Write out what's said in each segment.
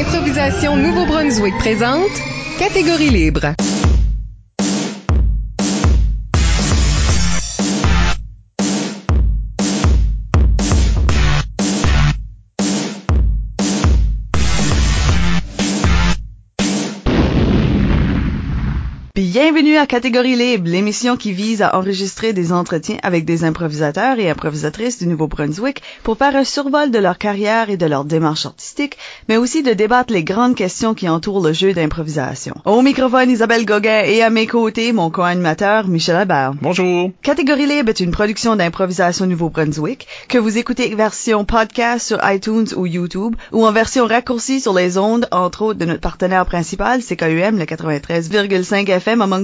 Improvisation Nouveau-Brunswick présente Catégorie libre. Bienvenue à Catégorie Libre, l'émission qui vise à enregistrer des entretiens avec des improvisateurs et improvisatrices du Nouveau-Brunswick pour faire un survol de leur carrière et de leur démarche artistique, mais aussi de débattre les grandes questions qui entourent le jeu d'improvisation. Au microphone, Isabelle Gauguin et à mes côtés, mon co-animateur, Michel Albert. Bonjour. Catégorie Libre est une production d'improvisation Nouveau-Brunswick que vous écoutez version podcast sur iTunes ou YouTube ou en version raccourcie sur les ondes, entre autres de notre partenaire principal, CKUM, le 93,5 FM à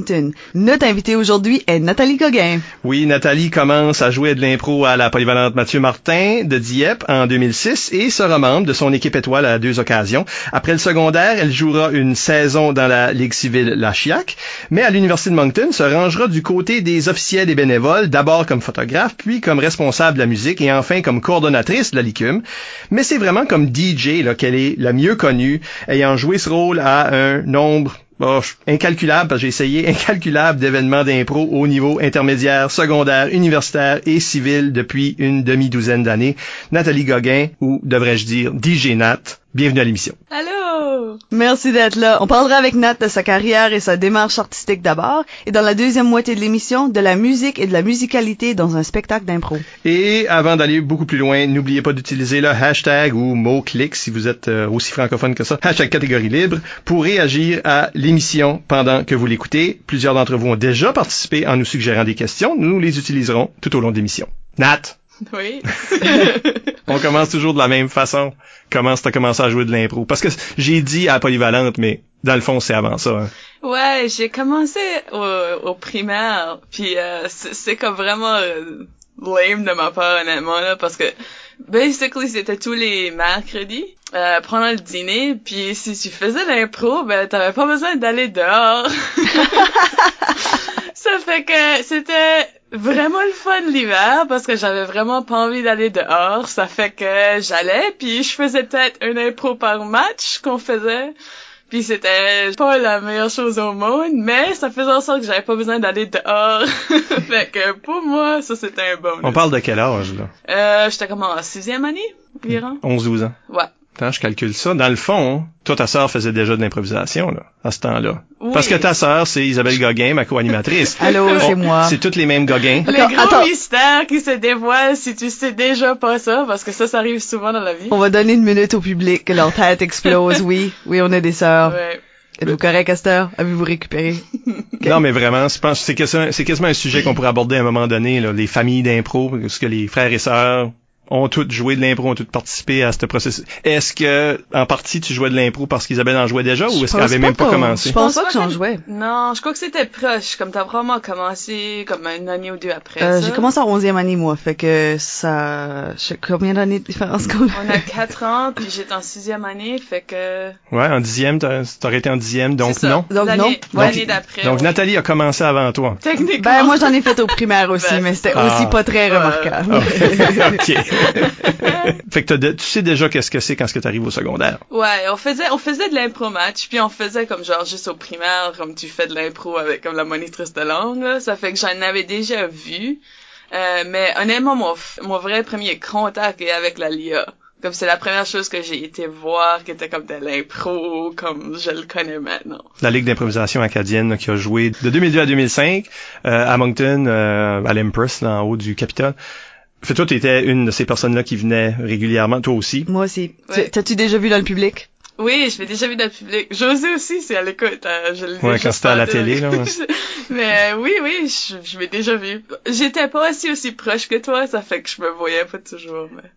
Notre invitée aujourd'hui est Nathalie Gauguin. Oui, Nathalie commence à jouer de l'impro à la polyvalente Mathieu Martin de Dieppe en 2006 et sera membre de son équipe étoile à deux occasions. Après le secondaire, elle jouera une saison dans la Ligue civile La Chiac, mais à l'Université de Moncton se rangera du côté des officiels et bénévoles, d'abord comme photographe, puis comme responsable de la musique et enfin comme coordonnatrice de la LICUM. Mais c'est vraiment comme DJ qu'elle est la mieux connue, ayant joué ce rôle à un nombre Bon, incalculable, parce que j'ai essayé, incalculable d'événements d'impro au niveau intermédiaire, secondaire, universitaire et civil depuis une demi-douzaine d'années. Nathalie Gauguin, ou devrais-je dire DJ Nat, bienvenue à l'émission. Allô! Merci d'être là. On parlera avec Nat de sa carrière et sa démarche artistique d'abord, et dans la deuxième moitié de l'émission, de la musique et de la musicalité dans un spectacle d'impro. Et avant d'aller beaucoup plus loin, n'oubliez pas d'utiliser le hashtag ou mot-clic si vous êtes euh, aussi francophone que ça, hashtag catégorie libre, pour réagir à l'émission pendant que vous l'écoutez. Plusieurs d'entre vous ont déjà participé en nous suggérant des questions. Nous les utiliserons tout au long de l'émission. Nat! Oui. On commence toujours de la même façon. Comment t'as commencé à jouer de l'impro? Parce que j'ai dit à Polyvalente, mais dans le fond, c'est avant ça. Hein. Ouais, j'ai commencé au, au, primaire, puis euh, c'est comme vraiment euh, lame de ma part, honnêtement, là, parce que basically, c'était tous les mercredis, euh, pendant le dîner, puis si tu faisais l'impro, ben t'avais pas besoin d'aller dehors. ça fait que c'était vraiment le fun l'hiver parce que j'avais vraiment pas envie d'aller dehors. Ça fait que j'allais puis je faisais peut-être un impro par match qu'on faisait. Puis c'était pas la meilleure chose au monde, mais ça faisait en sorte que j'avais pas besoin d'aller dehors. fait que pour moi, ça c'était un bon. On parle de quel âge là? Euh, j'étais comme en sixième année environ. 11-12 ans. Ouais. Quand je calcule ça, dans le fond, toi, ta sœur faisait déjà de l'improvisation, là, à ce temps-là. Parce que ta sœur, c'est Isabelle Gauguin, ma co-animatrice. Allô, c'est moi. C'est toutes les mêmes Gauguin. Les gros attends. mystères qui se dévoilent si tu sais déjà pas ça, parce que ça, ça arrive souvent dans la vie. On va donner une minute au public que leur tête explose. oui, oui, on est des sœurs. Ouais. Êtes-vous correct, Esther? Avez-vous récupéré? Okay. Non, mais vraiment, je pense c'est quasiment, c'est quasiment un sujet qu'on pourrait aborder à un moment donné, là, les familles d'impro, ce que les frères et sœurs ont toutes joué de l'impro, ont toutes participé à ce processus. Est-ce que, en partie, tu jouais de l'impro parce qu'Isabelle en jouait déjà ou est-ce qu'elle avait même pas, commencé? Je pense pas que j'en jouais. Non, je crois que c'était proche. Comme t'as vraiment commencé comme une année ou deux après euh, J'ai commencé en onzième année, moi. Fait que ça... Je sais combien d'années de différence qu'on On a quatre ans, puis j'étais en sixième année, fait que... Ouais, en dixième, t'aurais été en dixième, donc non. Donc non. L'année d'après. Donc Nathalie a commencé avant toi. Techniquement. Ben, moi, j'en ai fait au primaire aussi, ben, mais c'était ah. aussi pas très remarquable. OK. fait que tu sais déjà qu'est-ce que c'est quand tu arrives au secondaire. Ouais, on faisait on faisait de l'impro match, puis on faisait comme genre juste au primaire, comme tu fais de l'impro avec comme la monitrice de langue. Là. Ça fait que j'en avais déjà vu. Euh, mais honnêtement, mon, mon vrai premier contact est avec la LIA. Comme c'est la première chose que j'ai été voir qui était comme de l'impro, comme je le connais maintenant. La Ligue d'improvisation acadienne qui a joué de 2002 à 2005 euh, à Moncton, euh, à l'Empress, en haut du Capitole. Fait toi, tu étais une de ces personnes-là qui venaient régulièrement, toi aussi. Moi aussi. Ouais. T'as-tu déjà vu dans le public? Oui, je l'ai déjà vu dans le public. José aussi, c'est à l'écoute. Hein, je le Ouais, quand c'était à la télé, là. Mais euh, oui, oui, je, je l'ai déjà vu. J'étais pas aussi aussi proche que toi, ça fait que je me voyais pas toujours, mais...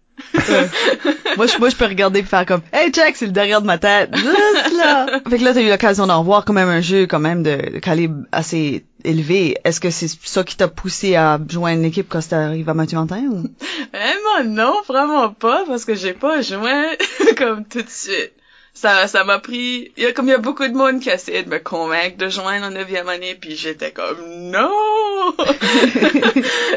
moi, je, moi, je peux regarder et faire comme, hey, check, c'est le derrière de ma tête. Juste là. fait que là, t'as eu l'occasion d'en voir quand même un jeu, quand même, de calibre assez élevé. Est-ce que c'est ça qui t'a poussé à joindre l'équipe quand t'arrives à Mathieu Antin ou? Vraiment, non, vraiment pas, parce que j'ai pas joint comme tout de suite ça ça m'a pris il y a comme il y a beaucoup de monde qui a essayé de me convaincre de joindre en neuvième année puis j'étais comme non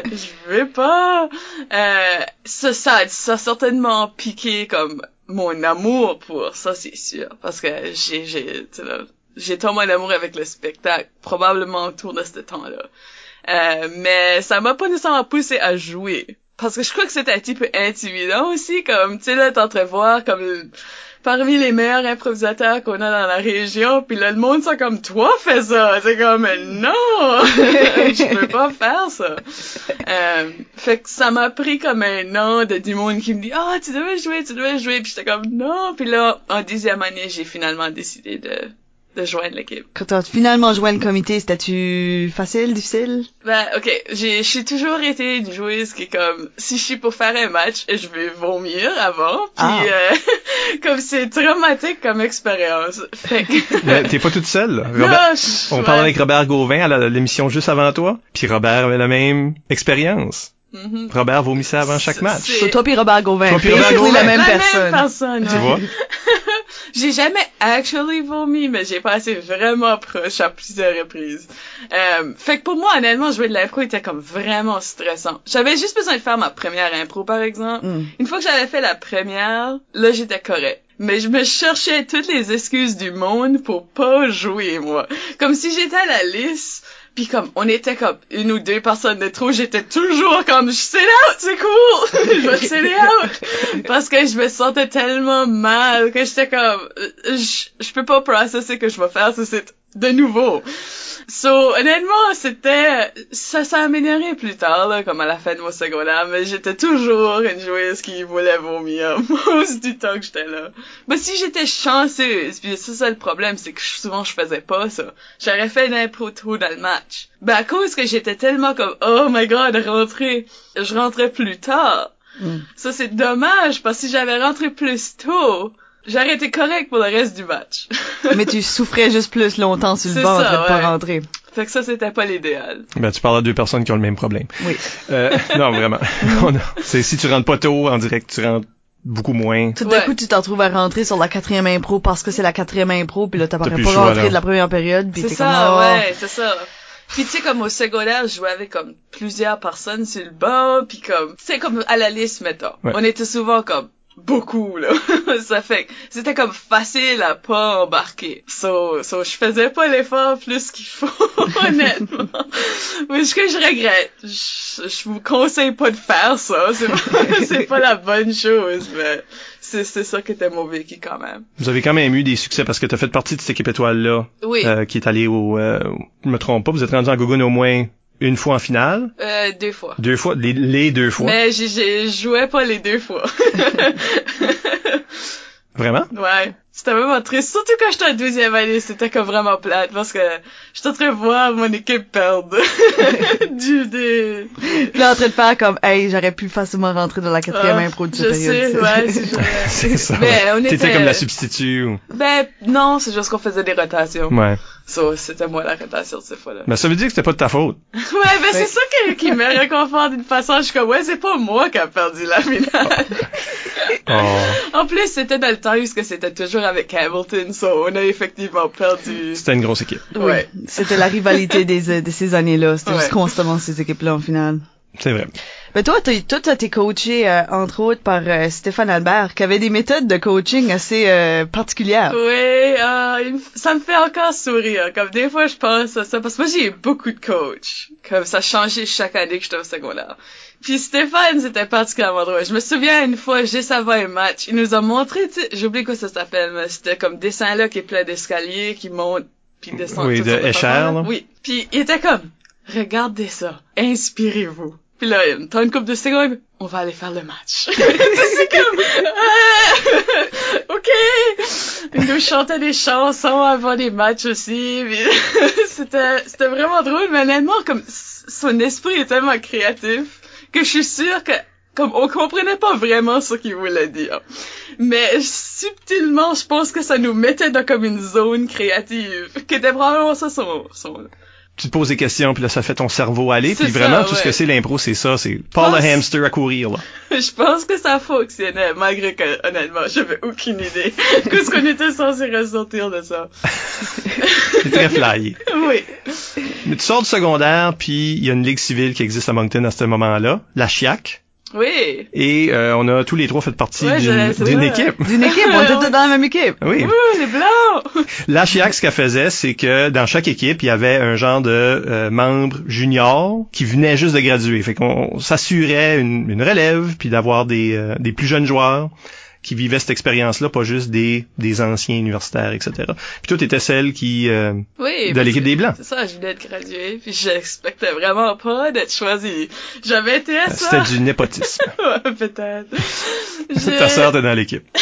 je veux pas euh, ça ça ça a certainement piqué comme mon amour pour ça, c'est sûr. Parce que j'ai, j'ai, j'ai tombé en amour avec le spectacle, probablement autour de ce temps-là. Euh, mais ça m'a pas nécessairement poussé à jouer. Parce que je crois que c'était un petit peu intimidant aussi, comme, tu sais, là, t'entrevoir comme parmi les meilleurs improvisateurs qu'on a dans la région, puis là, le monde, ça comme, toi, fais ça! C'est comme, non! je peux pas faire ça! Euh, fait que ça m'a pris comme un an de du monde qui me dit, ah, tu devais jouer, tu devais jouer, puis j'étais comme, non! Puis là, en dixième année, j'ai finalement décidé de de joindre l'équipe. Quand t'as finalement joint le comité, c'était-tu facile, difficile? Ben, ok, j'ai, j'ai toujours été une joueuse qui est comme, si je suis pour faire un match, je vais vomir avant, puis ah. euh, comme c'est traumatique comme expérience. Fait que... t'es pas toute seule, Robert, on parle avec Robert Gauvin à l'émission juste avant toi, puis Robert avait la même expérience. Mm-hmm. Robert vomissait avant chaque match. C'est toi puis Robert Gauvin. Toi Robert Gauvin. la même la personne. Même personne Tu vois? j'ai jamais actually vomi, mais j'ai passé vraiment proche à plusieurs reprises. Euh, fait que pour moi, honnêtement, jouer de l'impro était comme vraiment stressant. J'avais juste besoin de faire ma première impro, par exemple. Mm. Une fois que j'avais fait la première, là, j'étais correct. Mais je me cherchais toutes les excuses du monde pour pas jouer, moi. Comme si j'étais à la liste puis comme on était comme une ou deux personnes de trop, j'étais toujours comme je sais out, c'est cool, je vais out parce que je me sentais tellement mal que j'étais comme euh, je, je peux pas processer que je vais faire c'est de nouveau. So, honnêtement, c'était, ça s'est amélioré plus tard, là, comme à la fin de mon secondaire, mais j'étais toujours une joueuse qui voulait vomir, most du temps que j'étais là. Mais si j'étais chanceuse, puis ça, c'est le problème, c'est que souvent je faisais pas ça. J'aurais fait une impro trop dans le match. Ben, à cause que j'étais tellement comme, oh my god, rentrer, je rentrais plus tard. Mm. Ça, c'est dommage, parce que si j'avais rentré plus tôt, J'aurais été correct pour le reste du match. Mais tu souffrais juste plus longtemps sur le banc en train de pas rentrer. Fait que ça, c'était pas l'idéal. Ben, tu parles à deux personnes qui ont le même problème. Oui. Euh, non, vraiment. c'est si tu rentres pas tôt en direct, tu rentres beaucoup moins. Tout d'un coup, tu t'en trouves à rentrer sur la quatrième impro parce que c'est la quatrième impro, puis là, t'as pas rentré de la première période, puis t'es comme... C'est ça, ouais, c'est ça. Puis tu sais comme au secondaire, je jouais avec comme plusieurs personnes sur le banc, puis comme c'est comme à la liste mettons. On était souvent comme beaucoup là. Ça fait c'était comme facile à pas embarquer. So, so je faisais pas l'effort plus qu'il faut honnêtement. Mais ce que je regrette je, je vous conseille pas de faire ça. C'est pas, c'est pas la bonne chose mais c'est c'est ça qui était mauvais qui quand même. Vous avez quand même eu des succès parce que t'as fait partie de cette équipe étoile là oui. euh, qui est allée au euh, je me trompe pas vous êtes rendu en Google au moins une fois en finale? Euh, deux fois. Deux fois? Les, les deux fois? Mais j'ai joué pas les deux fois. Vraiment? Ouais. C'était vraiment triste. Surtout quand j'étais en deuxième année, c'était comme vraiment plate parce que j'étais en train de voir mon équipe perdre. du dé. Là, en train de faire comme, hey, j'aurais pu facilement rentrer dans la quatrième ah, impro de cette je Sais, ouais, c'est ça. Mais on était... T'étais comme la substitut ou... Ben, non, c'est juste qu'on faisait des rotations. Ouais. So, c'était moi la rotation cette fois-là. Mais ça veut dire que c'était pas de ta faute. ouais, ben c'est ça qui, qui me réconforte d'une façon. Je suis comme, ouais, c'est pas moi qui a perdu la finale. oh. En plus, c'était dans le temps où c'était toujours avec Hamilton, so on a effectivement perdu. C'était une grosse équipe. Ouais. C'était la rivalité des, de ces années-là. C'était juste constamment ces équipes-là en finale. C'est vrai. Mais toi, toi, tu été coaché, euh, entre autres, par euh, Stéphane Albert, qui avait des méthodes de coaching assez euh, particulières. Oui, ça me fait encore sourire. Comme des fois, je pense à ça, parce que moi, j'ai eu beaucoup de coachs. Comme ça a changé chaque année que j'étais au secondaire. Puis Stéphane, c'était particulièrement drôle. Je me souviens une fois, juste avant un match, il nous a montré, tu sais, j'oublie quoi ça s'appelle, mais c'était comme dessin là qui est plein d'escaliers, qui monte, puis descend. Oui, de échelle. Oui. Puis il était comme, regardez ça, inspirez-vous. Puis là, t'as une coupe de secondes, on va aller faire le match. c'est comme, ah, ok. Il nous chantait des chansons avant les matchs aussi. c'était, c'était vraiment drôle, mais honnêtement, comme son esprit est tellement créatif que je suis sûre que comme on comprenait pas vraiment ce qu'il voulait dire. Mais subtilement, je pense que ça nous mettait dans comme une zone créative, qui était probablement ça son, son, tu te poses des questions, puis là, ça fait ton cerveau aller. Puis vraiment, tout ce que c'est l'impro, c'est ça. C'est pas le hamster à courir, là. je pense que ça fonctionnait, malgré que, honnêtement, j'avais aucune idée que ce qu'on était censé ressortir de ça. c'est très flyé. Oui. Mais tu sors du secondaire, puis il y a une ligue civile qui existe à Moncton à ce moment-là, la CHIAC. Oui. Et euh, on a tous les trois fait partie Ouais, d'une équipe. D'une équipe, on était tous dans la même équipe. Oui. Ouh, les blancs! La Chiac, ce qu'elle faisait, c'est que dans chaque équipe, il y avait un genre de euh, membre junior qui venait juste de graduer. Fait qu'on s'assurait une, une relève, puis d'avoir des, euh, des plus jeunes joueurs qui vivaient cette expérience-là, pas juste des, des anciens universitaires, etc. Puis toi, t'étais celle qui... euh, Oui. De l'équipe des Blancs. C'est ça, je venais de graduer, puis j'expectais vraiment pas d'être choisie. J'avais été à ça. c'était du népotisme. Ouais, Peut-être. Je- Ta sœur était dans l'équipe.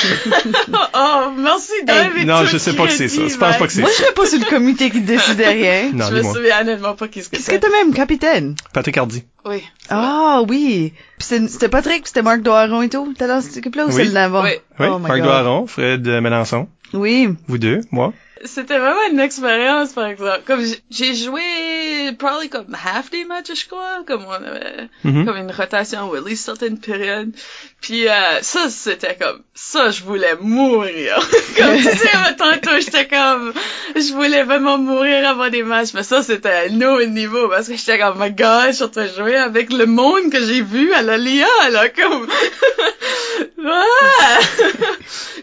Oh, merci d'enlever non, tout je sais pas que c'est ça. Je pense pas que c'est Moi, ça. je serais pas sur le comité qui décidait rien. Non, Je me souviens honnêtement pas qu'est-ce que Qu'est-ce que t'as même, capitaine? Patrick Hardy. Oui. Ah, oui. C'était Patrick, c'était Marc Doiron et tout. T'as dans cette équipe-là ou Oui. celle d'avant? Oui. Oui, Oh Marc. Doiron, Fred Melançon. Oui. Vous deux, moi. C'était vraiment une expérience, par exemple. Comme j'ai joué, probably comme half des matchs, je crois. Comme on avait, Mhm. comme une rotation ou at least certaines périodes. Puis euh, ça, c'était comme, ça, je voulais mourir. comme tu sais, moi, tantôt, j'étais comme, je voulais vraiment mourir avant des matchs. Mais ça, c'était un autre niveau parce que j'étais comme, oh my god, je suis en train de jouer avec le monde que j'ai vu à la LIA, là, comme...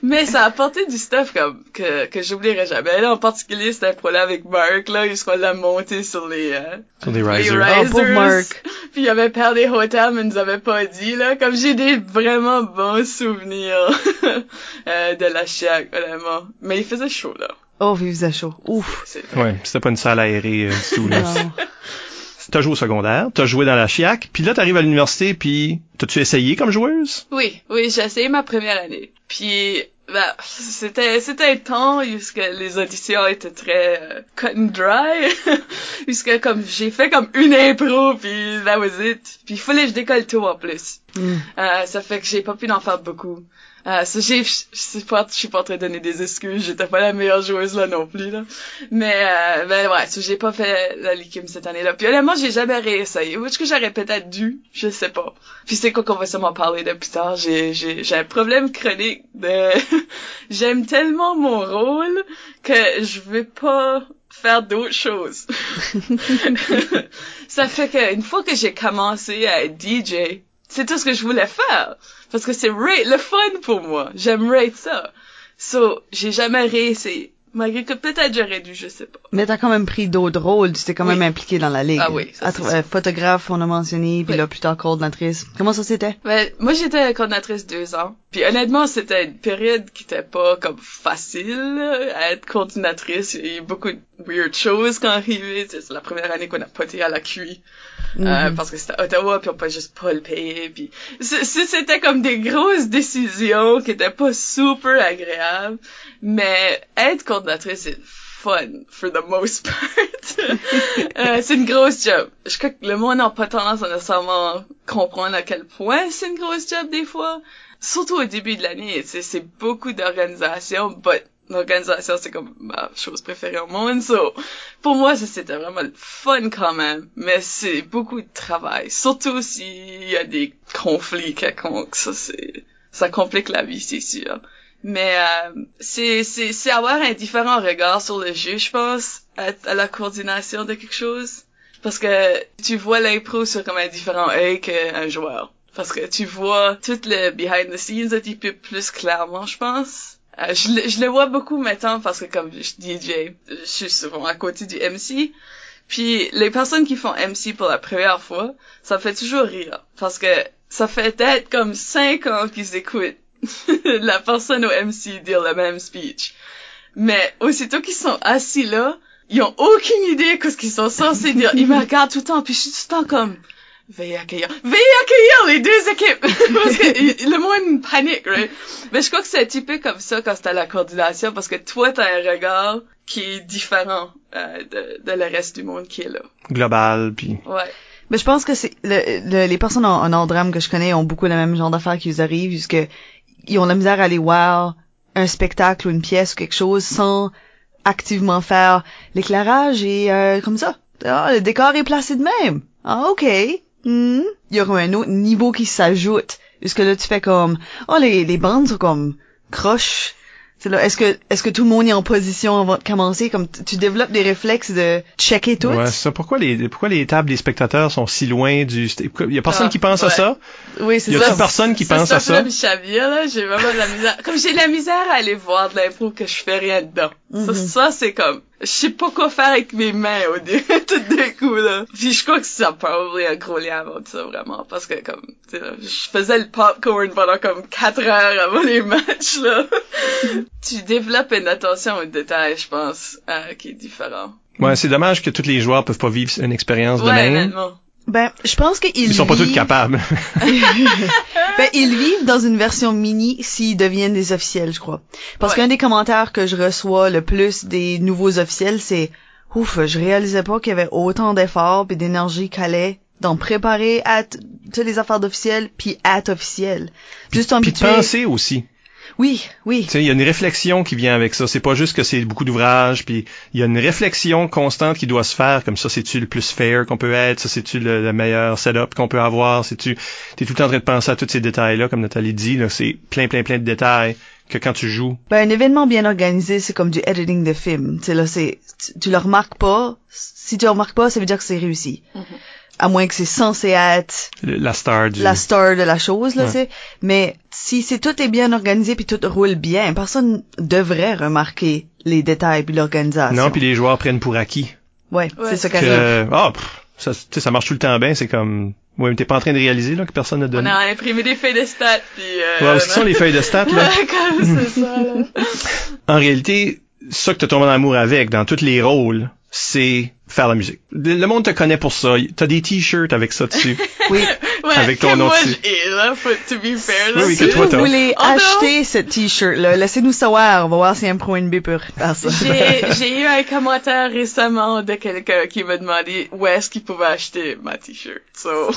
Mais ça a apporté du stuff comme que, que j'oublierai jamais. Là, en particulier, c'était un problème avec Mark, là, il se l'a monté sur les, euh, Sur des les risers. Pauvre risers. Mark. Puis il avait perdu Hotel, mais il nous avait pas dit, là. Comme j'ai des vraiment bons souvenirs euh, de la chiac, vraiment. Mais il faisait chaud, là. Oh, il faisait chaud. Ouf. Ouais, c'était pas une salle aérée euh, du tout. Là. T'as joué au secondaire, t'as joué dans la Chiac, puis là t'arrives à l'université, puis t'as-tu essayé comme joueuse? Oui, oui, j'ai essayé ma première année. Puis, bah, c'était, c'était un temps puisque les auditions étaient très euh, cut and dry. puisque comme j'ai fait comme une impro, puis that was it. Puis il fallait que je décolle tout en plus. Mm. Euh, ça fait que j'ai pas pu en faire beaucoup. Euh, je sais pas, je suis pas en train de donner des excuses, j'étais pas la meilleure joueuse là non plus là. Mais euh, ben ouais, ça, j'ai pas fait la Likim cette année-là. Puis honnêtement, j'ai jamais réessayé. Ou est-ce que j'aurais peut-être dû, je sais pas. Puis c'est quoi qu'on va sûrement parler de plus tard? J'ai j'ai j'ai un problème chronique de j'aime tellement mon rôle que je veux pas faire d'autres choses. ça fait que une fois que j'ai commencé à être DJ, c'est tout ce que je voulais faire parce que c'est le fun pour moi. J'aimerais ça. So, j'ai jamais réessayé. Malgré que peut-être j'aurais dû, je sais pas. Mais t'as quand même pris d'autres rôles, tu t'es quand Oui. même impliqué dans la ligue. Ah oui, ça, euh, photographe, on a mentionné, puis Oui. là, plus tard, coordinatrice. Comment ça c'était? Ben, moi, j'étais coordinatrice deux ans. Puis honnêtement, c'était une période qui était pas comme facile à être coordinatrice. Il y a eu beaucoup de weird choses quand arrivé. Tu sais, C'est la première année qu'on a poté à la QI. Euh, Mhm. parce que c'était Ottawa, puis on peut juste pas le payer. Puis c'était comme des grosses décisions qui étaient pas super agréables. Mais être coordinatrice, c'est fun, for the most part. Euh, c'est une grosse job. Je crois que le monde n'a pas tendance à nécessairement comprendre à quel point c'est une grosse job des fois. Surtout au début de l'année, c'est beaucoup d'organisation, but l'organisation, c'est comme ma chose préférée au monde, so, pour moi, c'était vraiment fun quand même, mais c'est beaucoup de travail, surtout s'il y a des conflits quelconques, ça, c'est, ça complique la vie, c'est sûr. Mais euh, c'est c'est c'est avoir un différent regard sur le jeu, je pense, à, à la coordination de quelque chose, parce que tu vois l'impro sur comme un différent œil qu'un joueur, parce que tu vois tout le behind the scenes un petit peu plus clairement, je pense. Euh, je, je le vois beaucoup maintenant parce que comme je DJ, je suis souvent à côté du MC. Puis les personnes qui font MC pour la première fois, ça fait toujours rire parce que ça fait peut-être comme cinq ans qu'ils écoutent la personne au MC dire le même speech. Mais aussitôt qu'ils sont assis là, ils ont aucune idée de ce qu'ils sont censés dire. Ils me regardent tout le temps, puis je suis tout le temps comme veuillez accueillir, veuillez accueillir les deux équipes parce que le monde panique, right? Mais je crois que c'est un petit peu comme ça quand c'est à la coordination parce que toi t'as un regard qui est différent euh, de, de le reste du monde qui est là. Global, puis... Ouais. Mais je pense que c'est le, le- les personnes en, en drame que je connais ont beaucoup le même genre d'affaires qui vous arrivent, puisque ils ont la misère à aller voir un spectacle ou une pièce ou quelque chose sans activement faire l'éclairage et euh, comme ça. Ah, le décor est placé de même. Ah, ok. Hmm? Il y aura un autre niveau qui s'ajoute. Puisque là, tu fais comme, oh, les, les bandes sont comme croches. C'est là, est-ce que, est-ce que tout le monde est en position avant de commencer? Comme tu développes des réflexes de checker tout? Ouais, c'est ça. Pourquoi les, pourquoi les tables des spectateurs sont si loin du, il y a personne Ah, qui pense à ouais. ça? Oui, c'est Y ça. a-t-il personne qui pense à ça? chavire, là, j'ai vraiment de la misère. Comme j'ai de la misère à aller voir de l'impro que je fais rien dedans. Ça, Mhm. ça c'est comme, je sais pas quoi faire avec mes mains au début, tout d'un coup, là. Puis je crois que ça a probablement un gros lien avec ça, vraiment. Parce que, comme, tu sais, je faisais le popcorn pendant comme 4 heures avant les matchs, là. tu développes une attention aux détails, je pense, euh, qui est différent. Ouais, c'est dommage que tous les joueurs peuvent pas vivre une expérience de Ouais, même. Ben, je pense qu'ils Ils sont pas tous capables. Ben, ils vivent dans une version mini s'ils deviennent des officiels, je crois. Parce Ouais. qu'un des commentaires que je reçois le plus des nouveaux officiels, c'est Ouf, je réalisais pas qu'il y avait autant d'efforts et d'énergie qu'il allait dans préparer à toutes les affaires d'officiels puis à être officiel. Juste en Puis de penser aussi. Oui, oui. Tu sais, il y a une réflexion qui vient avec ça. C'est pas juste que c'est beaucoup d'ouvrages, puis il y a une réflexion constante qui doit se faire. Comme ça, c'est-tu le plus fair qu'on peut être? Ça, c'est-tu le, le meilleur setup qu'on peut avoir? C'est-tu, t'es tout le temps en train de penser à tous ces détails-là, comme Nathalie dit, là. C'est plein, plein, plein de détails que quand tu joues. Ben, un événement bien organisé, c'est comme du editing de film. Tu sais, là, c'est, tu, tu le remarques pas. Si tu le remarques pas, ça veut dire que c'est réussi. Mhm. À moins que c'est censé être La star du... la star de la chose, là, Ouais. tu. Mais si c'est tout est bien organisé puis tout roule bien, personne devrait remarquer les détails puis l'organisation. Non, puis les joueurs prennent pour acquis. Ouais, Ouais, c'est ça qu'elle Que, ah, pff, ça, tu sais, ça marche tout le temps bien. C'est comme, ouais, mais t'es pas en train de réaliser, là, que personne n'a On donné. a imprimé des feuilles de stats, puis... Euh, Ouais, ce qui sont les feuilles de stats, là. Comme ça, là. En réalité, ça que t'as tombé en amour avec dans tous les rôles, c'est faire la musique. Le le monde te connaît pour ça. T'as des t-shirts avec ça dessus. Oui. Ouais, Avec ton nom dessus. là, faut, to be fair, là. Oui, oui, que Si toi, vous voulez Oh, non. acheter ce t-shirt là, laissez-nous savoir, on va voir si un pro NB peut faire ça. J'ai, j'ai eu un commentaire récemment de quelqu'un qui m'a demandé où est-ce qu'il pouvait acheter ma t-shirt. So,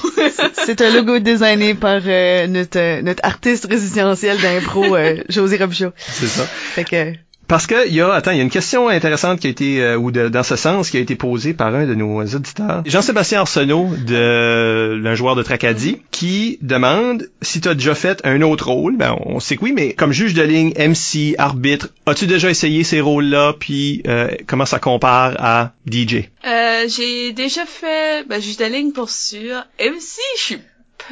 C'est un logo designé par euh, notre euh, notre artiste résidentiel d'impro euh, José Robichaud. c'est ça. Fait que Parce que il y a, attends, il y a une question intéressante qui a été, euh, ou de- dans ce sens, qui a été posée par un de nos auditeurs. Jean-Sébastien Arsenault, de, un joueur de Tracadie, qui demande si tu as déjà fait un autre rôle. Ben, on sait que oui, mais comme juge de ligne, MC, arbitre, as-tu déjà essayé ces rôles-là, puis euh, comment ça compare à DJ? euh, j'ai déjà fait, ben, juste la ligne pour sûr. Si je suis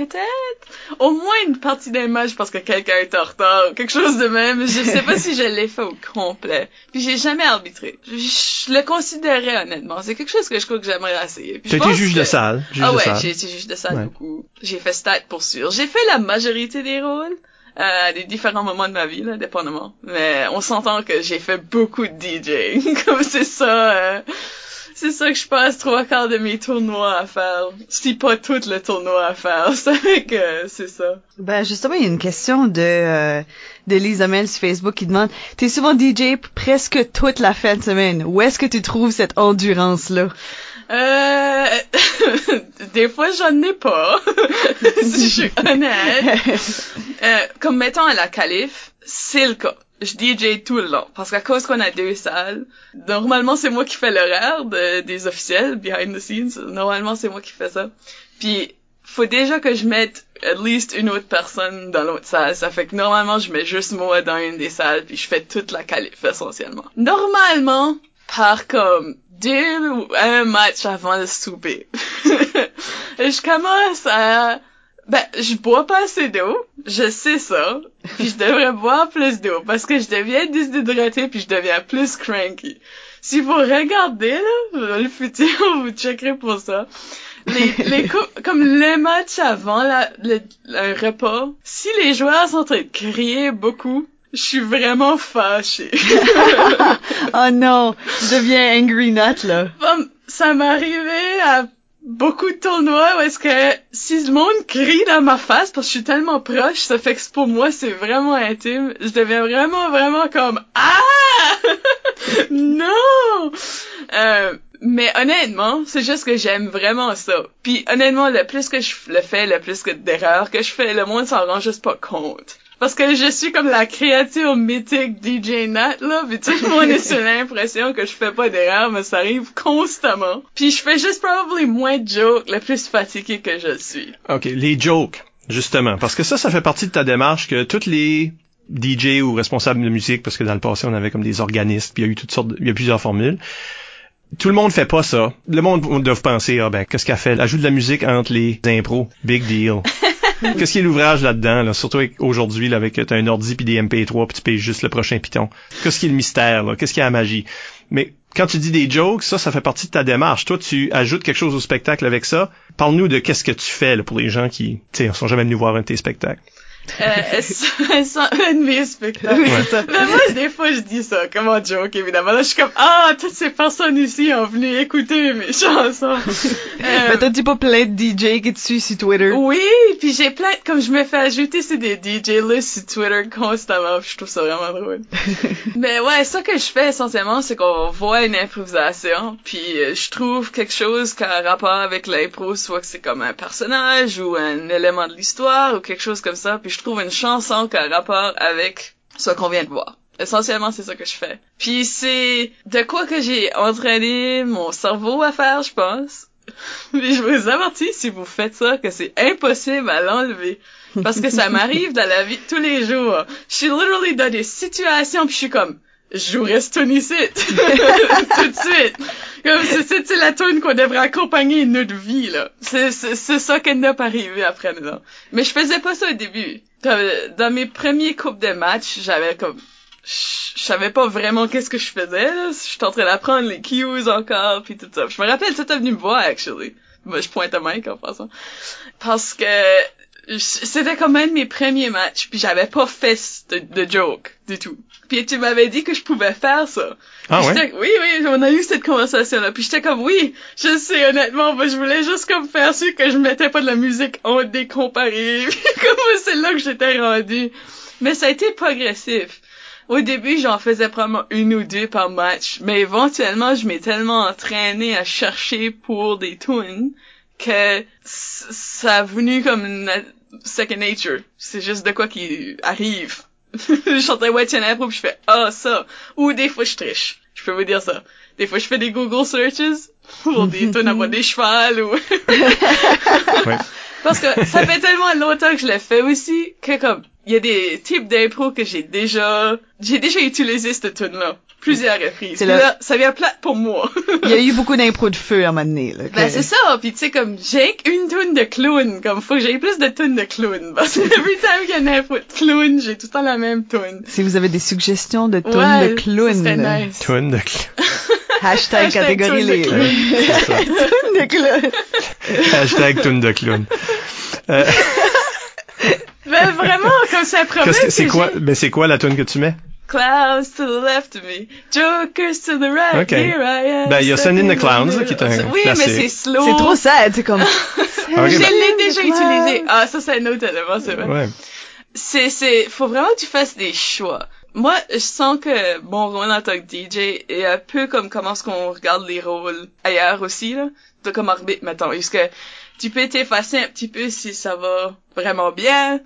peut-être au moins une partie d'un match parce que quelqu'un est en retard ou quelque chose de même. Je sais pas si je l'ai fait au complet. Puis j'ai jamais arbitré. Je, je le considérais honnêtement. C'est quelque chose que je crois que j'aimerais essayer. As été juge que- de salle. Juge ah ouais, j'ai été juge de salle Ouais. beaucoup. J'ai fait stat pour sûr. J'ai fait la majorité des rôles. Euh, à des différents moments de ma vie, là, dépendamment. Mais on s'entend que j'ai fait beaucoup de DJ. Comme c'est ça, euh, c'est ça que je passe trois quarts de mes tournois à faire. Si pas tout le tournoi à faire. Fait que c'est ça. ben justement, il y a une question de euh, de Lisa Mel sur Facebook qui demande T'es souvent DJ presque toute la fin de semaine. Où est-ce que tu trouves cette endurance là Euh, des fois j'en ai pas. si je suis honnête. Euh, comme mettons à la calife, c'est le cas. Je DJ tout le long. Parce qu'à cause qu'on a deux salles, normalement c'est moi qui fais l'horaire de- des officiels, behind the scenes. Normalement c'est moi qui fais ça. Puis, faut déjà que je mette at least une autre personne dans l'autre salle. Ça fait que normalement je mets juste moi dans une des salles, puis je fais toute la calife essentiellement. Normalement, par comme deux ou un match avant le souper, je commence à ben, je bois pas assez d'eau, je sais ça, puis je devrais boire plus d'eau parce que je deviens déshydratée puis je deviens plus cranky. Si vous regardez là, le futur, vous checkerez pour ça. Les, les comme les matchs avant la, le, un repas, si les joueurs sont en train de crier beaucoup, je suis vraiment fâchée. Oh non, je deviens angry nut là. Comme, ça m'est arrivé à beaucoup de tournois où est-ce que si le monde crie dans ma face parce que je suis tellement proche, ça fait que pour moi c'est vraiment intime. Je deviens vraiment vraiment comme ah non. Euh, mais honnêtement, c'est juste que j'aime vraiment ça. Puis honnêtement, le plus que je le fais, le plus que d'erreurs que je fais, le monde s'en rend juste pas compte. Parce que je suis comme la créature mythique DJ Nat, là, pis tout le monde est sur l'impression que je fais pas d'erreurs, mais ça arrive constamment. Puis je fais juste probablement moins de jokes, le plus fatigué que je suis. OK, les jokes, justement. Parce que ça, ça fait partie de ta démarche que toutes les DJ ou responsable de musique, parce que dans le passé, on avait comme des organistes, puis il y a eu toutes sortes, il y a plusieurs formules. Tout le monde fait pas ça. Le monde doit penser, ah ben, qu'est-ce qu'elle fait? Elle ajoute de la musique entre les impros. Big deal. Qu'est-ce qui est l'ouvrage là-dedans, là? surtout aujourd'hui, là, avec t'as un ordi puis des MP3 puis tu payes juste le prochain Python. Qu'est-ce qui est le mystère? Qu'est-ce qui est la magie? Mais quand tu dis des jokes, ça, ça fait partie de ta démarche. Toi, tu ajoutes quelque chose au spectacle avec ça. Parle-nous de qu'est-ce que tu fais pour les gens qui, tu sais, sont jamais venus voir un de tes spectacles. Euh, sans un de mes spectacles. Oui, c'est ça. Mais moi, des fois, je dis ça comme en joke, évidemment. Là, je suis comme, ah, toutes ces personnes ici ont venu écouter mes chansons. Euh, Mais t'as-tu pas plein de DJ qui te suivent sur Twitter? oui, puis j'ai plein, comme je me fais ajouter sur des DJ lists sur Twitter constamment, puis je trouve ça vraiment drôle. Mais ouais, ça que je fais essentiellement, c'est qu'on voit une improvisation, puis euh, je trouve quelque chose qui a un rapport avec l'impro, soit que c'est comme un personnage ou un élément de l'histoire ou quelque chose comme ça, puis je trouve une chanson qui a un rapport avec ce qu'on vient de voir. Essentiellement, c'est ça que je fais. Puis c'est de quoi que j'ai entraîné mon cerveau à faire, je pense. Mais je vous avertis, si vous faites ça, que c'est impossible à l'enlever. Parce que ça m'arrive dans la vie tous les jours. Je suis literally dans des situations puis je suis comme, je jouerais ce tune ici. Tout de suite. Comme c'est, la tune qu'on devrait accompagner notre vie, là? C'est, c'est, ça qui n'a pas arrivé après, là. Mais je faisais pas ça au début. Dans, mes premiers coupes de match, j'avais comme, je je savais pas vraiment qu'est-ce que je faisais, là. J'étais en train d'apprendre les cues encore, puis tout ça. Je me rappelle, tu étais venu me voir, actually. Moi, je pointe à Mike en passant. Parce que je- c'était un de mes premiers matchs, puis j'avais pas fait de joke du tout. Puis tu m'avais dit que je pouvais faire ça. Ah ouais? Oui, oui, on a eu cette conversation-là. Puis j'étais comme, oui, je sais, honnêtement, moi, je voulais juste comme faire sûr que je mettais pas de la musique en décomparé. Comme c'est là que j'étais rendu. Mais ça a été progressif. Au début, j'en faisais probablement une ou deux par match, mais éventuellement, je m'ai tellement entraîné à chercher pour des tunes que ça a venu comme une second nature. C'est juste de quoi qui arrive. Je What's Your Apple, puis je fais ah ça. Ou des fois je triche. Je peux vous dire ça. Des fois je fais des Google searches pour des tunes à voix des chevals ou Ouais. parce que ça fait tellement longtemps que je l'ai fait aussi que comme il y a des types d'impro que j'ai déjà j'ai déjà utilisé cette tune là plusieurs reprises. C'est Puis le- là, ça vient plate pour moi. Il y a eu beaucoup d'impro de feu à un moment donné, là. Ben c'est ça, puis tu sais comme j'ai une tune de clown, comme faut que j'ai plus de tunes de clown parce que every time qu'il y a une info de clown, j'ai tout le temps la même tune. Si vous avez des suggestions de tunes Ouais, de clown, ça serait nice. Tune de cl- hashtag Hashtag catégorie tune les clown. ça. de clown. Hashtag tune de clown. Euh, Ben vraiment, comme qu'est-ce que- c'est quoi, ben c'est quoi la tune que tu mets? Clowns to the left of me, jokers to the right, Ok. here I am. Ben, il y a Send in the Clowns, middle. qui est un Oui, classique. mais c'est slow. C'est trop sad, c'est comme... Ok, Je ben- l'ai déjà utilisé. Ah, ça c'est un autre élément, c'est vrai. Ouais. c'est c'est faut vraiment que tu fasses des choix. Moi, je sens que mon rôle en tant que DJ est un peu comme comment est-ce qu'on regarde les rôles ailleurs aussi là, de comme arbitre mettons, est-ce que tu peux t'effacer un petit peu si ça va vraiment bien.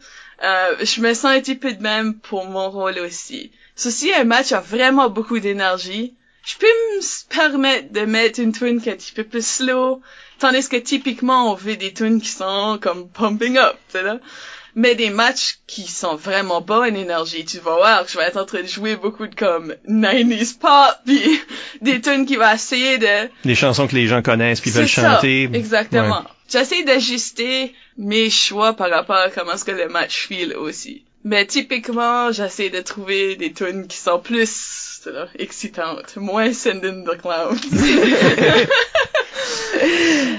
Euh, je me sens un petit peu de même pour mon rôle aussi. Ceci un match a vraiment beaucoup d'énergie. Je peux me permettre de mettre une tune qui est un petit peu plus slow, tandis que typiquement on veut des tunes qui sont comme pumping up, tu sais mais des matchs qui sont vraiment bas en énergie. Tu vas voir que je vais être en train de jouer beaucoup de comme 90s pop, puis des tunes qui vont essayer de... Les chansons que les gens connaissent puis veulent ça, chanter. exactement. Ouais. J'essaie d'ajuster mes choix par rapport à comment est-ce que le match feel aussi. Mais typiquement, j'essaie de trouver des tunes qui sont plus tu sais là, excitantes, moins send in the clowns.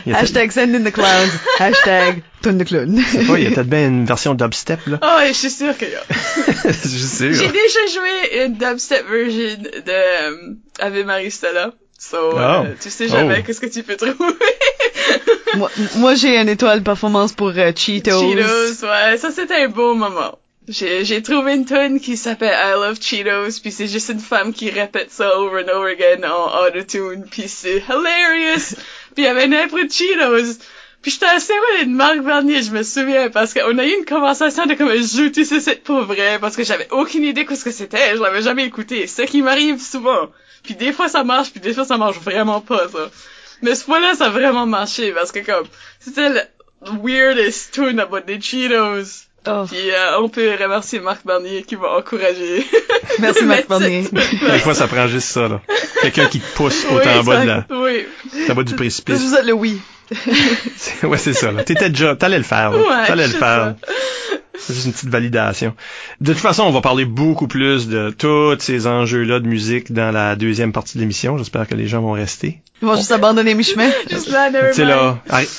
Il y a Hashtag send in the clowns. Hashtag tune de clown. peut-être pas, il y a peut-être bien une version dubstep, là. oh, je suis sûre qu'il y a. Je sais, J'ai là. déjà joué une dubstep version de euh, Ave Maria Stella. So, euh, Oh. tu sais jamais Oh. qu'est-ce que tu peux trouver. moi, moi j'ai une étoile performance pour euh, Cheetos. Cheetos, ouais, ça c'était un beau moment. J'ai, j'ai trouvé une tune qui s'appelle I Love Cheetos, puis c'est juste une femme qui répète ça over and over again en autotune, puis c'est hilarious. puis il y avait une impro de Cheetos. Puis j'étais assez ouais, une Marc Bernier, je me souviens, parce qu'on a eu une conversation de comme je tout ça c'est pour vrai, parce que j'avais aucune idée de ce que c'était, je l'avais jamais écouté. C'est ça qui m'arrive souvent. Puis des fois ça marche, puis des fois ça marche vraiment pas, ça. Mais ce fois-là, ça a vraiment marché, parce que comme, c'était le weirdest tune about the Cheetos. Oh. Puis euh, on peut remercier Marc Barnier qui m'a encouragé. Merci Marc Barnier. Des fois, ça prend juste ça, là. Quelqu'un qui te pousse Oui, autant en bas de la. Oui. en bas du C'est précipice. juste le oui. Ouais, c'est ça, là. T'étais déjà, t'allais le faire, là. Ouais, T'allais le faire. C'est juste une petite validation. De toute façon, on va parler beaucoup plus de tous ces enjeux-là de musique dans la deuxième partie de l'émission. J'espère que les gens vont rester. Ils vont juste abandonner mes chemins. Juste là, Tu sais, never là,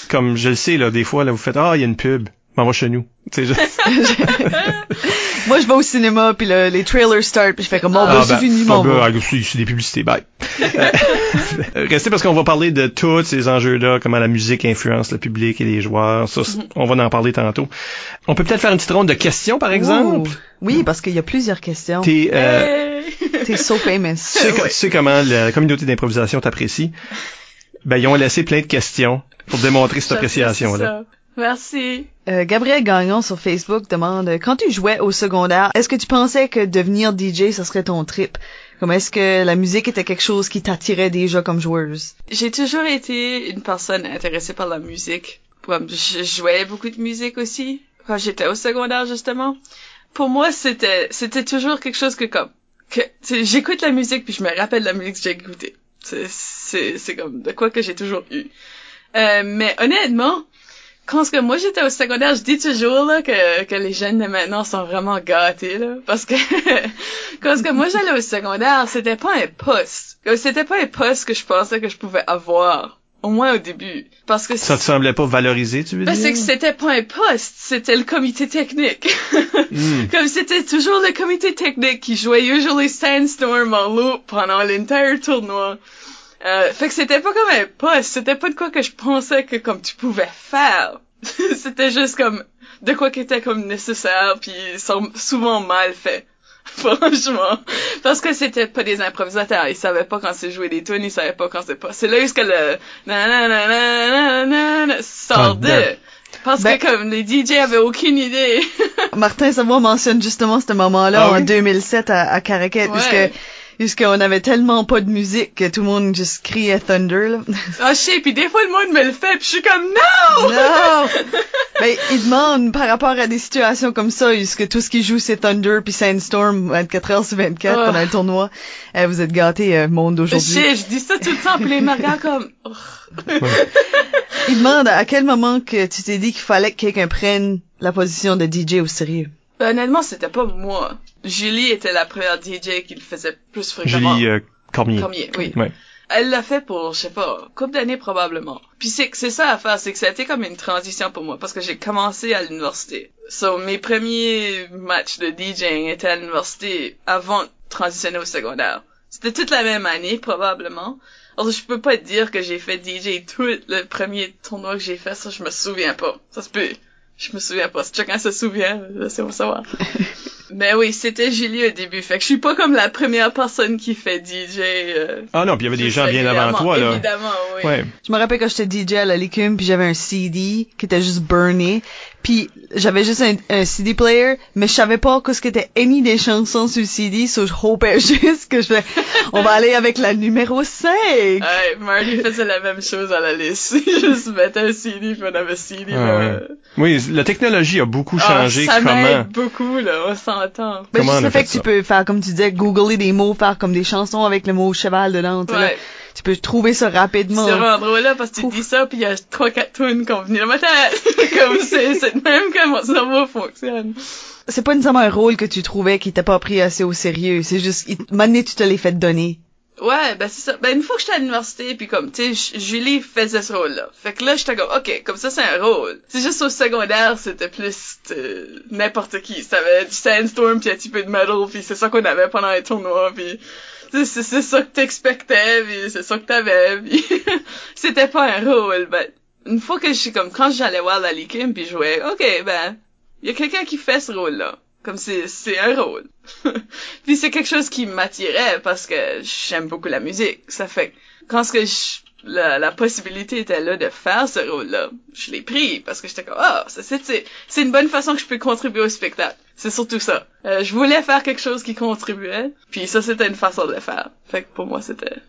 comme je le sais, là, des fois, là, vous faites, ah, il y a une pub. M'en va chez nous. Tu sais, je- Moi, je vais au cinéma, puis le- les trailers start, puis je fais comme, bon, ben, Ah, c'est ben, fini, ah, mon ben, ah, c'est c'est des publicités, bye. Restez parce qu'on va parler de tous ces enjeux-là, comment la musique influence le public et les joueurs. Ça, c'est- on va en parler tantôt. On peut peut-être faire une petite ronde de questions, par exemple? Ouh. Oui, parce qu'il y a plusieurs questions. T'es, euh, Hey. T'es so famous. tu, sais, tu sais comment la communauté d'improvisation t'apprécie? Ben, ils ont laissé plein de questions pour démontrer cette appréciation-là. Merci. Euh, Gabriel Gagnon sur Facebook demande quand tu jouais au secondaire, est-ce que tu pensais que devenir DJ ça serait ton trip? Comme est-ce que la musique était quelque chose qui t'attirait déjà comme joueuse J'ai toujours été une personne intéressée par la musique. Comme je jouais beaucoup de musique aussi quand j'étais au secondaire justement. Pour moi, c'était c'était toujours quelque chose que comme que j'écoute la musique puis je me rappelle la musique que j'ai écoutée. C'est c'est c'est comme de quoi que j'ai toujours eu. Euh, mais honnêtement, quand ce que moi j'étais au secondaire, je dis toujours là que que les jeunes de maintenant sont vraiment gâtés là parce que quand ce que moi j'allais au secondaire, c'était pas un poste. Euh, C'était pas un poste que je pensais que je pouvais avoir. Au moins au début. Parce que Ça te semblait pas valorisé, tu veux ben, dire? c'est que c'était pas un poste, c'était le comité technique. Hmm. Comme c'était toujours le comité technique qui jouait usually Sandstorm en loop pendant l'entire tournoi. Euh, fait que c'était pas comme un poste, c'était pas de quoi que je pensais que comme tu pouvais faire. c'était juste comme de quoi qui était comme nécessaire puis souvent mal fait. Franchement. Parce que c'était pas des improvisateurs. Ils savaient pas quand c'est jouer des tunes, ils savaient pas quand c'est pas. C'est là où est-ce que le nananananana sort de. Ah, Parce Ben- que comme les DJ avaient aucune idée. Martin Savoie mentionne justement ce moment-là Ah en oui? 2007 à, à Caracat, Ouais. puisque puisqu'on avait tellement pas de musique que tout le monde juste criait Thunder. Là. Ah, je sais, puis des fois le monde me le fait, puis je suis comme non! non! Ben, il demande par rapport à des situations comme ça, est-ce que tout ce qui joue c'est Thunder puis Sandstorm 24 heures sur 24 Oh. pendant le tournoi? Eh, vous êtes gâtés, euh, monde Je d'aujourd'hui. sais, je dis ça tout le temps, puis les regardent comme. Il demande à quel moment que tu t'es dit qu'il fallait que quelqu'un prenne la position de DJ au sérieux. Ben, honnêtement, c'était pas moi. Julie était la première DJ qui le faisait plus fréquemment. Julie euh, Cormier. Cormier, oui. Ouais. Elle l'a fait pour, je sais pas, couple d'années probablement. Puis c'est c'est ça à faire, c'est que ça a été comme une transition pour moi parce que j'ai commencé à l'université. So mes premiers matchs de DJing étaient à l'université avant de transitionner au secondaire. C'était toute la même année probablement. Alors je peux pas te dire que j'ai fait DJ tout le premier tournoi que j'ai fait, ça je me souviens pas. Ça se peut. Je me souviens pas. Si chacun se souvient, laissez-moi savoir. Mais oui, c'était Julie au début. Fait que je suis pas comme la première personne qui fait DJ. euh, Ah non, puis il y avait des gens bien avant toi, là. Évidemment, oui. Ouais. Je me rappelle quand j'étais DJ à la Licume, puis j'avais un CD qui était juste burné, puis j'avais juste un, un CD player, mais je savais pas qu'est-ce qui était émis des chansons sur le CD, so je hopais juste que je fais, on va aller avec la numéro 5. Ouais, Marty faisait la même chose à la liste. Juste mettait un CD, puis on avait CD. Ah là. ouais. Oui, la technologie a beaucoup Ah, changé. ça comment? m'aide beaucoup, là, on s'entend. Ben, Comment juste on le a fait fait que tu ça? peux faire, comme tu disais, googler des mots, faire comme des chansons avec le mot cheval dedans, tu sais, là. Ouais. Tu peux trouver ça rapidement. C'est vraiment drôle, là, parce que tu Ouf. dis ça, puis il y a trois, quatre tunes qui ont venu dans ma tête. comme c'est, même que mon cerveau fonctionne. C'est pas nécessairement un rôle que tu trouvais qui était pas pris assez au sérieux, c'est juste, maintenant tu te l'es fait donner. Ouais, ben c'est ça. Ben une fois que j'étais à l'université, puis comme, tu sais, Julie faisait ce rôle-là. Fait que là, j'étais comme, ok, comme ça, c'est un rôle. C'est juste au secondaire, c'était plus euh, n'importe qui. Ça avait du sandstorm, puis un petit peu de metal, puis c'est ça qu'on avait pendant les tournois, puis c'est ça que t'expectais, c'est ça que t'avais, puis c'était pas un rôle. Ben une fois que je suis comme, quand j'allais voir la Likim, puis jouais, ok, ben il y a quelqu'un qui fait ce rôle-là. Comme c'est c'est un rôle. Puis c'est quelque chose qui m'attirait parce que j'aime beaucoup la musique. Ça fait quand ce que je- la, la possibilité était là de faire ce rôle-là, je l'ai pris parce que j'étais comme ah c'est c'est c'est une bonne façon que je peux contribuer au spectacle. C'est surtout ça. Euh, je voulais faire quelque chose qui contribuait, puis ça c'était une façon de le faire. Fait que pour moi c'était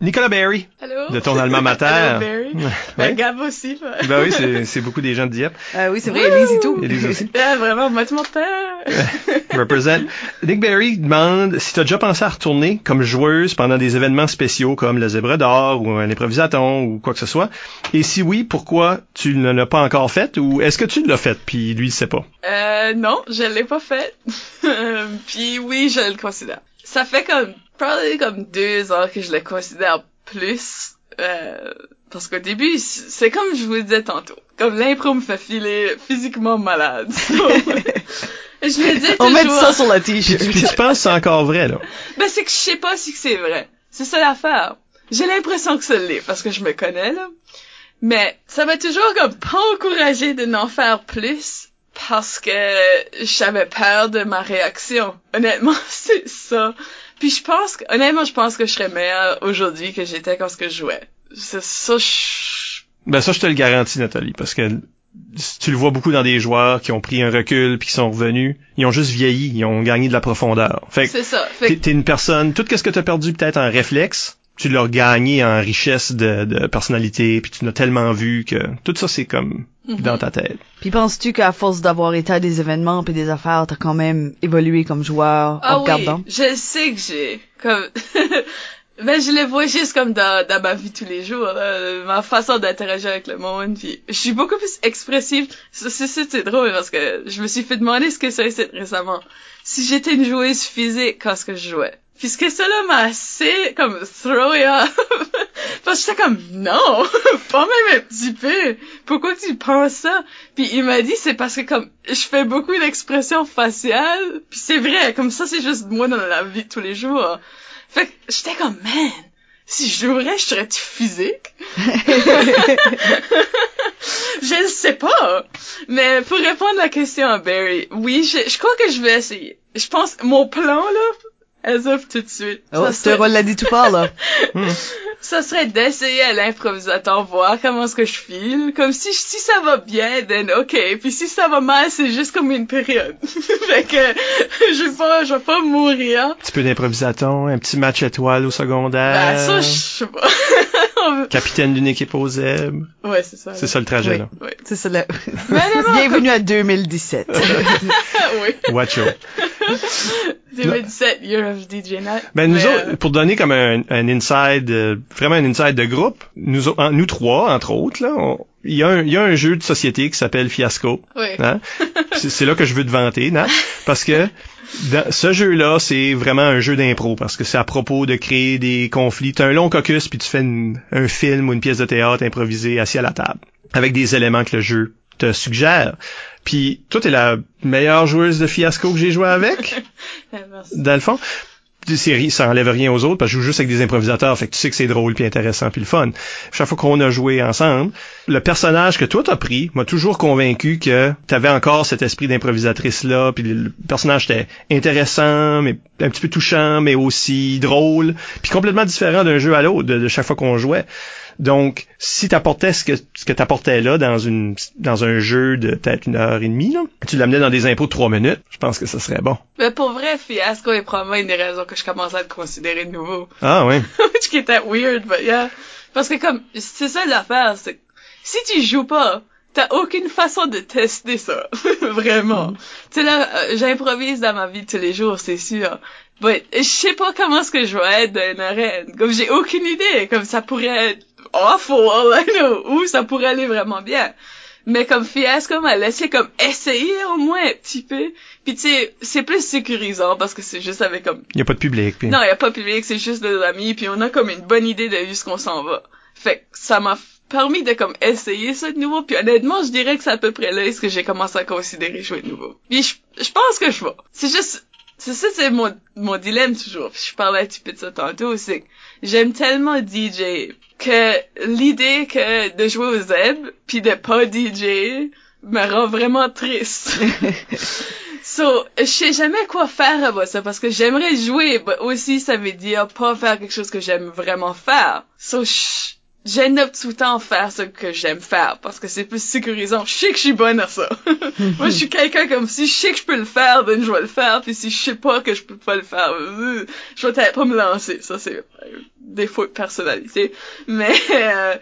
Nicolas Berry, Allô? de ton alma mater. Barry. Ouais. Ben, Gab aussi. là. Ben oui, c'est- c'est beaucoup des gens de Dieppe. Ah oui, c'est vrai, Elise et tout. Élise aussi. Ah, vraiment, moi, tu m'entends? Represent. Nick Berry demande si tu as déjà pensé à retourner comme joueuse pendant des événements spéciaux comme le Zèbre d'Or ou un improvisaton ou quoi que ce soit. Et si oui, pourquoi tu ne l'as pas encore fait ou est-ce que tu l'as fait puis lui il sait pas? Euh, non, je l'ai pas fait. Euh, Puis oui, je le considère. Ça fait comme, probablement comme deux ans que je le considère plus. Euh, parce qu'au début, c'est comme je vous le disais tantôt. Comme l'impro me fait filer physiquement malade. Je me dis On met ça sur la t-shirt. puis tu penses que c'est encore vrai là? Ben, c'est que je sais pas si c'est vrai. C'est ça l'affaire. J'ai l'impression que ça l'est, parce que je me connais, là. Mais ça m'a toujours comme pas encouragé de n'en faire plus, parce que j'avais peur de ma réaction. Honnêtement, c'est ça. Puis je pense que, honnêtement, je pense que je serais meilleure aujourd'hui que j'étais quand ce que je jouais. C'est ça, je... Ben ça je te le garantis Nathalie parce que tu le vois beaucoup dans des joueurs qui ont pris un recul puis qui sont revenus, ils ont juste vieilli, ils ont gagné de la profondeur. Fait que C'est ça. Fait t'es que, t'es une personne, tout ce que t'as perdu peut-être en réflexe, tu l'as gagné en richesse de, de personnalité, puis tu l'as tellement vu que tout ça c'est comme Mhm. dans ta tête. Puis penses-tu qu'à force d'avoir été à des événements puis des affaires, t'as quand même évolué comme joueur ah en regardant? oui, je sais que j'ai, comme, ben je le vois juste comme dans, dans ma vie tous les jours, là, ma façon d'interagir avec le monde, puis je suis beaucoup plus expressive. Ça, C'est c'est c'est drôle parce que je me suis fait demander ce que ça c'est récemment. Si j'étais une joueuse physique quand ce que je jouais? Puis ce que cela m'a assez comme throw off. Parce que j'étais comme non, pas même un petit peu. Pourquoi tu penses ça? Puis il m'a dit c'est parce que comme je fais beaucoup d'expressions faciales, puis c'est vrai, comme ça c'est juste moi dans la vie de tous les jours. Fait que j'étais comme man, si je jouerais, je serais-tu physique? Je ne sais pas. Mais pour répondre à la question à Barry, oui, je, je crois que je vais essayer. Je pense mon plan là, as of tout de suite. Oh, ça ce serait- rôle l'a dit tout part, là. ça serait d'essayer à l'improvisateur voir comment est-ce que je file. Comme si, si ça va bien, then ok. Puis si ça va mal, c'est juste comme une période. fait que, je vais pas, je vais pas mourir. Un petit peu d'improvisaton, un petit match étoile au secondaire. Ben, ça, je sais pas. Capitaine d'une équipe aux zèbres. ouais, c'est ça. C'est ça le trajet Oui. là. Ouais. C'est ça, là. Mais non, Bienvenue à 2017. oui. Watch out. 2017, Year of DJ Night. Ben nous Mais, autres, euh, pour donner comme un, un inside, euh, vraiment un inside de groupe, nous, en- nous trois entre autres là, on- il y, a un- il y a un jeu de société qui s'appelle Fiasco. oui. Hein? c'est là que je veux te vanter, hein? parce que dans ce jeu-là, c'est vraiment un jeu d'impro parce que c'est à propos de créer des conflits. Tu as un long caucus puis tu fais une- un film ou une pièce de théâtre improvisée assis à la table avec des éléments que le jeu te suggère. Puis toi, t'es la meilleure joueuse de fiasco que j'ai joué avec, merci. dans le fond? Ri- ça enlève rien aux autres parce que je joue juste avec des improvisateurs, fait que tu sais que c'est drôle puis intéressant puis le fun. Chaque fois qu'on a joué ensemble, le personnage que toi t'as pris m'a toujours convaincu que t'avais encore cet esprit d'improvisatrice là, puis le personnage était intéressant, mais un petit peu touchant, mais aussi drôle, puis complètement différent d'un jeu à l'autre de chaque fois qu'on jouait. Donc, si t'apportais ce que ce que t'apportais là dans une dans un jeu de peut-être une heure et demie, là, tu l'amenais dans des impôts de trois minutes, je pense que ça serait bon. Mais pour vrai, Fiasco est probablement une des raisons que je commence à le considérer de nouveau. Ah ouais. Which qui était weird, but yeah. Parce que comme, c'est ça l'affaire, c'est que si tu joues pas, t'as aucune façon de tester ça. Vraiment. Tu sais là, euh, j'improvise dans ma vie de tous les jours, c'est sûr. But, je sais pas comment est-ce que je vais être dans une arène. Comme, j'ai aucune idée. Comme, ça pourrait être awful, I know. Ou ça pourrait aller vraiment bien. Mais comme Fiasco m'a laissé comme essayer au moins un petit peu? Puis tu sais, c'est plus sécurisant parce que c'est juste avec comme Il y a pas de public. puis- non, il y a pas public, c'est juste des amis, puis on a comme une bonne idée de où ce qu'on s'en va. Fait que ça m'a permis de comme essayer ça de nouveau, puis honnêtement, je dirais que c'est à peu près là est-ce que j'ai commencé à considérer jouer de nouveau. Puis je, je pense que je vais. C'est juste, c'est ça, c'est mon, mon dilemme toujours. Puis je parlais un petit peu de ça tantôt, c'est j'aime tellement DJ que l'idée que de jouer au Zeb puis de pas DJ me rend vraiment triste. So, je sais jamais quoi faire avec ça parce que j'aimerais jouer, mais aussi ça veut dire pas faire quelque chose que j'aime vraiment faire. So, je, j'aime tout le temps faire ce que j'aime faire parce que c'est plus sécurisant. Je sais que je suis bonne à ça. Moi, je suis quelqu'un comme si je sais que je peux le faire, ben je vais le faire. Puis si je sais pas que je peux pas le faire, euh, je vais peut-être pas me lancer. Ça, c'est défaut de personnalité. Mais euh,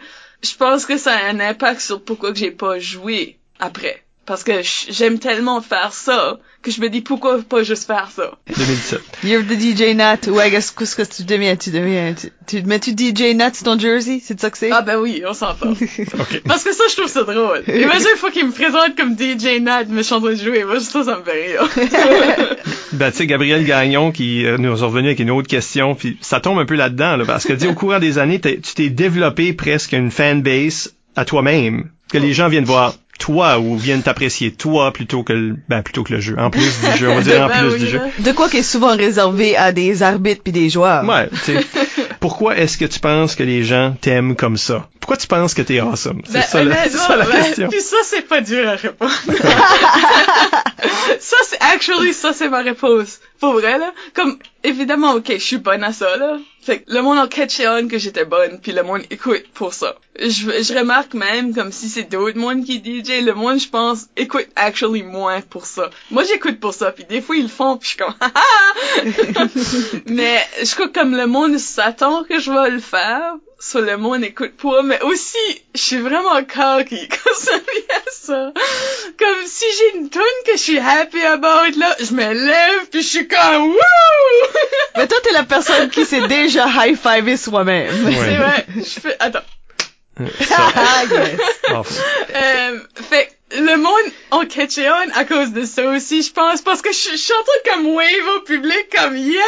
je pense que ça a un impact sur pourquoi que j'ai pas joué après. Parce que j'aime tellement faire ça que je me dis pourquoi pas juste faire ça? 2017. You're the DJ Nat, ou I guess qu'est-ce que tu deviens, tu deviens, tu, tu mets-tu DJ Nat sur ton jersey, c'est ça que c'est? Ah ben oui, on s'entend. okay. Parce que ça, je trouve ça drôle. Imagine une fois qu'il me présente comme DJ Nat, mais je suis en train de jouer, moi, ça, ça me fait rire. ben tu sais, Gabriel Gagnon qui euh, nous est revenu avec une autre question, puis ça tombe un peu là-dedans, là, parce que dis, au courant des années, tu t'es développé presque une fanbase à toi-même, que les gens viennent voir toi ou viennent t'apprécier toi plutôt que le, ben plutôt que le jeu. En plus du jeu on va dire en Ben plus du jeu. De quoi qui est souvent réservé à des arbitres puis des joueurs. ouais tu sais. Pourquoi est-ce que tu penses que les gens t'aiment comme ça? Pourquoi tu penses que t'es awesome? C'est Ben, ça, la- ça la ben, question. Puis ça, c'est pas dur à répondre. ça, c'est, actually, ça, c'est ma réponse. Pour vrai, là. Comme, évidemment, ok, je suis bonne à ça, là. Fait que le monde a catché on que j'étais bonne, puis le monde écoute pour ça. Je, je remarque même, comme si c'est d'autres monde qui DJ, le monde, je pense, écoute actually moins pour ça. Moi, j'écoute pour ça, puis des fois, ils le font, puis je suis comme, ah ah! Mais, je crois que comme le monde s'attend que je vais le faire, sur le monde écoute pas, mais aussi, je suis vraiment cocky quand ça vient à ça. Comme si j'ai une tune que je suis happy about, là, je me lève puis je suis comme wouh! Mais toi, t'es la personne qui s'est déjà high-fivé soi-même. Ouais. C'est vrai, je fais, attends. Ça, Ah, yes. Euh, fait le monde en catché on à cause de ça aussi, je pense, parce que je, je suis en train de comme wave au public comme yeah,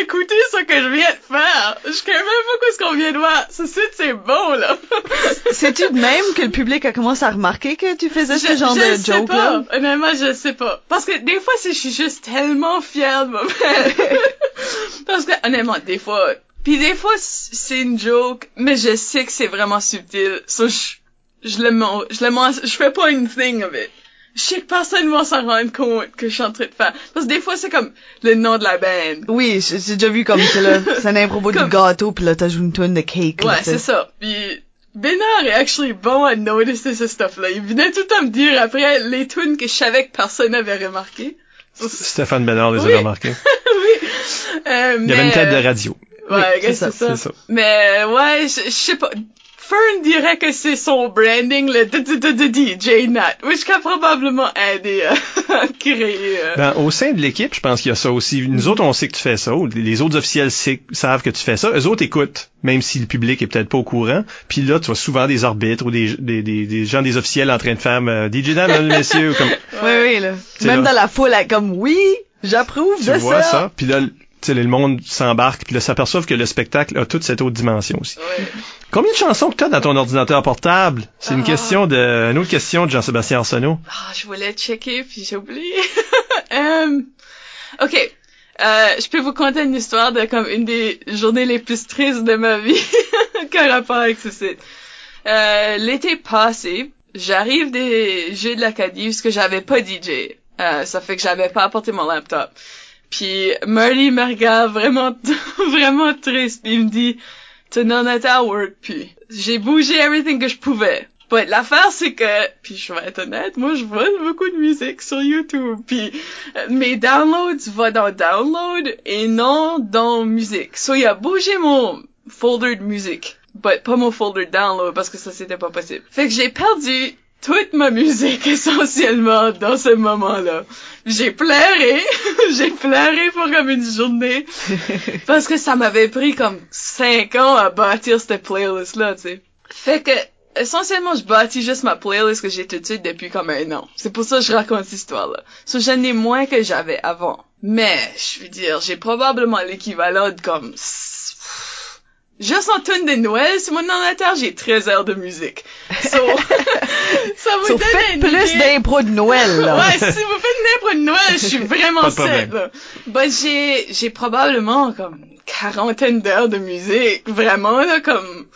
écoutez ce que je viens de faire. Je sais même pas quoi ce qu'on vient de voir. Ce site c'est bon là. C'est-tu de même que le public a commencé à remarquer que tu faisais ce Je- genre je de sais joke-là? pas. Honnêtement, je sais pas. Parce que des fois, c'est- je suis juste tellement fière de moi-même. Parce que, honnêtement, des fois... Puis des fois, c'est une joke, mais je sais que c'est vraiment subtil. So, je, je le mon- je le mon- je fais pas une thing of it. Je sais que personne va s'en rendre compte que je suis en train de faire. Parce que des fois, c'est comme le nom de la band. Oui, j'ai déjà vu comme ça, là. C'est un impro du Comme- gâteau, puis là, t'as joué une tonne de cake, là, Ouais, c'est ça. Puis Bénard est actually bon à noticer ce stuff-là. Il venait tout le temps me dire après les tunes que je savais que personne n'avait remarqué. Stéphane Bénard les Oui. a remarqués oui. Euh, il y avait une tête de radio Ouais, Oui, c'est c'est ça. c'est ça Mais ouais, je je sais pas. Fern dirait que c'est son branding, le DJ Nat, which a probablement aidé euh, à créer. euh, Ben, au sein de l'équipe, je pense qu'il y a ça aussi. Nous autres, on sait que tu fais ça. Les autres officiels savent que tu fais ça. Eux autres écoutent, même si le public est peut-être pas au courant. Puis là, tu vois souvent des arbitres ou des, des, des, des gens des officiels en train de faire euh, DJ Dan, mesdames et messieurs, comme Oui, oui, là. Même là. dans la foule, comme, oui, j'approuve tu de vois ça. ça. Puis là, tu le monde s'embarque, puis là, s'aperçoivent que le spectacle a toute cette autre dimension aussi. ouais. Combien de chansons que tu as dans ton ordinateur portable? C'est une Ah. question de, une autre question de Jean-Sébastien Arsenault. Ah, je voulais checker puis j'ai oublié. Euh, ok. Euh, je peux vous conter une histoire de comme une des journées les plus tristes de ma vie qu'un rapport avec ce site? Euh, l'été passé, j'arrive des Jeux de l'Acadie parce que j'avais pas DJ. Euh, ça fait que j'avais pas apporté mon laptop. Puis Marty me regarde vraiment, vraiment triste. Il me dit, ton ordinateur work puis J'ai bougé everything que je pouvais. But l'affaire c'est que, puis je vais être honnête, moi je vole beaucoup de musique sur YouTube. Puis euh, mes downloads vont dans download et non dans musique. So il a bougé mon folder de musique, but pas mon folder de download parce que ça c'était pas possible. Fait que j'ai perdu toute ma musique essentiellement dans ce moment-là. J'ai pleuré, j'ai pleuré pour comme une journée parce que ça m'avait pris comme cinq ans à bâtir cette playlist-là, tu sais. Fait que, essentiellement, je bâtis juste ma playlist que j'ai tout de suite depuis comme un an. C'est pour ça que je raconte cette histoire-là. So, j'en ai moins que j'avais avant. Mais, je veux dire, j'ai probablement l'équivalent de comme... Juste en tune de Noël sur mon ordinateur, j'ai 13 heures de musique. So, ça vous So, donne faites une plus idée. d'impro de Noël, là. Ouais, si vous faites n'importe Noël, je suis vraiment de set, là. Ben, j'ai, j'ai probablement comme une quarantaine d'heures de musique. Vraiment, là, comme,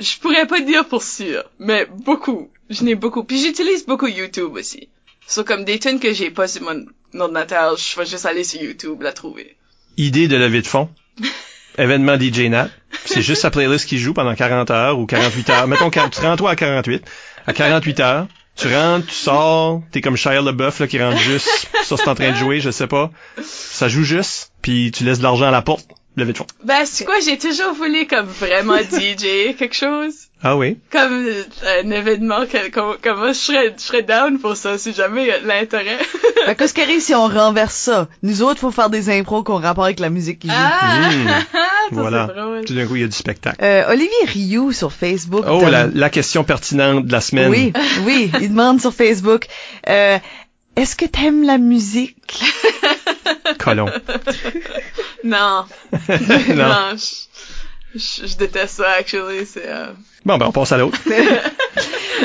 je pourrais pas dire pour sûr, mais beaucoup. Je n'ai beaucoup. Puis j'utilise beaucoup YouTube aussi. So, comme des tunes que j'ai pas sur mon ordinateur, je vais juste aller sur YouTube la trouver. Idée de levée de fonds. Événement DJ Nat. C'est juste sa playlist qui joue pendant 40 heures ou 48 heures. Mettons, tu rends toi à 48. À 48 heures, tu rentres, tu sors, t'es comme Shia LaBeouf là, qui rentre juste, ça c'est en train de jouer, je sais pas. Ça joue juste, puis tu laisses de l'argent à la porte, levez de fond. Ben, c'est quoi, j'ai toujours voulu comme vraiment DJ, quelque chose. Ah oui? Comme euh, un événement, que, comme, comme moi, je serais, je serais down pour ça, si jamais il y a de l'intérêt. Fait qu'est-ce qui arrive si on renverse ça? Nous autres, faut faire des impros qu'on rapport avec la musique qui joue. ah! Mmh. ça, Voilà. drôle. Tout d'un coup, il y a du spectacle. Euh, Olivier Rioux sur Facebook. Oh, donne- la, la question pertinente de la semaine. Oui, oui, il demande sur Facebook. Euh, est-ce que t'aimes la musique? Colon. Non. non. non, je, je, je déteste ça, actually, c'est, euh... Bon, ben, on passe à l'autre.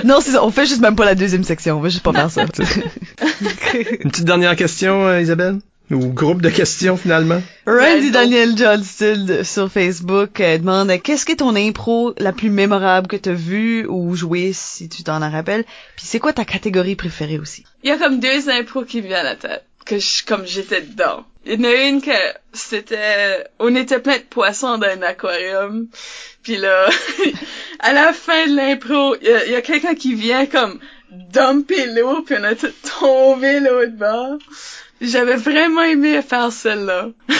Non, c'est ça. On fait juste même pas la deuxième section. On va juste pas faire ça. Une petite dernière question, euh, Isabelle? Ou groupe de questions, finalement? Randy. Daniel Johnston de- sur Facebook euh, demande qu'est-ce que ton impro la plus mémorable que t'as vue ou jouée si tu t'en en rappelles? Puis c'est quoi ta catégorie préférée aussi? Il y a comme deux impros qui me viennent à la tête, que je, comme j'étais dedans. Il y en a une que c'était, on était plein de poissons dans un aquarium. Puis là, à la fin de l'impro, il y a, il y a quelqu'un qui vient comme dumper l'eau, puis on a tout tombé l'autre bord. J'avais vraiment aimé faire celle-là.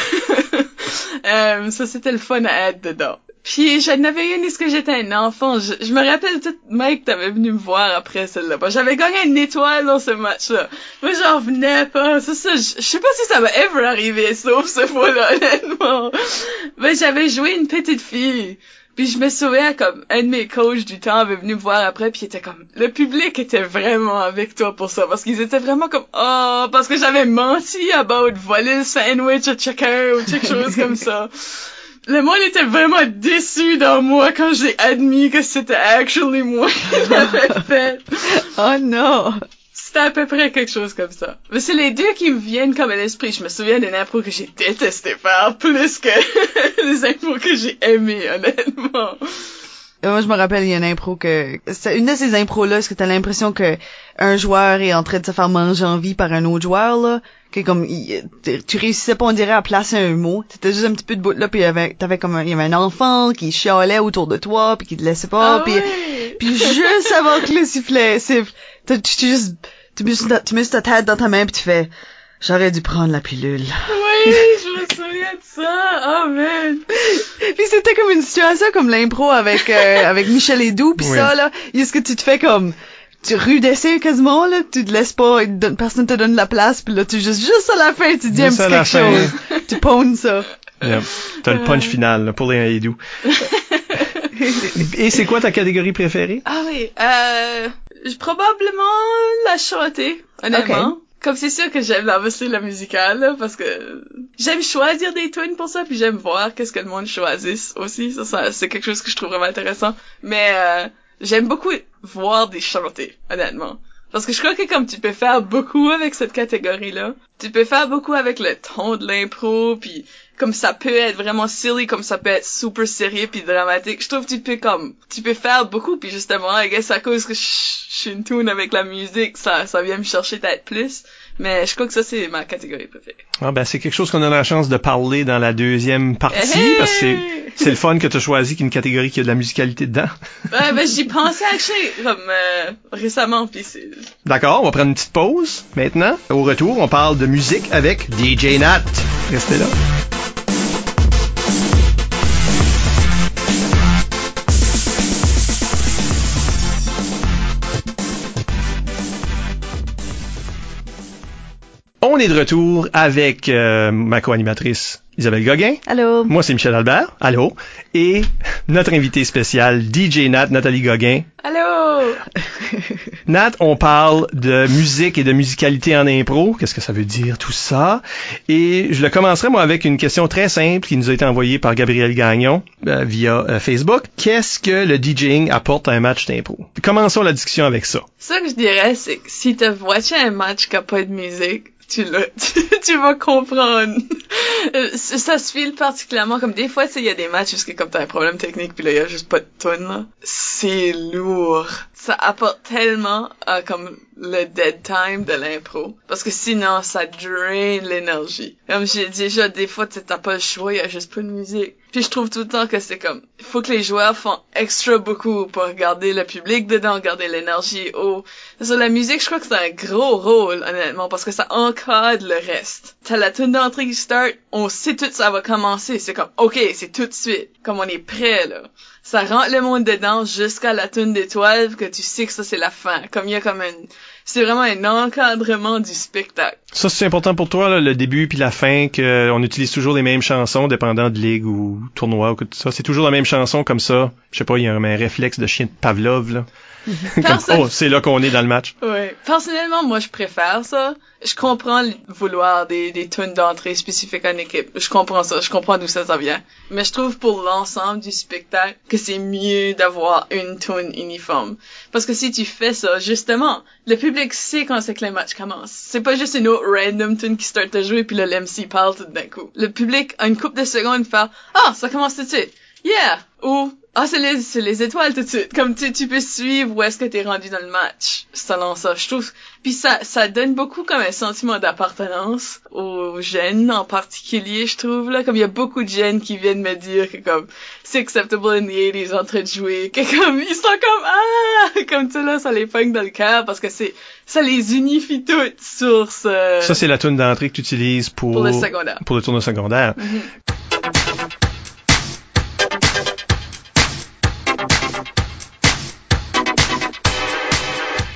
Euh, ça, c'était le fun à être dedans. Puis j'en avais une, est-ce que j'étais un enfant? Je, me rappelle tout, Mike, t'avais venu me voir après celle-là. J'avais gagné une étoile dans ce match-là. Moi, j'en revenais pas. C'est ça, je, je sais pas si ça va ever arriver, sauf ce fois-là, honnêtement. Mais j'avais joué une petite fille. Puis je me souviens comme un de mes coachs du temps avait venu me voir après puis il était comme le public était vraiment avec toi pour ça parce qu'ils étaient vraiment comme oh parce que j'avais menti about voler le sandwich à quelqu'un ou quelque chose comme ça. Le monde était vraiment déçu dans moi quand j'ai admis que c'était actually moi qui l'avais fait. Oh non! C'était à peu près quelque chose comme ça. Mais c'est les deux qui me viennent comme à l'esprit. Je me souviens d'une impro que j'ai détesté faire plus que les impros que j'ai aimées, honnêtement. Euh, Moi, je me rappelle, il y a une impro que... C'est une de ces impros-là, est-ce que t'as l'impression que un joueur est en train de se faire manger en vie par un autre joueur, là? Que comme, il- tu- réussissais pas, on dirait, à placer un mot. C'était juste un petit peu de bout là, puis il y avait, t'avais comme un, il y avait un enfant qui chialait autour de toi, puis qui te laissait pas, Ah puis... Puis juste avant que le sifflet siffle, tu, tu juste... Tu mets, ta- tu mets ta tête dans ta main, puis tu fais... J'aurais dû prendre la pilule. Oui, je me souviens de ça. Oh man. Puis c'était comme une situation comme l'impro avec euh, avec Michel Edoux puis Oui. ça là, est-ce que tu te fais comme tu rudescais quasiment là, tu te laisses pas, personne te donne la place puis là tu juste juste à la fin tu dis un Juste petit à la quelque fin. chose, tu pawns ça. Yep. T'as le punch final là, pour les doux. Et c'est quoi ta catégorie préférée? Ah oui, euh, probablement la chanter, honnêtement. Comme c'est sûr que j'aime la la musicale, parce que j'aime choisir des tunes pour ça, puis j'aime voir qu'est-ce que le monde choisisse aussi. Ça, ça c'est quelque chose que je trouve vraiment intéressant. Mais euh, j'aime beaucoup voir des chanter, honnêtement. Parce que je crois que comme tu peux faire beaucoup avec cette catégorie-là, tu peux faire beaucoup avec le ton de l'impro, puis comme ça peut être vraiment silly, comme ça peut être super sérieux puis dramatique. Je trouve que tu peux comme, tu peux faire beaucoup, puis justement, I guess à cause que je, suis une tune avec la musique, ça, ça vient me chercher peut-être plus. Mais je crois que ça, c'est ma catégorie préférée. Ah ben c'est quelque chose qu'on a la chance de parler dans la deuxième partie Hey! parce que c'est le fun que tu as choisi qu'une catégorie qui a de la musicalité dedans. Ouais, ben j'y pensais actually, comme euh, récemment, puis. D'accord, on va prendre une petite pause maintenant. Au retour, on parle de musique avec DJ Nat. Restez là. On est de retour avec euh, ma co-animatrice Isabelle Gauguin. Allô? Moi, c'est Michel Albert. Allô? Et notre invité spécial, DJ Nat, Nathalie Gauguin. Allô? Nat, on parle de musique et de musicalité en impro. Qu'est-ce que ça veut dire tout ça? Et je le commencerai moi avec une question très simple qui nous a été envoyée par Gabriel Gagnon euh, via euh, Facebook. Qu'est-ce que le DJing apporte à un match d'impro? Commençons la discussion avec ça. Ça que je dirais, c'est que si t'as watché un match qui a pas de musique, tu, tu, tu vas comprendre. Euh, ça se file particulièrement comme des fois, il y a des matchs que comme t'as un problème technique puis là, il y a juste pas de tune, C'est lourd. Ça apporte tellement à comme le dead time de l'impro. Parce que sinon, ça draine l'énergie. Comme j'ai déjà, des fois, t'as pas le choix, il y a juste pas de musique. Puis je trouve tout le temps que c'est comme, faut que les joueurs font extra beaucoup pour garder le public dedans, garder l'énergie haut. Sur la musique, je crois que c'est un gros rôle, honnêtement, parce que ça encadre le reste. T'as la tune d'entrée qui start, on sait tout ça va commencer. C'est comme, ok, c'est tout de suite. Comme on est prêt, là. Ça rentre le monde dedans jusqu'à la tune d'étoiles que tu sais que ça c'est la fin. Comme il y a comme une, c'est vraiment un encadrement du spectacle. Ça, c'est important pour toi, là, le début puis la fin, qu'on utilise toujours les mêmes chansons, dépendant de ligue ou tournoi ou tout ça. C'est toujours la même chanson comme ça. Je sais pas, il y a un, un réflexe de chien de Pavlov, là. oh, c'est là qu'on est dans le match. Oui. Personnellement, moi, je préfère ça. Je comprends vouloir des, des tunes d'entrée spécifiques en équipe. Je comprends ça. Je comprends d'où ça, ça vient. Mais je trouve pour l'ensemble du spectacle que c'est mieux d'avoir une tune uniforme. Parce que si tu fais ça, justement, le public sait quand c'est que le match commence. C'est pas juste une autre random tune qui start à jouer puis le MC parle tout d'un coup. Le public a une couple de secondes fait ah, ça commence tout de suite. Yeah! Ou ah, c'est les, c'est les étoiles tout de suite. Comme tu, tu peux suivre où est-ce que t'es rendu dans le match. Selon ça, je trouve. Puis ça, ça donne beaucoup comme un sentiment d'appartenance aux jeunes en particulier, je trouve, là. Comme il y a beaucoup de jeunes qui viennent me dire que comme, c'est acceptable in the 80s en train de jouer. Que comme, ils sont comme, ah! Comme tu là, ça les pogne dans le cœur parce que c'est, ça les unifie toutes sur ce... Ça, c'est la tune d'entrée que tu utilises pour... Pour le secondaire. Pour le tournoi secondaire. Mm-hmm.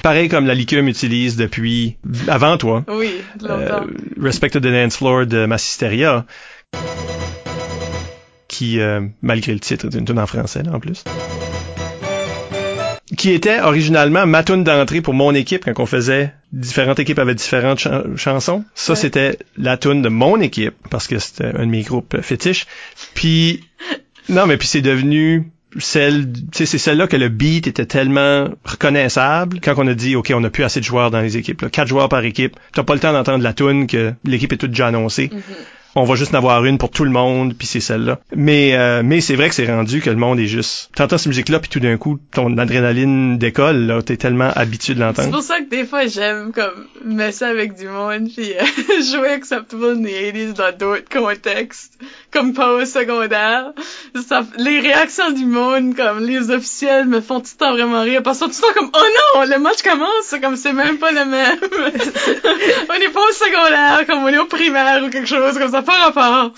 Pareil comme la licume utilise depuis avant toi. Oui, longtemps. Euh, Respect the Dance Floor de Massisteria, qui, euh, malgré le titre, est une tune en français là, en plus qui était originalement ma tune d'entrée pour mon équipe quand on faisait différentes équipes avec différentes chansons. Ça, c'était la tune de mon équipe parce que c'était un de mes groupes fétiches. Puis, non, mais puis c'est devenu celle, c'est celle-là que le beat était tellement reconnaissable quand on a dit, OK, on n'a plus assez de joueurs dans les équipes. Quatre joueurs par équipe. T'as pas le temps d'entendre la tune que l'équipe est toute déjà annoncée. Mm-hmm on va juste en avoir une pour tout le monde, puis c'est celle-là. Mais euh, mais c'est vrai que c'est rendu que le monde est juste. T'entends cette musique-là, puis tout d'un coup, ton adrénaline décolle. Là, t'es tellement habitué de l'entendre. C'est pour ça que des fois j'aime comme messer avec du monde, puis euh, jouer Acceptable in the 80s dans d'autres contextes, comme pas au secondaire. Les réactions du monde, comme les officiels, me font tout le temps vraiment rire. Parce que tout le temps comme oh non, le match commence, comme c'est même pas le même. on est pas au secondaire, comme on est au primaire ou quelque chose comme ça pas rapport.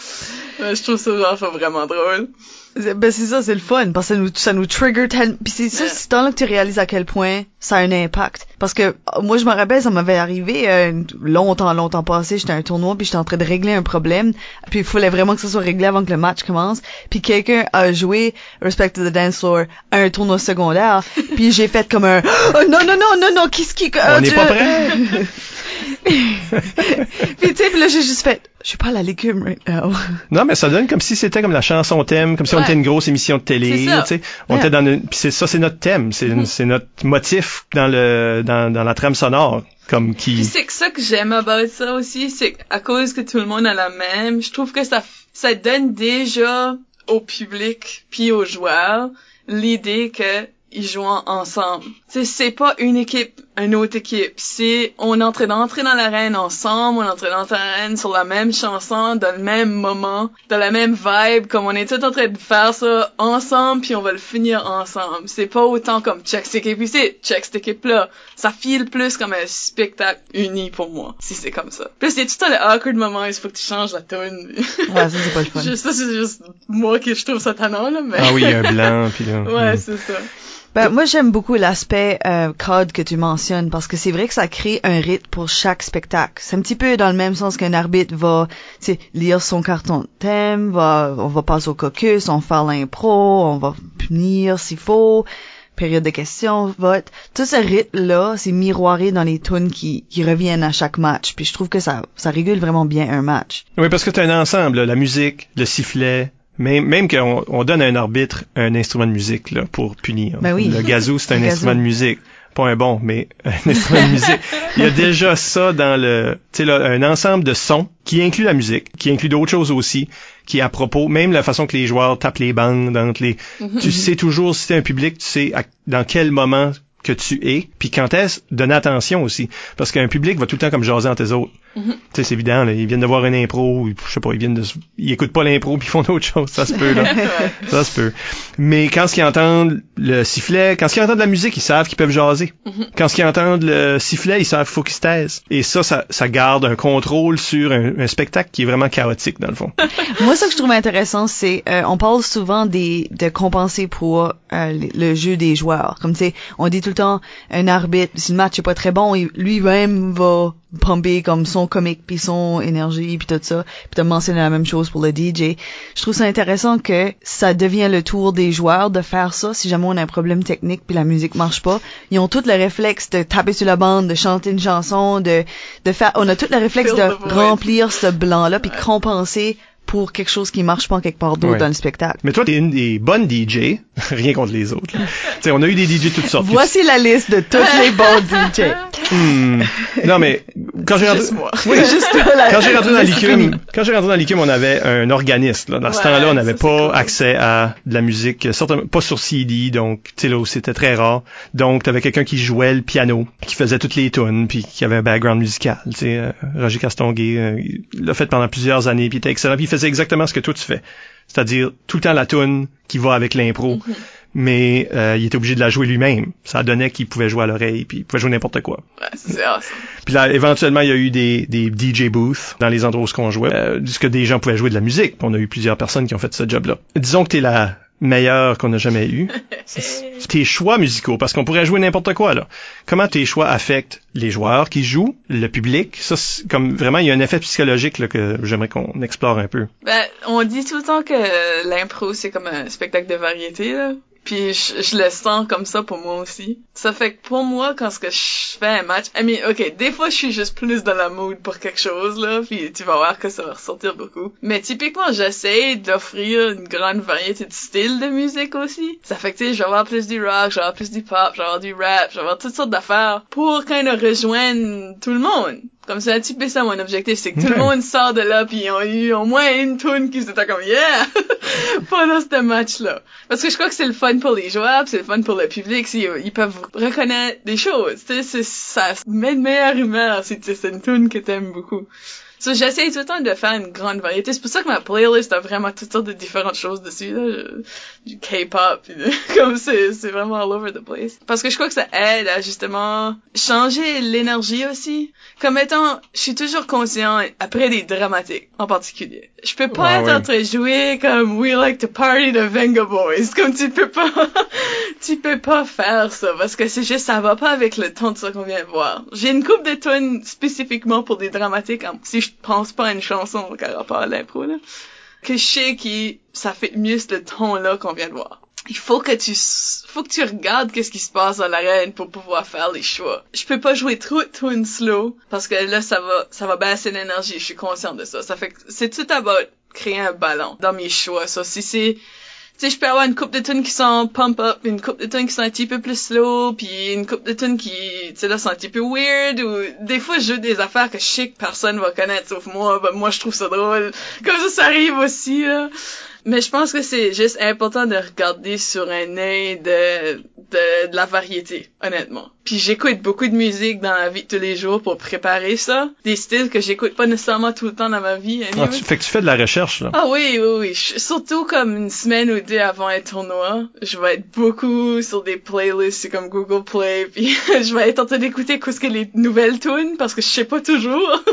je trouve ça vraiment drôle. Ben c'est ça, c'est le fun parce que ça nous, ça nous trigger tellement. Puis c'est ça, c'est temps là que tu réalises à quel point ça a un impact. Parce que moi je me rappelle, ça m'avait arrivé euh, longtemps, longtemps passé. J'étais à un tournoi puis j'étais en train de régler un problème. Puis il fallait vraiment que ça soit réglé avant que le match commence. Puis quelqu'un a joué Respect to the Dance Floor à un tournoi secondaire. puis j'ai fait comme un oh, non non non non non qu'est-ce qui on n'est pas prêt. puis tu sais, là j'ai juste fait je suis pas la légume right now. non, mais ça donne comme si c'était comme la chanson thème, comme si on était une grosse émission de télé. Tu sais, on était dans une, puis c'est ça, c'est notre thème, c'est mm-hmm. c'est notre motif dans le dans, dans la trame sonore, comme qui. c'est ça que j'aime about ça aussi, c'est à cause que tout le monde a la même. Je trouve que ça ça donne déjà au public puis aux joueurs l'idée que ils jouent ensemble. C'est pas une équipe, une autre équipe. C'est on est en train d'entrer dans l'arène ensemble, on est en train d'entrer dans l'arène sur la même chanson, dans le même moment, dans la même vibe, comme on est tous en train de faire ça ensemble, puis on va le finir ensemble. C'est pas autant comme check cette équipe ici, check cette équipe là. Ça file plus comme un spectacle uni pour moi, si c'est comme ça. Plus a tout le awkward moment, il faut que tu changes la tune. ouais, ça c'est pas le fun. ça c'est juste moi qui je trouve ça tannant là, mais. Ah oui, il y a un blanc puis là. ouais, c'est ça. Ben, moi, j'aime beaucoup l'aspect euh, code que tu mentionnes parce que c'est vrai que ça crée un rythme pour chaque spectacle. C'est un petit peu dans le même sens qu'un arbitre va lire son carton de thème, va, on va passer au caucus, on va faire l'impro, on va punir s'il faut, période de questions, vote. Tout ce rythme-là, c'est miroiré dans les tunes qui, qui reviennent à chaque match. Puis je trouve que ça, ça régule vraiment bien un match. Oui, parce que t'as un ensemble, la musique, le sifflet, même, même qu'on on donne à un arbitre un instrument de musique là, pour punir. Ben oui. Le gazou, c'est un instrument de musique. pas un bon, mais un instrument de musique. Il y a déjà ça dans le, tu sais, un ensemble de sons qui inclut la musique, qui inclut d'autres choses aussi, qui est à propos, même la façon que les joueurs tapent les bandes entre les, Mhm. tu sais toujours si c'est un public, tu sais à- dans quel moment que tu es, puis quand est-ce, donner attention aussi, parce qu'un public va tout le temps comme jaser entre eux autres. Mhm. Tu sais, c'est évident, là, ils viennent de voir une impro, je sais pas, ils viennent de, ils écoutent pas l'impro puis ils font d'autres choses, ça se peut là. Ça se peut. Mais quand ils entendent le sifflet, quand ils entendent la musique, ils savent qu'ils peuvent jaser. Mhm. Quand ils entendent le sifflet, ils savent qu'il faut qu'ils se taisent. Et ça, ça, ça garde un contrôle sur un, un spectacle qui est vraiment chaotique, dans le fond. Moi, ce que je trouve intéressant, c'est euh, on parle souvent des de compenser pour euh, le le jeu des joueurs. Comme tu sais, on dit tout le temps un arbitre, si le match est pas très bon, lui-même va pomper comme son comique puis son énergie puis tout ça. Puis t'as mentionné la même chose pour le DJ. Je trouve ça intéressant que ça devient le tour des joueurs de faire ça si jamais on a un problème technique puis la musique marche pas. Ils ont tout le réflexe de taper sur la bande, de chanter une chanson, de de faire on a tout le réflexe de remplir ce blanc là puis compenser pour quelque chose qui marche pas quelque part d'autre Ouais. dans le spectacle. Mais toi, t'es une des bonnes DJ, rien contre les autres. sais, on a eu des DJ toutes sortes. Voici la liste de tous les bons DJ. Hmm. Non, mais quand j'ai rentré. Oui. La- quand j'ai rentré dans l'ICUM, quand j'ai rentré dans l'ICUM, on avait un organiste. Là. Dans ce temps-là, on n'avait pas cool. accès à de la musique, euh, certainement pas sur CD, donc tu sais là c'était très rare. Donc t'avais quelqu'un qui jouait le piano, qui faisait toutes les tunes, puis qui avait un background musical. Tu sais, euh, Roger Castonguay euh, il l'a fait pendant plusieurs années, puis il était excellent, puis il faisait exactement ce que toi tu fais, c'est-à-dire tout le temps la tune qui va avec l'impro. Mais euh, il était obligé de la jouer lui-même. Ça donnait qu'il pouvait jouer à l'oreille, puis il pouvait jouer n'importe quoi. Ouais, c'est awesome. Puis là, éventuellement, il y a eu des, des DJ booths dans les endroits où on jouait, euh, que des gens pouvaient jouer de la musique. On a eu plusieurs personnes qui ont fait ce job-là. Disons que t'es la meilleure qu'on a jamais. C'est tes choix musicaux, parce qu'on pourrait jouer n'importe quoi, là. Comment tes choix affectent les joueurs qui jouent, le public? Ça, c'est comme vraiment, il y a un effet psychologique là, que j'aimerais qu'on explore un peu. Ben, on dit tout le temps que l'impro, c'est comme un spectacle de variété, là. Puis je, je le sens comme ça pour moi aussi. Ça fait que pour moi, quand ce que je fais un match, I mean, ok, des fois je suis juste plus dans la mood pour quelque chose là, puis tu vas voir que ça va ressortir beaucoup. Mais typiquement, j'essaie d'offrir une grande variété de styles de musique aussi. Ça fait que tu sais, je vais avoir plus du rock, je vais avoir plus du pop, je vais avoir du rap, je vais avoir toutes sortes d'affaires pour of rejoindre tout le monde. Comme petit peu ça mon objectif, c'est que tout le monde sort de là puis ils ont eu au moins une tune qui s'était comme yeah pendant ce match-là. Parce que je crois que c'est le fun pour les joueurs, c'est le fun pour le public, si ils peuvent reconnaître des choses. Tu sais, ça met de meilleure humeur si c'est une tune que t'aimes beaucoup. So, j'essaie tout le temps de faire une grande variété. C'est pour ça que ma playlist a vraiment toutes sortes de différentes choses dessus, là. Je- du K-pop, comme c'est, c'est vraiment all over the place. Parce que je crois que ça aide à justement changer l'énergie aussi. Comme étant, je suis toujours conscient après des dramatiques, en particulier. Je peux pas Ah être ouais. en train de jouer comme We Like to Party de Venga Boys. Comme tu peux pas, tu peux pas faire ça parce que c'est juste, ça va pas avec le ton de ça qu'on vient de voir. J'ai une coupe de tunes spécifiquement pour des dramatiques, si je pense pas à une chanson qui rapport à l'impro, là. Que je sais qui, ça fait mieux ce ton-là qu'on vient de voir. Il faut que tu, faut que tu regardes qu'est-ce qui se passe dans l'arène pour pouvoir faire les choix. Je peux pas jouer trop de tunes slow parce que là, ça va, ça va baisser l'énergie. Je suis consciente de ça. Ça fait que c'est tout about créer un ballon dans mes choix. Ça, si c'est, sais, je peux avoir une coupe de tunes qui sont pump up, une coupe de tunes qui sont un petit peu plus slow, puis une coupe de tunes qui, tu sais, là, sont un petit peu weird, ou des fois, je joue des affaires que je sais que personne va connaître, sauf moi, ben, moi, je trouve ça drôle. Comme ça, ça arrive aussi, là. Mais je pense que c'est juste important de regarder sur un œil de, de, de la variété, honnêtement. Puis j'écoute beaucoup de musique dans la vie de tous les jours pour préparer ça. Des styles que j'écoute pas nécessairement tout le temps dans ma vie. Ah, tu, fait que tu fais de la recherche, là. Ah oui, oui, oui. Je- surtout comme une semaine ou deux avant un tournoi, je vais être beaucoup sur des playlists comme Google Play, puis je vais être en train d'écouter qu'est-ce que les nouvelles tunes parce que je sais pas toujours.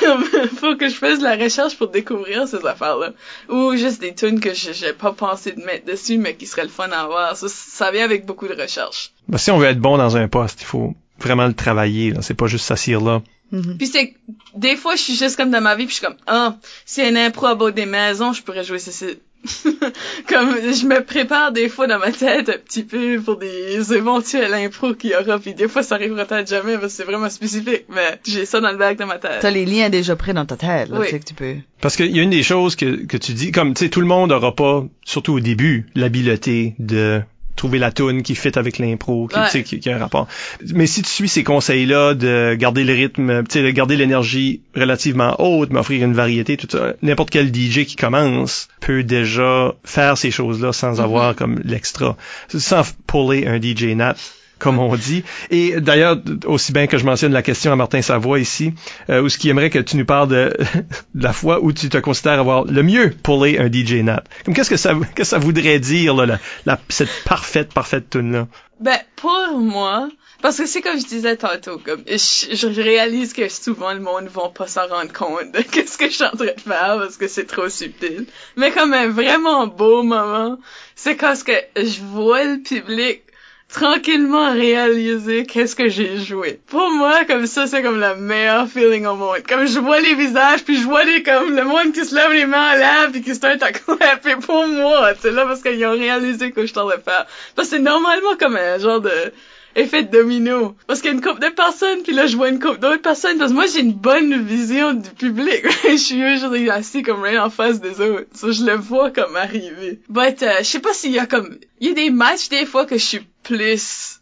Faut que je fasse de la recherche pour découvrir ces affaires-là. Ou juste des tunes que je- j'ai pas pensé de mettre dessus, mais qui seraient le fun à avoir. Ça, ça vient avec beaucoup de recherche. Ben, si on veut être bon dans un poste, il faut vraiment le travailler, là. C'est pas juste s'assire là. Mhm. Puis c'est des fois je suis juste comme dans ma vie puis je suis comme ah si un impro à bord des maisons je pourrais jouer ceci comme je me prépare des fois dans ma tête un petit peu pour des éventuels impros qu'il y aura puis des fois ça arrivera peut-être jamais parce que c'est vraiment spécifique mais j'ai ça dans le bac de ma tête T'as les liens déjà prêts dans ta tête, là, Oui. tu sais que tu peux. Parce qu'il y a une des choses que, que tu dis, comme, tu sais, tout le monde aura pas, surtout au début, l'habileté de trouver la tune qui fit avec l'impro, qui, Ouais. qui, qui a un rapport. Mais si tu suis ces conseils-là de garder le rythme, de garder l'énergie relativement haute, mais offrir une variété, tout ça, n'importe quel DJ qui commence peut déjà faire ces choses-là sans avoir comme l'extra, sans puller un DJ nat comme on dit. Et d'ailleurs, aussi bien que je mentionne la question à Martin Savoie ici, euh, où ce qui aimerait que tu nous parles de, la fois où tu te considères avoir le mieux pullé un DJ Nat. Comme qu'est-ce que ça, que ça voudrait dire, là, la, la- cette parfaite, parfaite tune là? Ben, pour moi, parce que c'est comme je disais tantôt, comme, je, réalise que souvent le monde va pas s'en rendre compte de qu'est-ce que je suis en train de faire parce que c'est trop subtil. Mais comme un vraiment beau moment, c'est quand ce que je vois le public tranquillement réaliser qu'est-ce que j'ai joué. Pour moi, comme ça, c'est comme le meilleur feeling au monde. Comme je vois les visages, puis je vois les, comme, le monde qui se lève les mains en l'air, puis qui se tente à clapper pour moi, c'est là, parce qu'ils ont réalisé que je t'en de faire. Parce que c'est normalement comme un genre de, effet domino. Parce qu'il y a une couple de personnes, puis là, je vois une couple d'autres personnes, parce que moi, j'ai une bonne vision du public. je suis usually assis comme rien en face des autres. So, je le vois comme arriver. But, euh, je sais pas s'il y a comme... Il y a des matchs, des fois, que je suis plus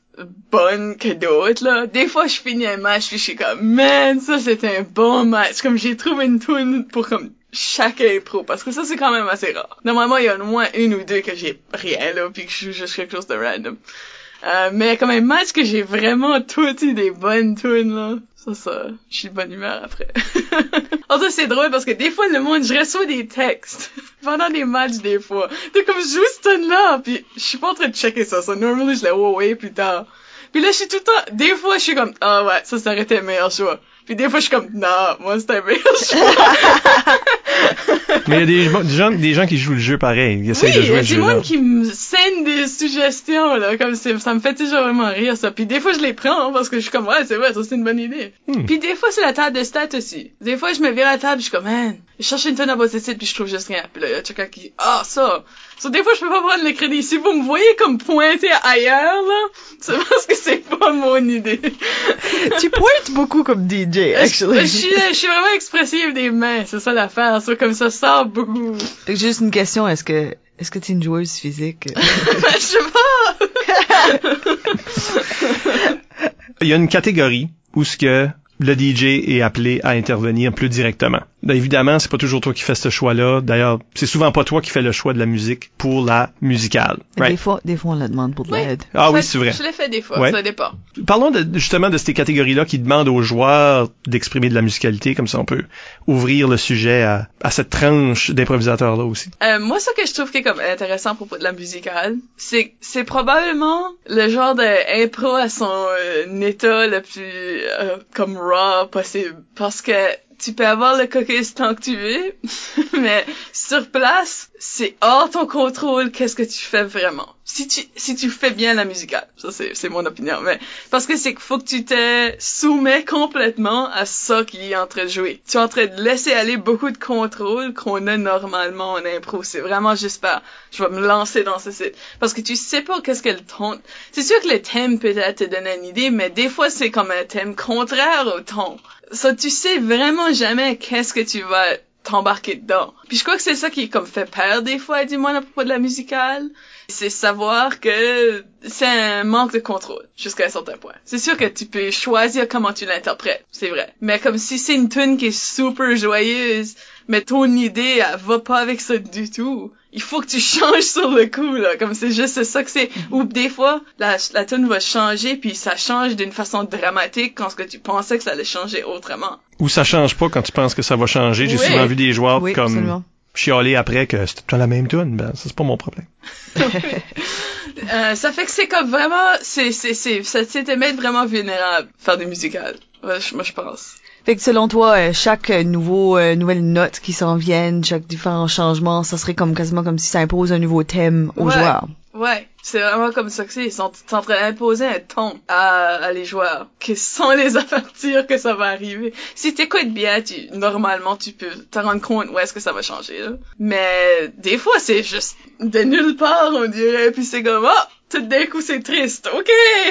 bonne que d'autres, là. Des fois, je finis un match, puis je suis comme, man, ça, c'était un bon match. Comme, j'ai trouvé une tune pour, comme, chaque impro, parce que ça, c'est quand même assez rare. Normalement, il y a au moins une ou deux que j'ai rien, là, puis que je joue juste quelque chose de random. Euh, mais comme un match que j'ai vraiment tout eu des bonnes tunes, là. Ça, ça, je suis de bonne humeur après. en cas, c'est drôle parce que des fois, le monde, je reçois des textes pendant des matchs, des fois. De comme, je joue cette tune-là, puis je suis pas en train de checker ça. Ça, normalement, je ouais, ouais, plus tard. Puis là, je suis tout le temps, des fois, je suis comme, ah ouais, ça, ça aurait été un meilleur choix. Puis des fois, je suis comme, non, moi, c'était un choix. Mais il y a des, des gens, des gens qui jouent le jeu pareil, ils essayent Oui, de il y jouer a le jeu là. monde qui me scène des suggestions, là, comme c'est, ça me fait toujours vraiment rire, ça. Puis des fois, je les prends, hein, parce que je suis comme, ouais, c'est vrai, ça, c'est une bonne idée. Hmm. Puis des fois, c'est la table de stats aussi. Des fois, je me vire à la table, je suis comme, man, je cherche une tonne à bosser puis je trouve juste rien. Puis là, il y a quelqu'un qui, ah, ça. So, des fois, je peux pas prendre le crédit. Si vous me voyez comme pointer ailleurs, là, c'est parce que c'est pas mon idée. tu pointes beaucoup comme DJ, actually. je suis, je suis vraiment expressive des mains, c'est ça l'affaire. Ça, comme ça sort beaucoup. Juste une question, est-ce que est-ce que tu es une joueuse physique? je sais pas. Il y a une catégorie où ce que le DJ est appelé à intervenir plus directement. Ben, évidemment, c'est pas toujours toi qui fais ce choix-là. D'ailleurs, c'est souvent pas toi qui fais le choix de la musique pour la musicale. Des Right? fois, des fois on la demande pour de Oui. l'aide. Ah oui, c'est vrai. Je l'ai fait des fois, Ouais. ça dépend. Parlons de, justement de ces catégories-là qui demandent aux joueurs d'exprimer de la musicalité, comme ça on peut ouvrir le sujet à, à cette tranche d'improvisateurs-là aussi. Euh, moi, ce que je trouve qui est comme intéressant à propos de la musicale, c'est c'est probablement le genre d'impro à son euh, état le plus euh, comme raw possible, parce que tu peux avoir le cookies tant que tu veux, mais sur place, c'est hors ton contrôle qu'est-ce que tu fais vraiment. Si tu si tu fais bien la musicale, ça c'est c'est mon opinion, mais parce que c'est qu'il faut que tu te soumets complètement à ça qui est en train de jouer. Tu es en train de laisser aller beaucoup de contrôle qu'on a normalement en impro. C'est vraiment juste pas, je vais me lancer dans ce site. Parce que tu sais pas qu'est-ce que le ton, c'est sûr que le thème peut-être te donne une idée, mais des fois c'est comme un thème contraire au ton. Ça, tu sais vraiment jamais qu'est-ce que tu vas t'embarquer dedans. Puis je crois que c'est ça qui comme fait peur des fois, dis-moi à propos de la musicale. C'est savoir que c'est un manque de contrôle jusqu'à un certain point. C'est sûr que tu peux choisir comment tu l'interprètes, c'est vrai. Mais comme si c'est une tune qui est super joyeuse, mais ton idée, elle va pas avec ça du tout. Il faut que tu changes sur le coup, là. Comme c'est juste ça que c'est. Ou des fois, la, la tune va changer, puis ça change d'une façon dramatique quand ce que tu pensais que ça allait changer autrement. Ou ça change pas quand tu penses que ça va changer. J'ai Oui. souvent vu des joueurs Oui, comme absolument. Chialer après que c'était tout la même tune. Ben, ça c'est pas mon problème. Euh, ça fait que c'est comme vraiment, c'est, c'est, c'est, ça c'est vraiment vulnérable, faire des musicales. Moi, je pense. Fait que selon toi, euh, chaque euh, nouveau euh, nouvelle note qui s'en viennent, chaque différent changement, ça serait comme quasiment comme si ça impose un nouveau thème aux Ouais. joueurs. Ouais, c'est vraiment comme ça que c'est. Ils sont, sont en train d'imposer un ton à, à les joueurs, que sans les avertir que ça va arriver. Si t'écoutes bien, tu, normalement, tu peux te rendre compte où est-ce que ça va changer, là. Mais, des fois, c'est juste de nulle part, on dirait, puis c'est comme, ah, tout d'un coup c'est triste. Ok,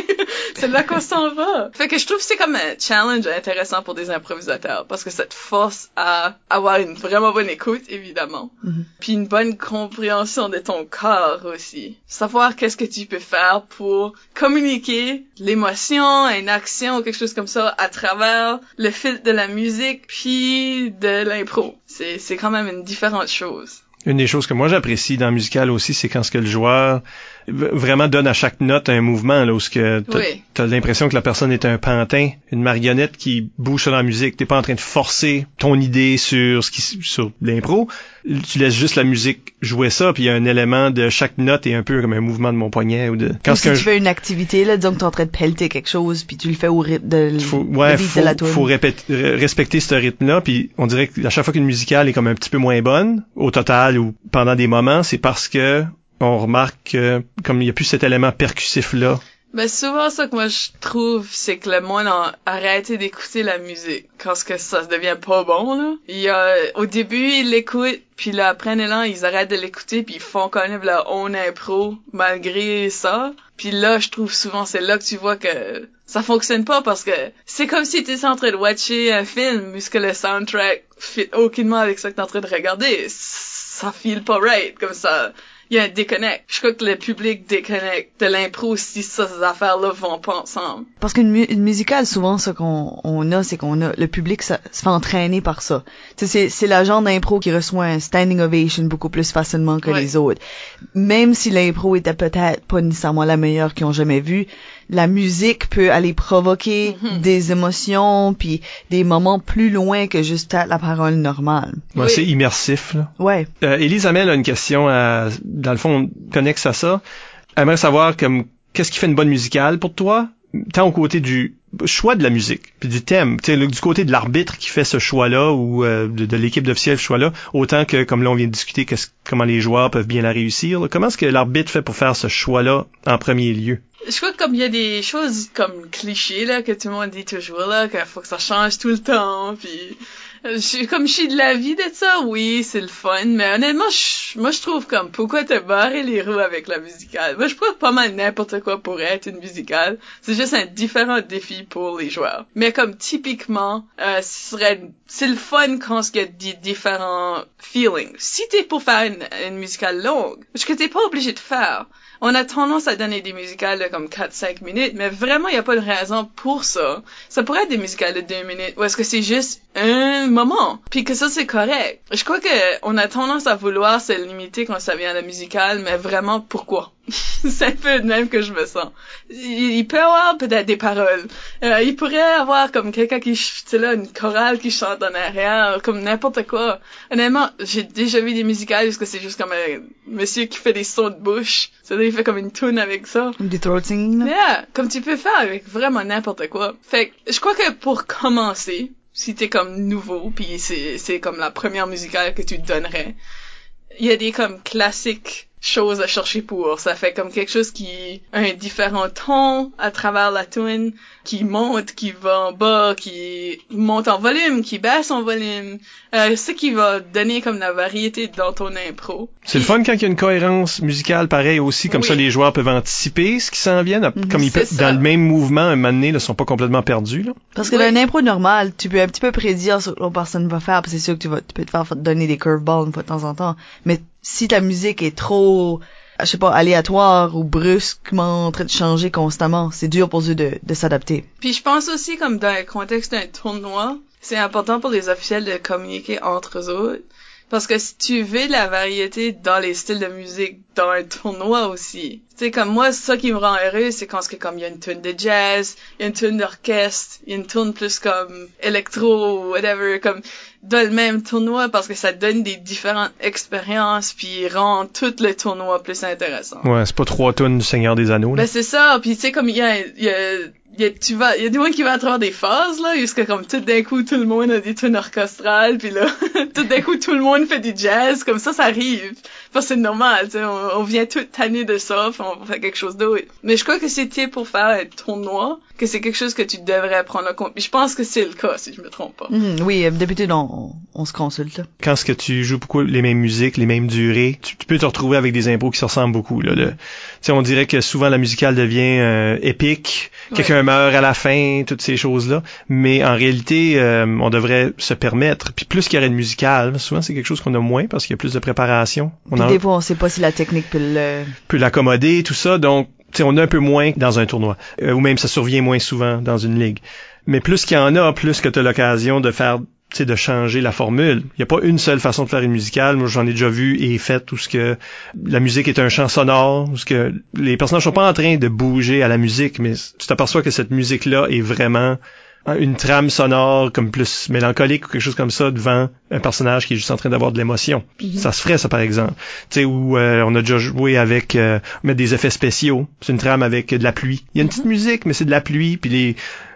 c'est là qu'on s'en va. Fait que je trouve que c'est comme un challenge intéressant pour des improvisateurs parce que ça te force à avoir une vraiment bonne écoute évidemment, Mhm. puis une bonne compréhension de ton corps aussi. Savoir qu'est-ce que tu peux faire pour communiquer l'émotion, une action ou quelque chose comme ça à travers le fil de la musique puis de l'impro. C'est c'est quand même une différente chose. Une des choses que moi j'apprécie dans le musical aussi, c'est quand ce que le joueur vraiment donne à chaque note un mouvement, là, où ce que t'as, Oui. t'as l'impression que la personne est un pantin, une marionnette qui bouge sur la musique. T'es pas en train de forcer ton idée sur ce qui, sur l'impro. Tu laisses juste la musique jouer ça, puis il y a un élément de chaque note est un peu comme un mouvement de mon poignet ou de. Quand si tu fais une activité, là, disons que t'es en train de pelleter quelque chose, puis tu le fais au rythme de, faut, ouais, faut, de la faut respecter ce rythme-là, puis on dirait qu'à chaque fois qu'une musicale est comme un petit peu moins bonne, au total ou pendant des moments, c'est parce que on remarque que comme il n'y a plus cet élément percussif-là. Ben souvent ça que moi je trouve c'est que le monde a arrêté d'écouter la musique quand que ça devient pas bon là. Il y a au début ils l'écoutent puis là après un élan ils arrêtent de l'écouter puis ils font quand même leur own impro malgré ça. Puis là je trouve souvent c'est là que tu vois que ça fonctionne pas parce que c'est comme si t'étais en train de watcher un film puisque le soundtrack fit aucunement avec ça que t'es en train de regarder. Ça file pas right comme ça il y a un déconnect. Je crois que le public déconnecte de l'impro si ça, ces affaires-là vont pas ensemble. Parce qu'une mu- une musicale, souvent, ce qu'on on a, c'est qu'on a le public ça, se fait entraîner par ça. C'est c'est la genre d'impro qui reçoit un standing ovation beaucoup plus facilement que Ouais. les autres. Même si l'impro était peut-être pas nécessairement la meilleure qu'ils ont jamais vue, la musique peut aller provoquer Mhm. des émotions puis des moments plus loin que juste la parole normale. Ouais, Oui. C'est immersif. Là. Ouais. Euh, a une question, à, dans le fond, connexe à ça. Elle aimerait savoir comme qu'est-ce qui fait une bonne musicale pour toi, tant au côté du choix de la musique, puis du thème, tu sais, du côté de l'arbitre qui fait ce choix-là ou euh, de, de l'équipe d'officiels ce choix-là, autant que comme là on vient de discuter qu'est-ce- comment les joueurs peuvent bien la réussir. là. Comment est-ce que l'arbitre fait pour faire ce choix-là en premier lieu? Je crois que comme il y a des choses comme clichés là que tout le monde dit toujours là qu'il faut que ça change tout le temps puis euh, je, comme je suis de l'avis de ça oui c'est le fun mais honnêtement je, moi je trouve comme pourquoi te barrer les roues avec la musicale? Moi je trouve pas mal n'importe quoi pourrait être une musicale. C'est juste un différent défi pour les joueurs. Mais comme typiquement euh, ce c'est le fun quand il y a des différents feelings. Si t'es pour faire une, une musicale longue parce que t'es pas obligé de faire on a tendance à donner des musicales de comme 4-5 minutes, mais vraiment, il n'y a pas de raison pour ça. Ça pourrait être des musicales de 2 minutes, ou est-ce que c'est juste un moment, puis que ça, c'est correct. Je crois que on a tendance à vouloir se limiter quand ça vient à la musicale, mais vraiment, pourquoi? C'est un peu de même que je me sens. Il, il peut avoir peut-être des paroles. Euh, il pourrait avoir comme quelqu'un qui, tu là, une chorale qui chante en arrière, comme n'importe quoi. Honnêtement, j'ai déjà vu des musicales parce que c'est juste comme un monsieur qui fait des sons de bouche. C'est-à-dire, il fait comme une tune avec ça. Du throat singing. Yeah, comme tu peux faire avec vraiment n'importe quoi. Fait que je crois que pour commencer, si t'es comme nouveau, puis c'est c'est comme la première musicale que tu donnerais, il y a des comme classiques choses à chercher pour. Ça fait comme quelque chose qui a un différent ton à travers la tune, qui monte, qui va en bas, qui monte en volume, qui baisse en volume. Euh, ce qui va donner comme la variété dans ton impro. C'est le fun quand il y a une cohérence musicale pareil aussi, comme Oui. ça les joueurs peuvent anticiper ce qui s'en vient, Mhm. comme ils peuvent, ça. dans le même mouvement, un moment donné, ne sont pas complètement perdus. Là. Parce que Oui. dans une impro normale, tu peux un petit peu prédire ce que l'autre personne va faire, puis c'est sûr que tu vas, tu peux te faire donner des curveballs une fois de temps en temps. Mais si ta musique est trop, je sais pas, aléatoire ou brusquement en train de changer constamment, c'est dur pour eux de, de s'adapter. Puis je pense aussi comme dans le contexte d'un tournoi, c'est important pour les officiels de communiquer entre eux autres. Parce que si tu veux la variété dans les styles de musique dans un tournoi aussi. Tu sais, comme moi, ça qui me rend heureux, c'est quand c'est comme il y a une tune de jazz, il y a une tune d'orchestre, il y a une tune plus comme électro whatever, comme dans le même tournoi parce que ça donne des différentes expériences puis rend tout le tournoi plus intéressant. Ouais, c'est pas trois tonnes du Seigneur des Anneaux. Là. Ben c'est ça, puis tu sais comme il y a, il y a y a, tu vas, y a du monde qui va à travers des phases, là, jusqu'à comme tout d'un coup, tout le monde a des tunes orchestrales, puis là, tout d'un coup, tout le monde fait du jazz, comme ça, ça arrive. Parce que c'est normal, tu sais, on, on, vient toute tanner de ça, on fait quelque chose d'autre. Mais je crois que c'était pour faire un tournoi, que c'est quelque chose que tu devrais prendre en compte. Puis je pense que c'est le cas, si je me trompe pas. Mm, oui, d'habitude, on, on, se consulte. Quand ce que tu joues beaucoup les mêmes musiques, les mêmes durées, tu, peux te retrouver avec des impôts qui se ressemblent beaucoup. Là, le, on dirait que souvent la musicale devient euh, épique, quelqu'un meurt à la fin, toutes ces choses-là. Mais en réalité, euh, on devrait se permettre. Puis plus qu'il y aurait de musicale, souvent c'est quelque chose qu'on a moins parce qu'il y a plus de préparation. On Des fois, on sait pas si la technique peut le... peut l'accommoder, tout ça. Donc, on a un peu moins dans un tournoi. Euh, ou même ça survient moins souvent dans une ligue. Mais plus qu'il y en a, plus que tu as l'occasion de faire de changer la formule. Il n'y a pas une seule façon de faire une musicale. Moi, j'en ai déjà vu et fait tout ce que la musique est un chant sonore, où ce que les personnages sont pas en train de bouger à la musique, mais tu t'aperçois que cette musique-là est vraiment une trame sonore comme plus mélancolique ou quelque chose comme ça devant un personnage qui est juste en train d'avoir de l'émotion. Ça se ferait ça par exemple. Tu sais où euh, on a déjà joué avec euh, mettre des effets spéciaux. C'est une trame avec de la pluie. Il y a une petite mhm. musique mais c'est de la pluie puis les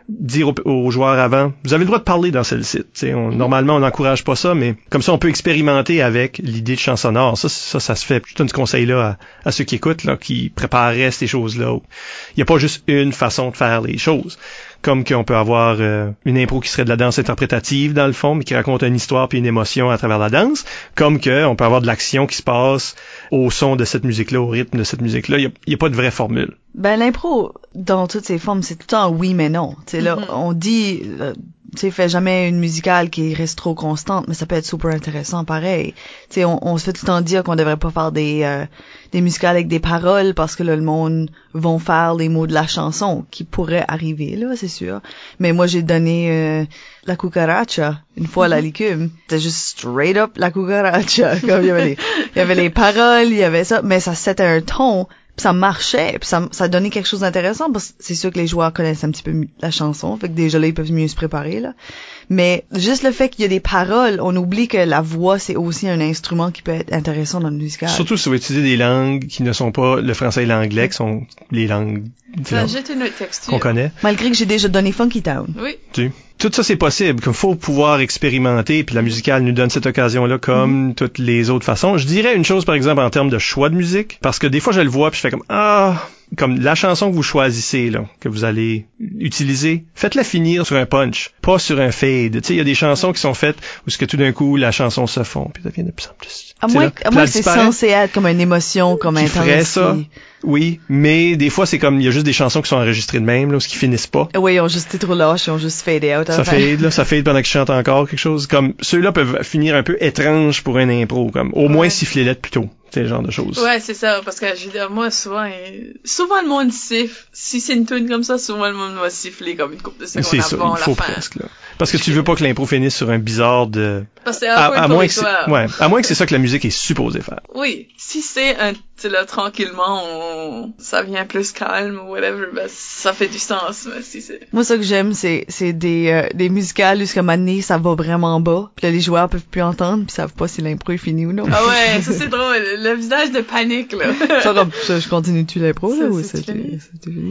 dire aux, joueurs avant, vous avez le droit de parler dans celle-ci. On, normalement, on n'encourage pas ça, mais comme ça, on peut expérimenter avec l'idée de chant sonore. Ça, ça, ça se fait. Je donne ce conseil-là à, ceux qui écoutent, là, qui prépareraient ces choses-là. Il n'y a pas juste une façon de faire les choses comme qu'on peut avoir euh, une impro qui serait de la danse interprétative dans le fond, mais qui raconte une histoire puis une émotion à travers la danse, comme qu'on peut avoir de l'action qui se passe au son de cette musique-là, au rythme de cette musique-là. Il n'y a, pas de vraie formule. Ben l'impro, dans toutes ses formes, c'est tout le temps oui mais non. Tu là, mm-hmm. on dit euh, tu sais, fait jamais une musicale qui reste trop constante, mais ça peut être super intéressant pareil. Tu sais, on, on, se fait tout le temps dire qu'on devrait pas faire des euh, des musicales avec des paroles parce que là, le monde vont faire les mots de la chanson qui pourrait arriver là, c'est sûr. Mais moi, j'ai donné euh, la cucaracha une fois la licume. C'était juste straight up la cucaracha. Comme il y avait les, il y avait les paroles, il y avait ça, mais ça c'était un ton ça marchait, puis ça, ça donnait quelque chose d'intéressant parce que c'est sûr que les joueurs connaissent un petit peu la chanson, fait que déjà là ils peuvent mieux se préparer là. Mais juste le fait qu'il y a des paroles, on oublie que la voix c'est aussi un instrument qui peut être intéressant dans le musical. Surtout si vous utilisez des langues qui ne sont pas le français et l'anglais, qui sont les langues qu'on connaît. Malgré que j'ai déjà donné Funky Town. Oui. Tu? Tout ça c'est possible, qu'il faut pouvoir expérimenter, puis la musicale nous donne cette occasion-là comme mm-hmm. toutes les autres façons. Je dirais une chose par exemple en termes de choix de musique, parce que des fois je le vois puis je fais comme ah comme la chanson que vous choisissez là, que vous allez utiliser, faites-la finir sur un punch, pas sur un fade. Tu sais, il y a des chansons qui sont faites où ce que tout d'un coup la chanson se fond, puis ça devient de plus en plus. À moins, que c'est censé être comme une émotion, comme un ça. Oui, mais des fois c'est comme il y a juste des chansons qui sont enregistrées de même là, ce qui finissent pas. Oui, ils ont juste été trop lâches, ils ont juste fade out. Ça fade là, ça fade pendant qu'ils chantent encore quelque chose comme ceux-là peuvent finir un peu étrange pour un impro comme au moins siffler lettres plus tôt ce genre de choses. Ouais, c'est ça, parce que je veux dire, moi, souvent, souvent le monde siffle. Si c'est une tune comme ça, souvent le monde va siffler comme une coupe de secondes avant la Presque, là. Parce que tu veux pas que l'impro finisse sur un bizarre de... Parce que c'est un peu à, moins que ouais, à moins que c'est ça que la musique est supposée faire. Oui, si c'est un là tranquillement on... ça vient plus calme ou whatever ben ça fait du sens mais si c'est moi ce que j'aime c'est c'est des euh, des musicales jusqu'à maintenant ça va vraiment bas puis là les joueurs peuvent plus entendre puis savent pas si l'impro est fini ou non. Ah ouais ça c'est drôle le visage de panique là. Ça, ça je continue tu l'impro là ou c'est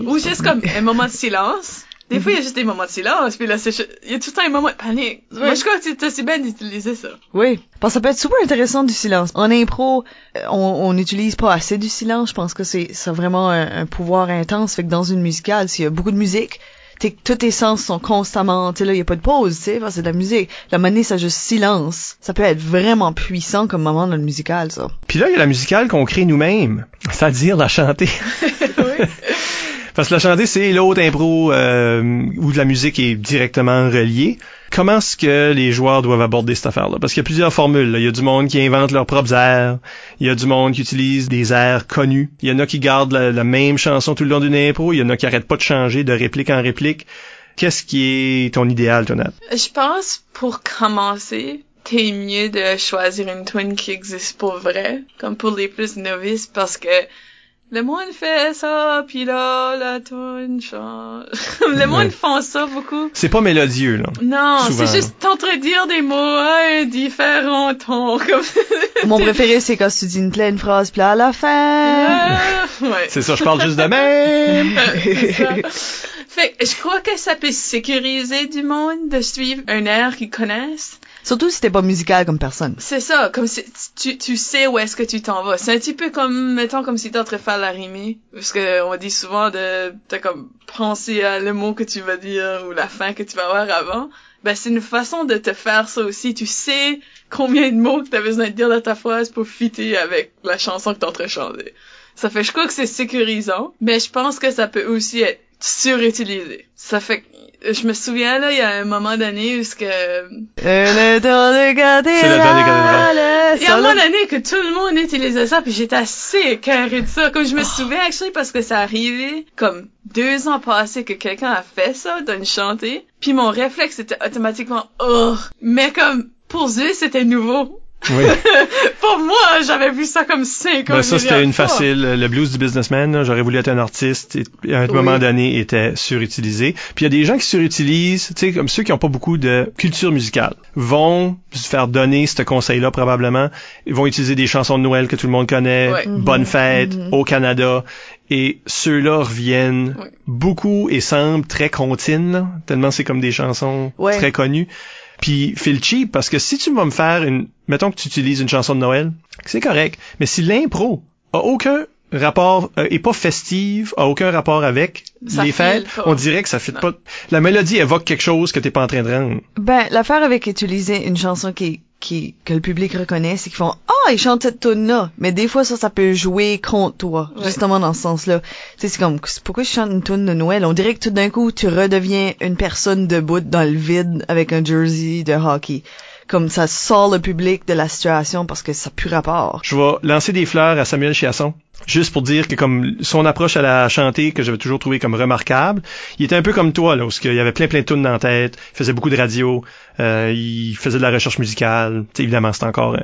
ou juste comme un moment de silence des fois, il y a juste des moments de silence, puis là, c'est, il y a tout le temps un moment de panique. Moi, je crois que c'est aussi bien d'utiliser ça. Oui. Parce que ça peut être super intéressant du silence. En impro, euh, on n'utilise pas assez du silence. Je pense que c'est, ça vraiment un, pouvoir intense. Fait que dans une musicale, s'il y a beaucoup de musique, t'es, tous tes sens sont constamment, tu sais, là, il y a pas de pause, tu sais, parce que c'est de la musique. La monnaie, ça juste silence. Ça peut être vraiment puissant comme moment dans le musical, ça. Puis là, il y a la musicale qu'on crée nous-mêmes. C'est-à-dire la chanter. oui. Parce que la chanter, c'est l'autre impro euh, où la musique est directement reliée. Comment est-ce que les joueurs doivent aborder cette affaire-là? Parce qu'il y a plusieurs formules. Il y a du monde qui invente leurs propres airs. Il y a du monde qui utilise des airs connus. Il y en a qui gardent la, même chanson tout le long d'une impro. Il y en a qui arrêtent pas de changer de réplique en réplique. Qu'est-ce qui est ton idéal, Tonat? Je pense, pour commencer, t'es mieux de choisir une twin qui existe pour vrai, comme pour les plus novices, parce que le monde fait ça, puis là, la tune change. le monde font ça beaucoup. C'est pas mélodieux, là. Non, c'est juste t'entredire des mots à un différent ton. Mon préféré, c'est quand tu dis une pleine phrase, puis là, à la fin. ouais. C'est ça, je parle juste de même. Fait que je crois que ça peut sécuriser du monde de suivre un air qu'ils connaissent. Surtout si t'es pas musical comme personne. C'est ça, comme si tu, tu sais où est-ce que tu t'en vas. C'est un petit peu comme, mettons, comme si t'es en train de faire la rimée. Parce que on dit souvent de, de comme penser à le mot que tu vas dire ou la fin que tu vas avoir avant. Ben, c'est une façon de te faire ça aussi. Tu sais combien de mots que t'as besoin de dire dans ta phrase pour fitter avec la chanson que t'es en train de chanter. Ça fait, je crois que c'est sécurisant, mais je pense que ça peut aussi être surutilisé. Ça fait je me souviens là, il y a un moment donné où ce que Le temps de cathédrale. C'est le temps il y a un moment donné que tout le monde utilisait ça, puis j'étais assez écœurée de ça. Comme je me souviens actually parce que ça arrivait comme deux ans passés que quelqu'un a fait ça, d'une chanter, puis mon réflexe était automatiquement oh, mais comme pour eux c'était nouveau. Oui. pour moi, j'avais vu ça comme cinq ans. Ben, ça, c'était une facile. Le blues du businessman, là, j'aurais voulu être un artiste, et à un moment donné, était surutilisé. Puis il y a des gens qui surutilisent, tu sais, comme ceux qui n'ont pas beaucoup de culture musicale, vont se faire donner ce conseil-là probablement. Ils vont utiliser des chansons de Noël que tout le monde connaît, Ouais. Bonne fête, au Canada. Et ceux-là reviennent beaucoup et semblent très comptines, là, tellement c'est comme des chansons très connues. Puis feel cheap parce que si tu vas me faire une mettons que tu utilises une chanson de Noël, c'est correct, mais si l'impro a aucun rapport euh, est pas festive, a aucun rapport avec Ça les fêtes, on dirait que ça fit Non. pas. La mélodie évoque quelque chose que t'es pas en train de rendre. Ben, l'affaire avec utiliser une chanson qui, qui, que le public reconnaît, c'est qu'ils font, ah, ils chantent cette tune là Mais des fois, ça, ça peut jouer contre toi. Ouais. Justement dans ce sens-là. Tu sais, c'est comme, pourquoi je chante une tune de Noël? On dirait que tout d'un coup, tu redeviens une personne debout dans le vide avec un jersey de hockey. Comme ça sort le public de la situation parce que ça plus rapport. Je vais lancer des fleurs à Samuel Chiasson. Juste pour dire que comme son approche à la chanter, que j'avais toujours trouvé comme remarquable, il était un peu comme toi, là, où il y avait plein plein de tunes dans la tête, il faisait beaucoup de radio, euh, il faisait de la recherche musicale, Tu sais, évidemment c'est encore euh,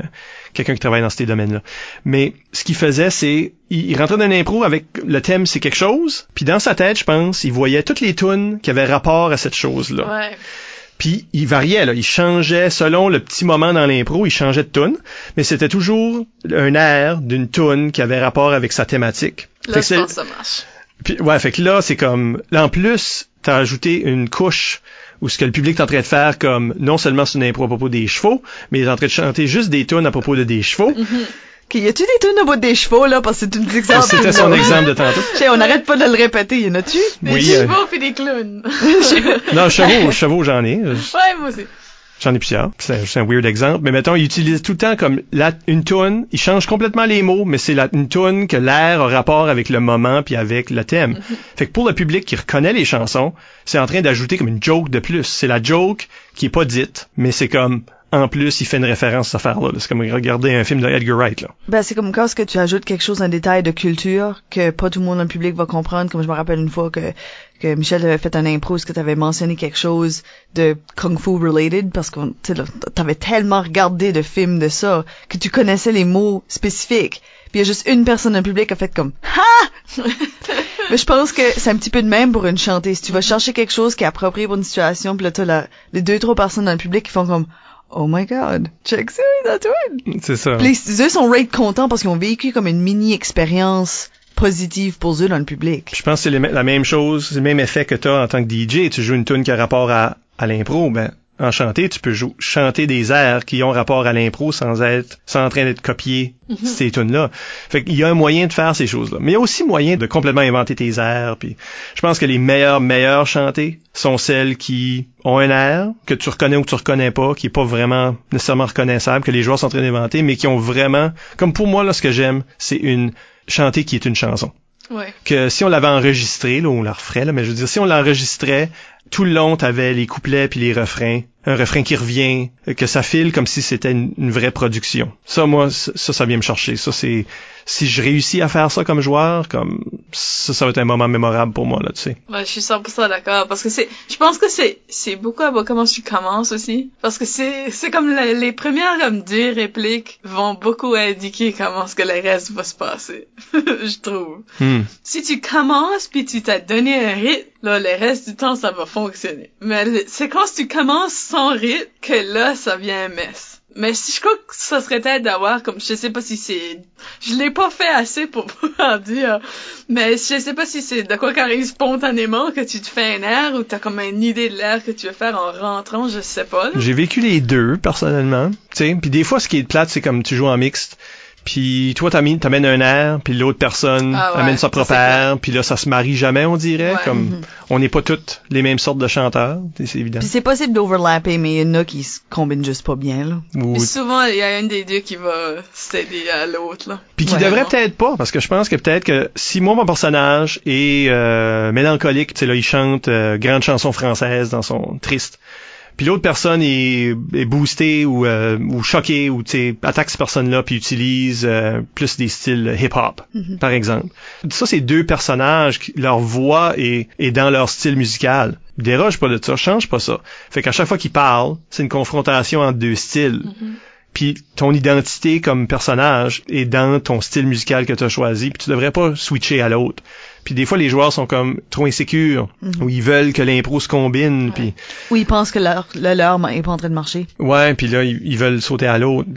quelqu'un qui travaille dans ces domaines-là. Mais ce qu'il faisait, c'est il, il rentrait dans une impro avec le thème c'est quelque chose, puis dans sa tête, je pense, il voyait toutes les tunes qui avaient rapport à cette chose-là. Ouais. Puis il variait, là. Il changeait selon le petit moment dans l'impro, il changeait de tune, mais c'était toujours un air d'une tune qui avait rapport avec sa thématique. Là, je c'est- pense que ça marche. puis, ouais, fait que là, c'est comme. Là, en plus, t'as ajouté une couche où ce que le public est en train de faire comme non seulement c'est une impro à propos des chevaux, mais il est en train de chanter juste des tunes à propos de des chevaux. Ok, y a-tu des tunes au bout des chevaux, là? Parce que c'est une exemple. C'était son exemple de tantôt. On n'arrête pas de le répéter, y en a-tu? Des Oui, euh, chevaux puis des clowns. Non, chevaux, chevaux, j'en ai. ouais, moi aussi. J'en ai plusieurs. C'est c'est un weird exemple. Mais mettons, il utilise tout le temps comme la, une tune. Il change complètement les mots, mais c'est la, une tune que l'air a rapport avec le moment puis avec le thème. Fait que pour le public qui reconnaît les chansons, c'est en train d'ajouter comme une joke de plus. C'est la joke qui est pas dite, mais c'est comme, en plus, il fait une référence à cette affaire-là. C'est comme regarder un film de Edgar Wright, là. Ben, c'est comme quand est-ce que tu ajoutes quelque chose, un détail de culture que pas tout le monde dans le public va comprendre. Comme je me rappelle une fois que, que Michel avait fait un impro, est-ce que tu avais mentionné quelque chose de kung fu related? Parce que tu avais tellement regardé de films de ça que tu connaissais les mots spécifiques. Puis il y a juste une personne dans le public qui a fait comme ha. Mais je pense que c'est un petit peu de même pour une chantée. Si tu vas chercher quelque chose qui est approprié pour une situation, puis là les deux trois personnes dans le public qui font comme Oh my god, check ça, toi. C'est ça. Les eux sont rate contents parce qu'ils ont vécu comme une mini expérience positive pour eux dans le public. Je pense que c'est la même chose, c'est le même effet que tu as en tant que DJ. Tu joues une tune qui a rapport à, à l'impro, ben, en chanter, tu peux jou- chanter des airs qui ont rapport à l'impro sans être, sans en train d'être copié ces tunes-là. Fait qu'il y a un moyen de faire ces choses-là. Mais il y a aussi moyen de complètement inventer tes airs. Puis je pense que les meilleurs, meilleurs chantés sont celles qui ont un air que tu reconnais ou que tu reconnais pas, qui est pas vraiment nécessairement reconnaissable, que les joueurs sont en train d'inventer, mais qui ont vraiment, comme pour moi, là, ce que j'aime, c'est une chantée qui est une chanson Que si on l'avait enregistré, là, on la referait, là, mais je veux dire, si on l'enregistrait, tout le long, t'avais les couplets puis les refrains, un refrain qui revient, euh, que ça file comme si c'était une, une vraie production. Ça, moi, ça, ça vient me chercher. Ça, c'est, si je réussis à faire ça comme joueur, comme, ça, ça va être un moment mémorable pour moi, là, tu sais. Ouais, je suis 100% d'accord parce que c'est je pense que c'est c'est beaucoup à comment tu commences aussi parce que c'est c'est comme les, les premières comme deux répliques vont beaucoup indiquer comment ce que le reste va se passer. je trouve. Hmm. Si tu commences puis tu t'as donné un rythme, là le reste du temps ça va fonctionner. Mais c'est quand tu commences sans rythme que là ça vient un mess. Mais je crois que ça serait peut-être d'avoir comme je sais pas si c'est je l'ai pas fait assez pour pouvoir dire mais je sais pas si c'est de quoi qui arrive spontanément que tu te fais un air ou t'as comme une idée de l'air que tu veux faire en rentrant, je sais pas. J'ai vécu les deux, personnellement. Tu sais, puis des fois, ce qui est plate, c'est comme tu joues en mixte. Puis toi, t'amènes t'amènes un air, puis l'autre personne Ah ouais, amène sa propre air, puis là, ça se marie jamais, on dirait. Ouais. Comme Mhm. on n'est pas toutes les mêmes sortes de chanteurs, tu sais, c'est évident. Puis c'est possible d'overlapper, mais il y en a qui se combinent juste pas bien, là. Souvent il y a un des deux qui va s'aider à l'autre là. Puis qui Ouais. devrait peut-être pas, parce que je pense que peut-être que si moi, mon personnage est euh, mélancolique, tu sais, là, il chante euh, grande chanson française dans son triste. Puis l'autre personne est, est boostée ou, euh, ou choquée ou attaque cette personne-là puis utilise euh, plus des styles hip-hop, Mhm. par exemple. Ça, c'est deux personnages, qui- leur voix est, est dans leur style musical. Déroge pas de ça, change pas ça. Fait qu'à chaque fois qu'ils parlent, c'est une confrontation entre deux styles. Puis ton identité comme personnage est dans ton style musical que tu as choisi, puis tu devrais pas switcher à l'autre. Puis des fois les joueurs sont comme trop insécures ou ils veulent que l'impro se combine puis Ou ils pensent que leur, le leur est pas en train de marcher. ouais, puis là ils, ils veulent sauter à l'autre.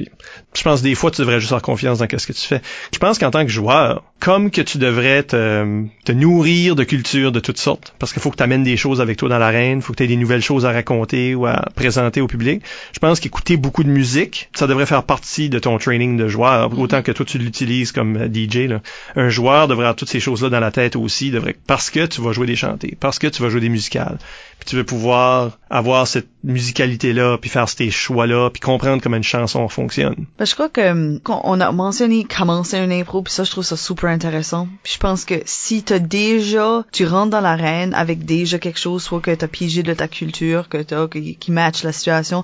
Je pense des fois tu devrais juste avoir confiance dans ce que tu fais. Je pense qu'en tant que joueur, comme que tu devrais te, te nourrir de culture de toutes sortes parce qu'il faut que tu amènes des choses avec toi dans l'arène, faut que tu aies des nouvelles choses à raconter ou à présenter au public. Je pense qu'écouter beaucoup de musique, ça devrait faire partie de ton training de joueur, autant que toi tu l'utilises comme DJ. Là. Un joueur devrait avoir toutes ces choses-là dans la tête aussi, devrait parce que tu vas jouer des chantés, parce que tu vas jouer des musicales, puis tu veux pouvoir avoir cette musicalité-là, puis faire ces choix-là, puis comprendre comment une chanson fonctionne. Ben, je crois que hum, qu'on- on a mentionné commencer un impro, puis ça, je trouve ça super intéressant. Puis je pense que si t'as déjà, tu rentres dans l'arène avec déjà quelque chose, soit que t'as pigé de ta culture, que t'as, qui, qui match la situation,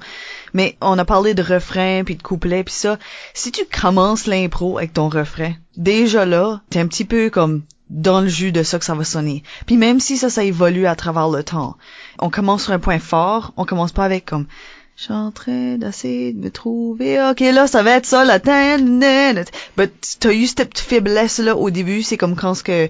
mais on a parlé de refrain, puis de couplet, puis ça, si tu commences l'impro avec ton refrain, déjà là, t'es un petit peu comme dans le jus de ça que ça va sonner. Puis même si ça, ça évolue à travers le temps, on commence sur un point fort, on commence pas avec comme je suis en train d'essayer de me trouver. Ok, là, ça va être ça, la tête. T'as eu cette petite faiblesse-là au début. C'est comme quand ce que,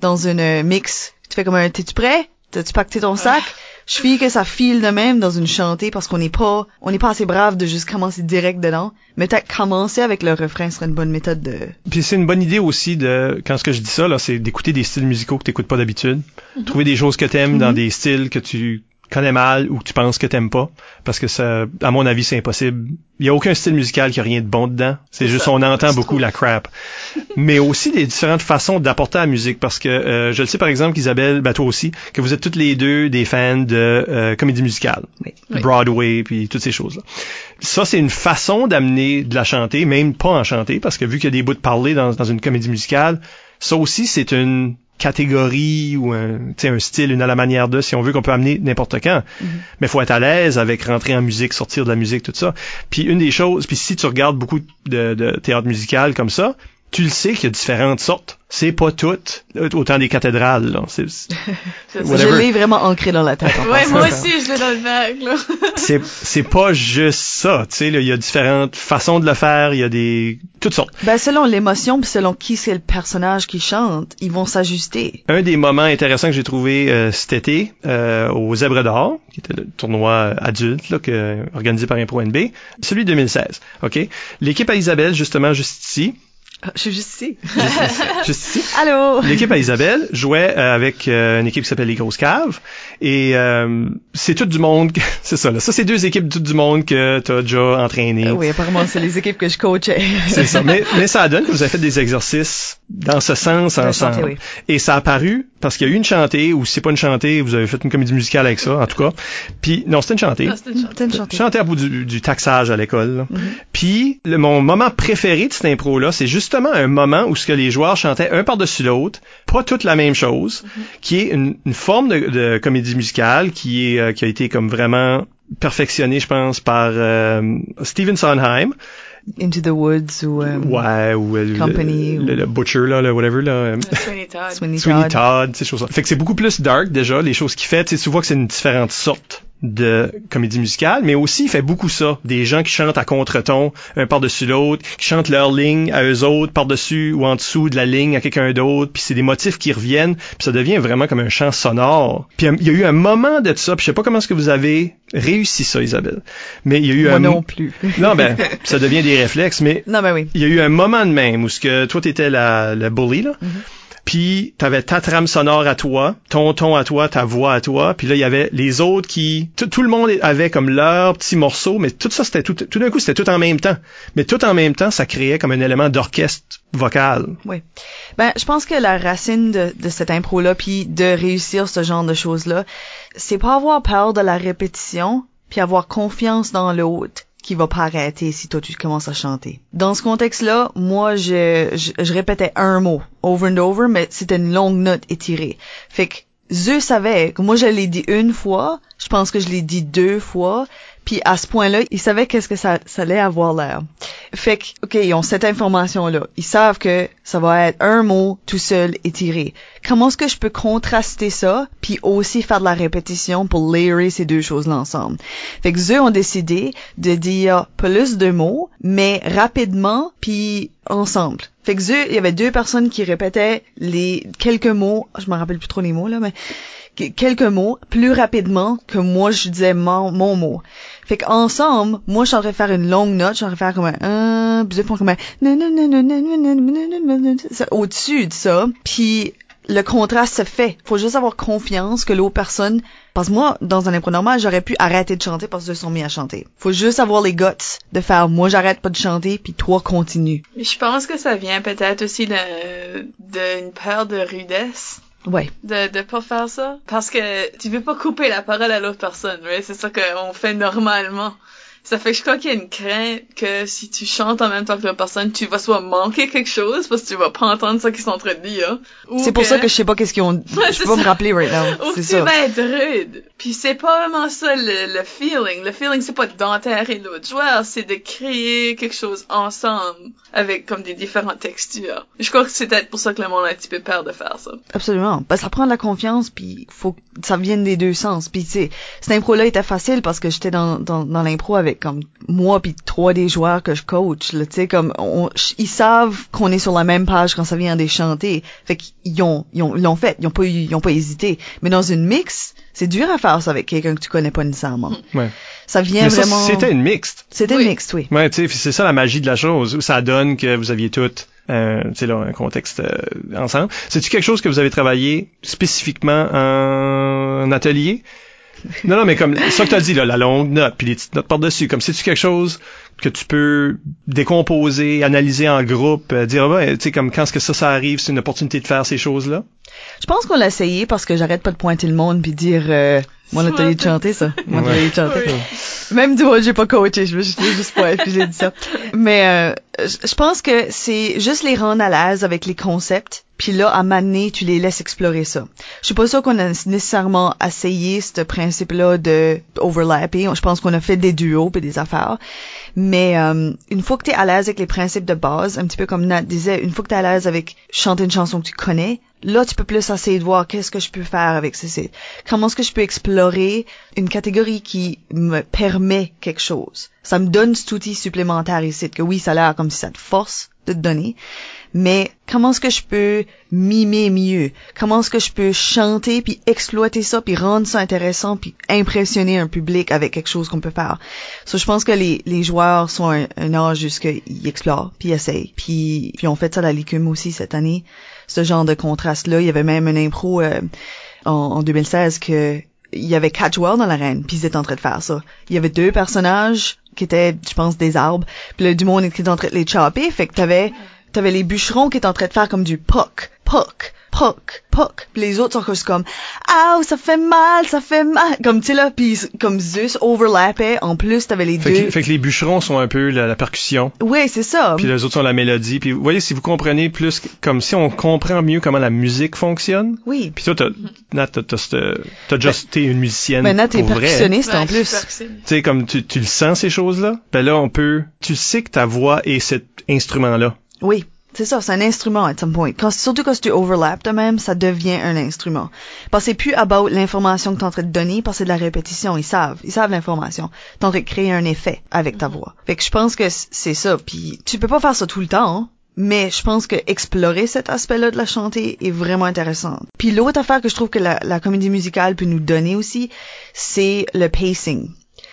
dans une euh, mix, tu fais comme un, t'es-tu prêt? T'as-tu pacté ton sac? Je file que ça file de même dans une chantée parce qu'on n'est pas, on n'est pas assez brave de juste commencer direct dedans. Mais peut-être commencer avec le refrain serait une bonne méthode de, Puis c'est une bonne idée aussi de quand ce que je dis ça là, c'est d'écouter des styles musicaux que t'écoutes pas d'habitude, trouver des choses que t'aimes dans des styles que tu connais mal ou que tu penses que t'aimes pas, parce que ça, à mon avis, c'est impossible. Il y a aucun style musical qui a rien de bon dedans. C'est juste ça, on entend beaucoup la crap. Mais aussi des différentes façons d'apporter la musique, parce que euh, je le sais par exemple qu'Isabelle, ben toi aussi, que vous êtes toutes les deux des fans de euh, comédie musicale, Oui. Oui. Broadway, puis toutes ces choses-là. Ça, c'est une façon d'amener de la chanter, même pas en chanter, parce que vu qu'il y a des bouts de parler dans, dans une comédie musicale, ça aussi, c'est une catégorie ou un, un style, une à la manière de, si on veut qu'on peut amener n'importe quand. Mais faut être à l'aise avec rentrer en musique, sortir de la musique, tout ça. Puis une des choses, puis si tu regardes beaucoup de, de théâtre musical comme ça, tu le sais qu'il y a différentes sortes. C'est pas toutes, autant des cathédrales. Là. C'est, je l'ai vraiment ancré dans la tête. Ouais, moi aussi, je l'ai dans le vague, là. c'est, c'est pas juste ça. Tu sais, là, il y a différentes façons de le faire. Il y a des toutes sortes. Ben, selon l'émotion puis selon qui c'est le personnage qui chante, ils vont s'ajuster. Un des moments intéressants que j'ai trouvé euh, cet été euh, au Zèbre d'Or, qui était le tournoi adulte là, que, organisé par Impro NB, celui de 2016. Ok, l'équipe à Isabelle justement juste ici, Ah, Je suis juste ici. juste ici. Allô? L'équipe à Isabelle jouait euh, avec euh, une équipe qui s'appelle les Grosses Caves et euh, c'est tout du monde, que- c'est ça là. Ça c'est deux équipes tout du monde que t'as déjà entraîné. Oui, apparemment, c'est les équipes que je coachais. C'est ça. Mais, mais ça donne que vous avez fait des exercices dans ce sens ensemble. chanter, oui. Et ça a paru parce qu'il y a eu une chantée ou si c'est pas une chantée, vous avez fait une comédie musicale avec ça, en tout cas. Puis non, c'était une chantée. Ah, c'était une chantée. Chanter à bout du, du taxage à l'école. là. Mhm. Puis le, mon moment préféré de cette impro là, c'est justement un moment où ce que les joueurs chantaient un par-dessus l'autre, pas toute la même chose, qui est une, une forme de, de comédie musicale qui est euh, qui a été comme vraiment perfectionnée, je pense, par euh, Steven Sondheim. Into the Woods ou euh, Ouais, ou euh, le- Company, le, ou- le Butcher, là, le whatever, là. euh, Sweeney Todd. Sweeney Sweeney Todd. Todd, ces choses-là. Fait que c'est beaucoup plus dark, déjà, les choses qu'il fait. Tu vois que c'est une différente sorte de comédie musicale, mais aussi il fait beaucoup ça. Des gens qui chantent à contre-ton, un par-dessus l'autre, qui chantent leur ligne à eux autres, par-dessus ou en dessous de la ligne à quelqu'un d'autre, puis c'est des motifs qui reviennent, puis ça devient vraiment comme un chant sonore. Puis il y a eu un moment de ça, puis je sais pas comment est-ce que vous avez réussi ça, Isabelle, mais il y a eu Moi un... non plus. Non, ben, ça devient des réflexes, mais non, ben oui. il y a eu un moment de même où ce que toi t'étais la, la bully, là. Puis t'avais ta trame sonore à toi, ton ton à toi, ta voix à toi, puis là il y avait les autres qui tout, le monde avait comme leur petit morceau, mais tout ça c'était tout d'un coup c'était tout en même temps. Mais tout en même temps, ça créait comme un élément d'orchestre vocal. Oui. Ben, je pense que la racine de, de cette impro-là, puis de réussir ce genre de choses-là, c'est pas avoir peur de la répétition, puis avoir confiance dans l'autre qui va pas arrêter si toi tu commences à chanter. Dans ce contexte-là, moi je, je, je répétais un mot over and over, mais c'était une longue note étirée. Fait que je savais que moi je l'ai dit une fois, je pense que je l'ai dit deux fois, puis à ce point-là, ils savaient qu'est-ce que ça, ça allait avoir l'air. Fait que, OK, ils ont cette information-là. Ils savent que ça va être un mot tout seul étiré. Comment est-ce que je peux contraster ça, puis aussi faire de la répétition pour layer ces deux choses-là ensemble? Fait que eux ont décidé de dire plus de mots, mais rapidement, puis ensemble. Fait que eux, il y avait deux personnes qui répétaient les quelques mots, je me rappelle plus trop les mots là, mais quelques mots plus rapidement que moi je disais mon, mon mot. Fait qu'ensemble, moi, je suis faire une longue note, je suis faire comme un, puis ils comme un, au-dessus de ça, puis le contraste se fait. Faut juste avoir confiance que l'autre personne, parce que moi, dans un impro normal, j'aurais pu arrêter de chanter parce qu'ils sont mis à chanter. Faut juste avoir les guts de faire, moi, j'arrête pas de chanter, puis toi, continue. Je pense que ça vient peut-être aussi d'une peur de rudesse. Ouais. De, de pas faire ça? Parce que tu veux pas couper la parole à l'autre personne, ouais? C'est ça qu'on fait normalement. Ça fait que je crois qu'il y a une crainte que si tu chantes en même temps que la personne, tu vas soit manquer quelque chose parce que tu vas pas entendre ça qu'ils sont en train de dire. C'est pour ça que je sais pas qu'est-ce qu'ils ont. Ouais, je peux pas me rappeler right now. Ou tu ça. vas être rude. Puis c'est pas vraiment ça le, le feeling. Le feeling c'est pas d'enterrer l'autre joueur, c'est de créer quelque chose ensemble avec comme des différentes textures. Je crois que c'est peut-être pour ça que le monde a un petit peu peur de faire ça. Absolument. Ben, ça prend de la confiance, puis faut que ça vienne des deux sens. Puis tu sais, cette impro-là était facile parce que j'étais dans, dans, dans l'impro avec comme moi puis trois des joueurs que je coach. Là, tu sais, comme on, ils savent qu'on est sur la même page quand ça vient des chanter. Fait qu'ils ont ils ont l'ont fait, ils ont pas ils ont pas hésité. Mais dans une mix, c'est dur à faire ça avec quelqu'un que tu connais pas nécessairement. Ouais. Ça vient Mais ça, vraiment. c'était une mixte. C'était Oui. mixte, oui. Ouais, tu sais, c'est ça la magie de la chose, où ça donne que vous aviez toutes, euh, tu sais, là, un contexte euh, ensemble. C'est-tu quelque chose que vous avez travaillé spécifiquement en atelier? Non, non, mais comme ça que tu as dit, là, la longue note, puis les petites notes par-dessus, comme c'est-tu quelque chose que tu peux décomposer, analyser en groupe, euh, dire, ah ouais, tu sais, comme quand est-ce que ça, ça arrive, c'est une opportunité de faire ces choses-là? Je pense qu'on l'a essayé parce que j'arrête pas de pointer le monde puis dire euh, mon atelier de chanter ça. Mon Ouais. atelier de chanter. Oui. Même du j'ai pas coaché, je veux juste, juste pas puis j'ai dit ça. Mais euh, je pense que c'est juste les rendre à l'aise avec les concepts, puis là à m'amener, tu les laisses explorer ça. Je suis pas sûre qu'on a nécessairement essayé ce principe-là de overlapper. Je pense qu'on a fait des duos puis des affaires. Mais euh, une fois que tu es à l'aise avec les principes de base, un petit peu comme Nat disait, une fois que tu es à l'aise avec chanter une chanson que tu connais, là tu peux plus essayer de voir qu'est-ce que je peux faire avec ceci. Comment est-ce que je peux explorer une catégorie qui me permet quelque chose? Ça me donne cet outil supplémentaire ici, que oui, ça a l'air comme si ça te force de te donner, mais comment est-ce que je peux mimer mieux? Comment est-ce que je peux chanter puis exploiter ça puis rendre ça intéressant puis impressionner un public avec quelque chose qu'on peut faire? So, je pense que les, les joueurs sont un, un âge jusqu'ils explorent puis essayent. Puis, puis on fait ça à la Licume aussi cette année. Ce genre de contraste-là. Il y avait même une impro euh, en, en 2016 que il y avait quatre joueurs dans l'arène, puis ils étaient en train de faire ça. Il y avait deux personnages qui étaient, je pense, des arbres, puis le du monde était en train de les chopper, fait que t'avais t'avais les bûcherons qui étaient en train de faire comme du poc, poc, poc, poc. Les autres sont juste comme ah ça fait mal, ça fait mal, comme tu sais là, puis comme Zeus overlappait. En plus t'avais les Fait deux. que, fait que les bûcherons sont un peu la, la percussion, Ouais c'est ça. puis les autres sont la mélodie. Puis vous voyez, si vous comprenez plus, comme si on comprend mieux comment la musique fonctionne. Oui. Puis toi, t'as, Nat, t'as, t'as, cette- t'as juste été une musicienne Maintenant t'es pour vrai. percussionniste en suis plus. Tu sais, comme tu, tu le sens ces choses-là. Ben là, on peut, tu sais que ta voix est cet instrument-là. Oui. C'est ça, c'est un instrument at some point. Quand, surtout quand tu overlap de même, ça devient un instrument. Parce que c'est plus about l'information que tu es en train de donner, parce que c'est de la répétition. Ils savent. Ils savent l'information. Tu en train de créer un effet avec ta voix. Fait que je pense que c'est ça. Puis tu peux pas faire ça tout le temps, hein. Mais je pense que explorer cet aspect-là de la chanter est vraiment intéressant. Puis l'autre affaire que je trouve que la, la comédie musicale peut nous donner aussi, c'est le pacing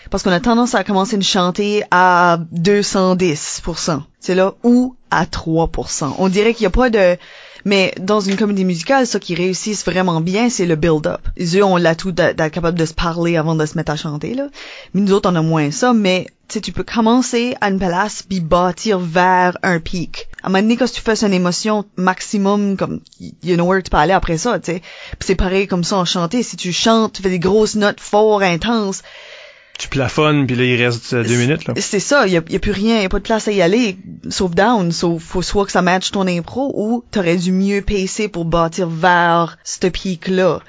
parce qu'on a tendance à commencer une chanter à 210%. C'est là ou à 3%. On dirait qu'il n'y a pas de mais dans une comédie musicale, ce qui réussissent vraiment bien, c'est le build-up. Eux, on l'a tout d'être capable de se parler avant de se mettre à chanter, là. Mais nous autres, on a moins ça, mais tu peux commencer à une place puis bâtir vers un pic. À un moment donné, quand tu fais une émotion maximum, comme, you know where tu peux aller après ça, tu sais. c'est pareil comme ça en chanter. Si tu chantes, tu fais des grosses notes fort, intenses, tu plafonnes, puis là, il reste euh, deux minutes. là. C'est ça, il y a, plus rien, il y a pas de place à y aller, sauf down, sauf faut soit que ça matche ton impro, ou t'aurais dû mieux pacer pour bâtir vers ce pic-là.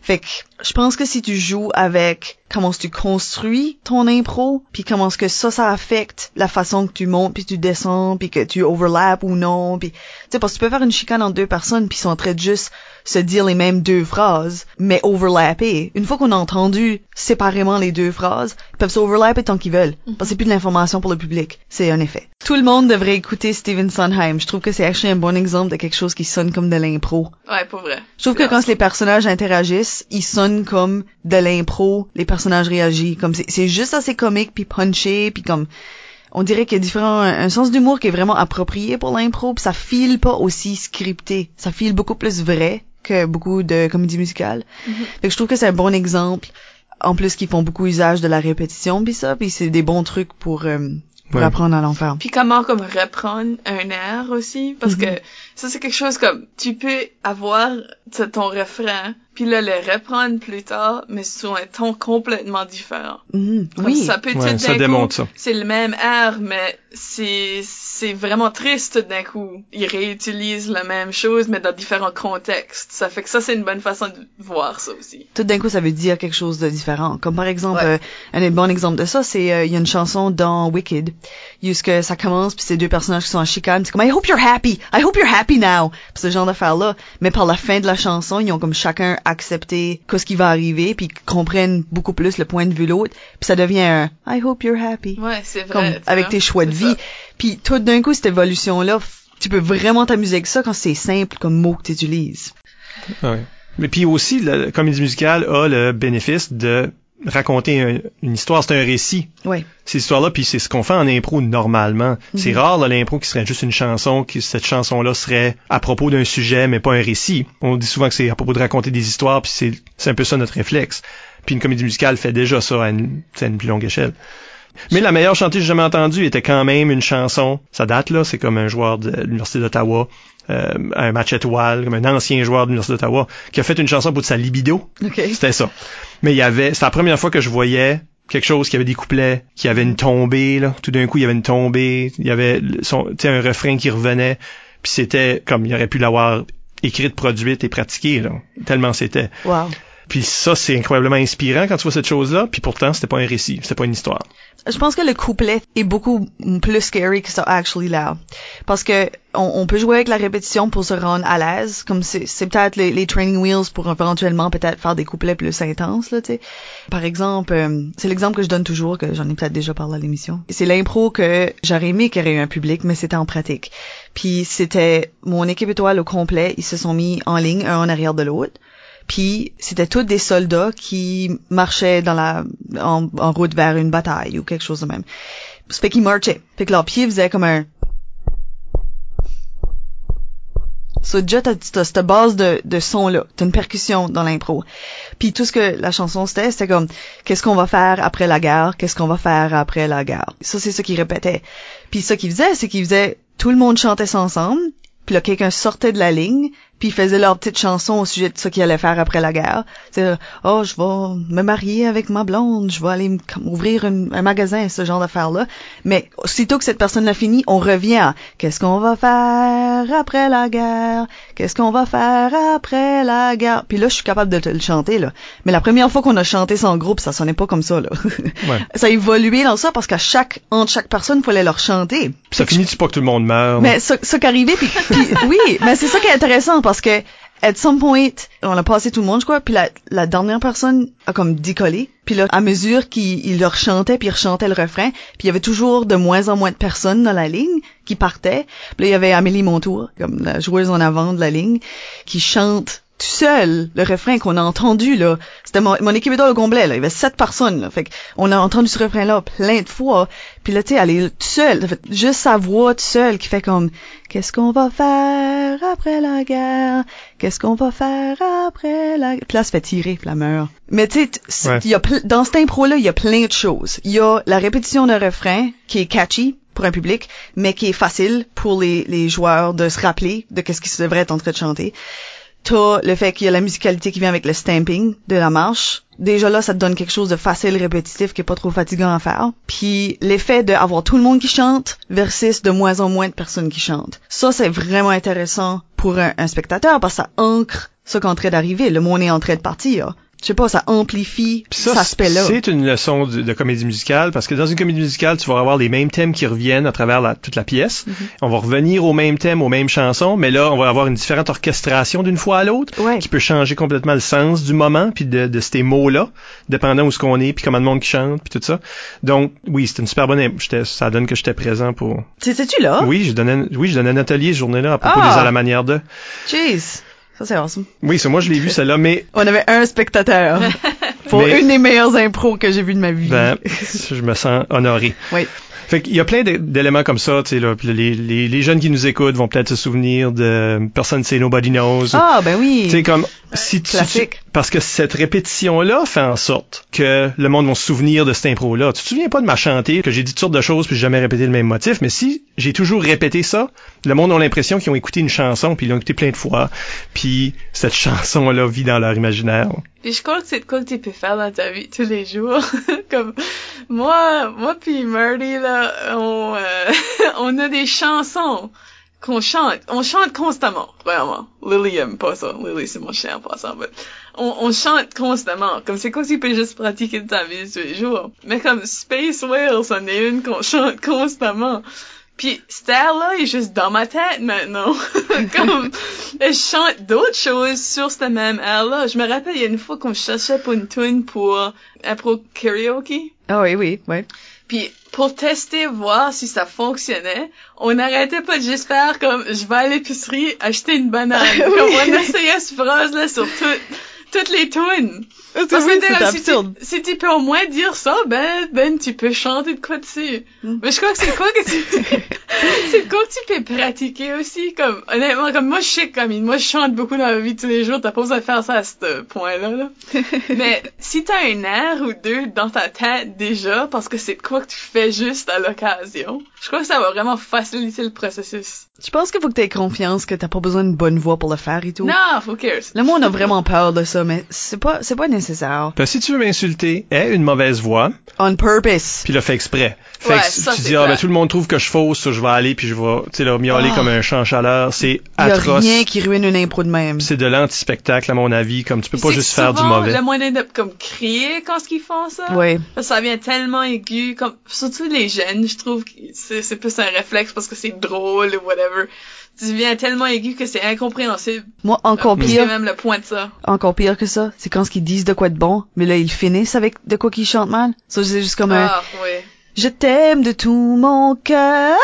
Fait que je pense que si tu joues avec comment tu construis ton impro, puis comment est-ce que ça, ça affecte la façon que tu montes, puis tu descends, puis que tu overlap ou non, puis tu sais parce que tu peux faire une chicane entre deux personnes, puis ils sont en train de juste se dire les mêmes deux phrases, mais overlapper. Une fois qu'on a entendu séparément les deux phrases, ils peuvent s'overlapper tant qu'ils veulent, parce que c'est plus de l'information pour le public, c'est un effet. Tout le monde devrait écouter Steven Sondheim. Je trouve que c'est actually un bon exemple de quelque chose qui sonne comme de l'impro. Ouais, pour vrai. Je trouve que quand les personnages interagissent, ils sonnent comme de l'impro, les personnages réagissent, comme c'est juste assez comique puis punché puis comme on dirait qu'il y a différents un, sens d'humour qui est vraiment approprié pour l'impro, puis ça file pas aussi scripté, ça file beaucoup plus vrai que beaucoup de comédies musicales. Mm je trouve que c'est un bon exemple. En plus, qu'ils font beaucoup usage de la répétition, puis ça, puis c'est des bons trucs pour euh, pour apprendre à l'enfer. Puis comment comme reprendre un air aussi, parce que ça c'est quelque chose comme tu peux avoir ton refrain, puis là le reprendre plus tard, mais sur un ton complètement différent. Mm-hmm. Oui, ça peut ouais, ça démontre ça. C'est le même air, mais c'est c'est vraiment triste d'un coup. Ils réutilisent la même chose, mais dans différents contextes. Ça fait que ça, c'est une bonne façon de voir ça aussi. Tout d'un coup, ça veut dire quelque chose de différent. Comme par exemple, euh, un bon exemple de ça, c'est euh, il y a une chanson dans Wicked, que ça commence, puis c'est deux personnages qui sont en chicane, c'est comme I hope you're happy, I hope you're happy now, pis ce genre d'affaires là. Mais par la fin de la chanson, ils ont comme chacun accepté qu'est-ce qui va arriver, puis comprennent beaucoup plus le point de vue l'autre, puis ça devient un I hope you're happy. Ouais, c'est vrai. Comme avec tes choix de vie. Puis tout d'un coup, cette évolution-là, tu peux vraiment t'amuser avec ça quand c'est simple comme mot que tu utilises. Ouais. Mais puis aussi, la comédie musicale a le bénéfice de raconter une histoire, c'est un récit. Oui. Ces histoires-là, puis c'est ce qu'on fait en impro normalement. C'est mhm. rare l'impro qui serait juste une chanson, que cette chanson-là serait à propos d'un sujet, mais pas un récit. On dit souvent que c'est à propos de raconter des histoires, puis c'est un peu ça notre réflexe. Puis une comédie musicale fait déjà ça à une, à une plus longue échelle. Mais la meilleure chanteuse que j'ai jamais entendue était quand même une chanson. Ça date là, c'est comme un joueur de l'université d'Ottawa, euh, un match étoile, comme un ancien joueur de l'université d'Ottawa, qui a fait une chanson pour sa libido. C'était ça. Mais il y avait, c'est la première fois que je voyais quelque chose qui avait des couplets, qui avait une tombée là. Tout d'un coup, il y avait une tombée, il y avait son, un refrain qui revenait. Puis c'était comme il aurait pu l'avoir écrite, produite et pratiquée là. Tellement c'était. Wow. Puis ça, c'est incroyablement inspirant quand tu vois cette chose-là. Puis pourtant, c'était pas un récit, c'était pas une histoire. Je pense que le couplet est beaucoup plus scary que ça actually là. Parce que on, peut jouer avec la répétition pour se rendre à l'aise, comme c'est, peut-être les, training wheels pour éventuellement peut-être faire des couplets plus intenses là, tu sais. Par exemple, euh, c'est l'exemple que je donne toujours, que j'en ai peut-être déjà parlé à l'émission. C'est l'impro que j'aurais aimé qu'il y ait eu un public, mais c'était en pratique. Puis c'était mon équipe étoile au complet, ils se sont mis en ligne, un en arrière de l'autre. Puis c'était tous des soldats qui marchaient dans la en, route vers une bataille ou quelque chose de même. Ça fait qu'ils marchaient. Fait que leurs pieds faisaient comme un So, déjà, t'as, cette base de, de son-là. T'as une percussion dans l'impro. Puis tout ce que la chanson c'était, c'était comme, qu'est-ce qu'on va faire après la guerre? Qu'est-ce qu'on va faire après la guerre? Ça, c'est ce qu'il répétait. Puis ce qu'il faisait, c'est qu'il faisait, tout le monde chantait ensemble. Puis là, quelqu'un sortait de la ligne, puis ils faisaient leur petite chanson au sujet de ce qu'ils allaient faire après la guerre. C'est oh je vais me marier avec ma blonde, je vais aller ouvrir une- un magasin, ce genre d'affaires là. Mais aussitôt que cette personne l'a fini, on revient à qu'est-ce qu'on va faire après la guerre, qu'est-ce qu'on va faire après la guerre? Puis là je suis capable de te le chanter là. Mais la première fois qu'on a chanté ça en groupe, ça sonnait pas comme ça là. Ouais. ça a évolué dans ça parce qu'à chaque entre chaque personne, il fallait leur chanter. Puis ça finit-tu pas que tout le monde meurt? Mais ce, ce qui arrivait, puis, puis oui, mais c'est ça qui est intéressant parce que at some point, on a passé tout le monde, je crois, puis la, dernière personne a comme décollé. Puis là, à mesure qu'il il leur chantait, puis il rechantait le refrain, puis il y avait toujours de moins en moins de personnes dans la ligne qui partaient. Puis là, il y avait Amélie Montour, comme la joueuse en avant de la ligne, qui chante tout seul le refrain qu'on a entendu là. C'était mon, mon équipe au complet là. Il y avait sept personnes là. Fait que on a entendu ce refrain là plein de fois. Puis là tu sais elle est toute seule. Juste sa voix toute seule qui fait comme qu'est-ce qu'on va faire après la guerre? Qu'est-ce qu'on va faire après la guerre? Puis là se fait tirer puis la mais tu sais Ouais. dans cette impro là il y a plein de choses il y a la répétition d'un refrain qui est catchy pour un public, mais qui est facile pour les, les joueurs de se rappeler de qu'est-ce qu'ils devraient être en train de chanter. T'as le fait qu'il y a la musicalité qui vient avec le stamping de la marche. Déjà là, ça te donne quelque chose de facile, répétitif, qui est pas trop fatigant à faire. Puis l'effet d'avoir tout le monde qui chante versus de moins en moins de personnes qui chantent. Ça, c'est vraiment intéressant pour un, spectateur parce que ça ancre ce qui est en train d'arriver. Le monde est en train de partir. Je sais pas, ça amplifie Puis cet ça, aspect-là. c'est une leçon de, de comédie musicale parce que dans une comédie musicale, tu vas avoir les mêmes thèmes qui reviennent à travers la- toute la pièce. Mm-hmm. On va revenir au même thème, aux mêmes chansons, mais là, on va avoir une différente orchestration d'une fois à l'autre Ouais. qui peut changer complètement le sens du moment puis de, de ces mots-là, dépendant où ce qu'on est puis comment le monde qui chante puis tout ça. Donc, oui, c'est une super bonne. Ça donne que j'étais présent pour. C'était-tu là? Oui, je donnais, oui, je donnais un atelier ce journée-là à propos Ah! des à la manière de. Jeez. Ça, c'est awesome. Oui, c'est moi je l'ai vu celle-là, mais On avait un spectateur pour Mais- une des meilleures impros que j'ai vues de ma vie. ben, je me sens honoré. Oui. Fait qu'il y a plein d'é- d'éléments comme ça, tu sais, là. Les, les, les jeunes qui nous écoutent vont peut-être se souvenir de Personne c'est Nobody Knows. Ah, ben oui. Tu sais, comme, si tu, Classique. tu- parce que cette répétition-là fait en sorte que le monde va se souvenir de cette impro-là. Tu te souviens pas de ma chantée, que j'ai dit toutes sortes de choses puis j'ai jamais répété le même motif, mais si j'ai toujours répété ça, le monde a l'impression qu'ils ont écouté une chanson puis ils l'ont écouté plein de fois, puis cette chanson-là vit dans leur imaginaire. Puis je crois que c'est quoi que tu peux faire dans ta vie tous les jours. Comme moi, moi puis Marty là, on euh, on a des chansons qu'on chante. On chante constamment, vraiment. Lily aime pas ça. Lily c'est mon chien en passant, mais on, chante constamment. Comme c'est quoi que tu peux juste pratiquer de ta vie tous les jours? Mais comme Space Whale, c'en est une qu'on chante constamment. Puis air-là est juste dans ma tête maintenant. Comme je chante d'autres choses sur cette même air-là. Je me rappelle, il y a une fois qu'on cherchait pour une tune pour impro karaoke. Ah oui, oui, oui. Puis pour tester, voir si ça fonctionnait, on n'arrêtait pas de juste faire comme je vais à l'épicerie acheter une banane. Comme on essayait cette phrase-là sur tout- toutes les tunes. Oui, c'est comme, si tu- absurde. Si, tu peux au moins dire ça, ben, ben, tu peux chanter de quoi dessus. Mm. Mais je crois que c'est quoi que tu, c'est quoi que tu peux pratiquer aussi, comme, honnêtement, comme moi, je sais, comme, moi, je chante beaucoup dans ma vie de tous les jours, t'as pas besoin de faire ça à ce point-là, là. Mais, si t'as un air ou deux dans ta tête déjà, parce que c'est quoi que tu fais juste à l'occasion, je crois que ça va vraiment faciliter le processus. Je pense qu'il faut que tu aies confiance que t'as pas besoin d'une bonne voix pour le faire et tout? Non, who cares? Le monde a vraiment peur de ça, mais c'est pas, c'est pas nécessaire. Puis si tu veux m'insulter, aie une mauvaise voix, On purpose. puis le fait exprès. Fait Ouais, que ça, tu dis, ah, ben, tout le monde trouve que je fausse, je vais aller, puis je vais, tu sais, là, miauler Ah. comme un champ chaleur. C'est Il y a atroce. rien qui ruine une impro de même. C'est de l'anti-spectacle, à mon avis, comme tu peux pas juste faire du souvent mauvais. le moyen de, comme, crier quand ils font ça. Parce que ça vient tellement aigu, comme, surtout les jeunes, je trouve que c'est, c'est plus un réflexe parce que c'est drôle ou whatever. Tu viens tellement aigu que c'est incompréhensible. Moi, encore C'est pire, même le point de ça. encore pire que ça, c'est quand ils disent de quoi de bon, mais là, ils finissent avec de quoi qu'ils chantent mal. Ça, c'est juste comme un, Ah, oui. je t'aime de tout mon cœur.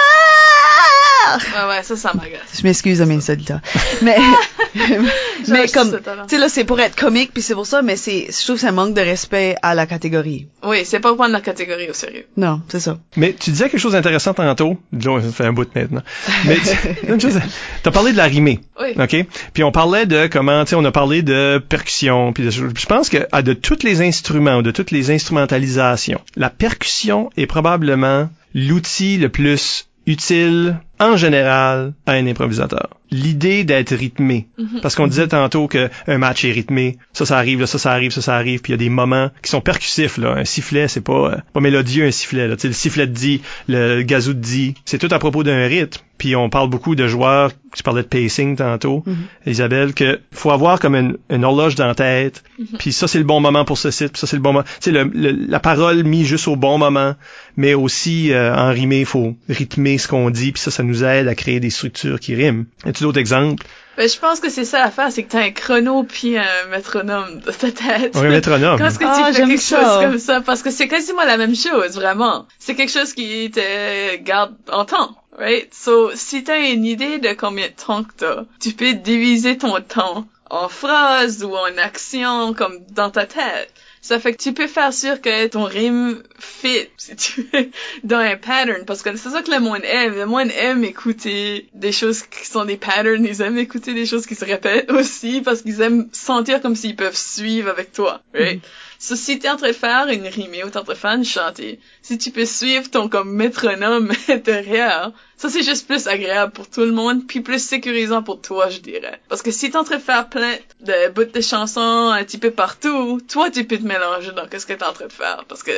Ouais, ouais, ça, ça m'agace. Je m'excuse à mes soldats. Mais, mais comme, tu sais, là, c'est pour être comique, puis c'est pour ça, mais c'est, je trouve que ça manque de respect à la catégorie. Oui, c'est pas prendre la catégorie au sérieux. Non, c'est ça. Mais tu disais quelque chose d'intéressant tantôt. Là, ça fait un bout de maintenant. Mais tu as parlé de la rimée. Oui. OK? Puis on parlait de comment, tu sais, on a parlé de percussion. Puis de- je pense que à de tous les instruments, de toutes les instrumentalisations, la percussion est probablement l'outil le plus utile en général, à un improvisateur. L'idée d'être rythmé. Mhm. Parce qu'on disait tantôt qu'un match est rythmé. Ça, ça arrive, là, ça, ça arrive, ça, ça arrive. Puis il y a des moments qui sont percussifs, là. Un sifflet, c'est pas, euh, pas mélodieux, un sifflet, là. Tu sais, le sifflet dit, le gazou dit. C'est tout à propos d'un rythme. Puis on parle beaucoup de joueurs, tu parlais de pacing tantôt, Mhm. Isabelle, que faut avoir comme une, une horloge dans la tête. Puis ça, c'est le bon moment pour ce site. Puis ça, c'est le bon moment. Tu sais, la parole mise juste au bon moment. Mais aussi, euh, en rimé, il faut rythmer ce qu'on dit. Puis ça, ça nous aide à créer des structures qui riment. As-tu d'autres exemples? Ben, je pense que c'est ça l'affaire, c'est que t'as un chrono puis un métronome dans ta tête. Un métronome. Quand est-ce que Ah, tu fais j'aime quelque ça. chose comme ça? Parce que c'est quasiment la même chose, vraiment. C'est quelque chose qui te garde en temps, right? So, si t'as une idée de combien de temps que t'as, tu peux diviser ton temps en phrases ou en actions comme dans ta tête. Ça fait que tu peux faire sûr que ton rime fit, si tu veux, dans un pattern. Parce que c'est ça que le monde aime. Le monde aime écouter des choses qui sont des patterns. Ils aiment écouter des choses qui se répètent aussi parce qu'ils aiment sentir comme s'ils peuvent suivre avec toi. Right? So, si t'es en train de faire une rimée ou t'es en train de faire une chantée, si tu peux suivre ton comme métronome intérieur, ça c'est juste plus agréable pour tout le monde puis plus sécurisant pour toi, je dirais. Parce que si t'es en train de faire plein de bouts de chansons un petit peu partout, toi tu peux te mélanger dans qu'est-ce que t'es en train de faire parce que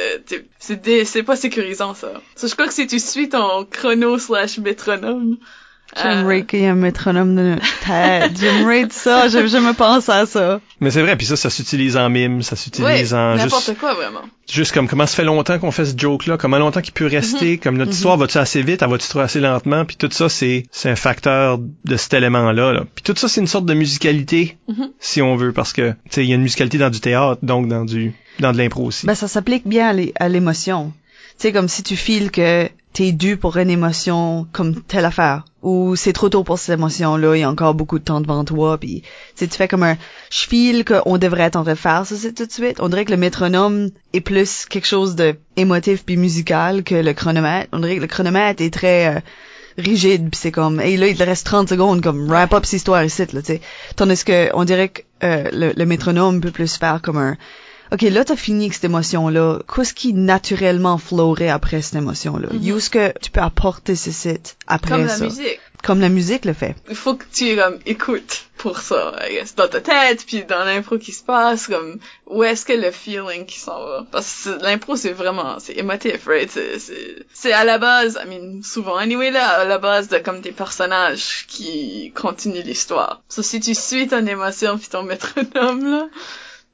c'est c'est pas sécurisant ça. So, je crois que si tu suis ton chrono slash métronome, J'aimerais euh, qu'il y ait un métronome dans notre tête. J'aimerais ça. Je, je me pense à ça. Mais c'est vrai, puis ça, ça s'utilise en mime, ça s'utilise en n'importe juste, quoi vraiment. juste comme comment ça fait longtemps qu'on fait ce joke-là, comment longtemps qu'il peut rester, comme notre Mhm. histoire va-tu assez vite, elle va-tu trop assez lentement, puis tout ça, c'est c'est un facteur de cet élément-là. Là. Puis tout ça, c'est une sorte de musicalité, Mhm. si on veut, parce que tu sais, il y a une musicalité dans du théâtre, donc dans du dans de l'impro aussi. Ben, ça s'applique bien à l'émotion. Sais, comme si tu files que t'es dû pour une émotion comme telle affaire. Ou c'est trop tôt pour cette émotion-là, il y a encore beaucoup de temps devant toi, puis tu fais comme un... Je file qu'on devrait être en train de faire ça, tout de suite. On dirait que le métronome est plus quelque chose de émotif puis musical que le chronomètre. On dirait que le chronomètre est très... euh, rigide puis c'est comme et là il te reste 30 secondes comme wrap up cette histoire ici là tu sais tandis que on dirait que euh, le métronome peut plus faire comme un OK, là, t'as fini avec cette émotion-là. Qu'est-ce qui naturellement flowrait après cette émotion-là? Mhm. Où est-ce que tu peux apporter ce site après Comme la ça? musique. Comme la musique le fait. il faut que tu comme écoutes pour ça I guess, dans ta tête puis dans l'impro qui se passe comme où est-ce que le feeling qui s'en va? Parce que l'impro c'est vraiment c'est émotif right? C'est à la base I mean souvent anyway là à la base de comme des personnages qui continuent l'histoire so si tu suis ton émotion puis ton métronome là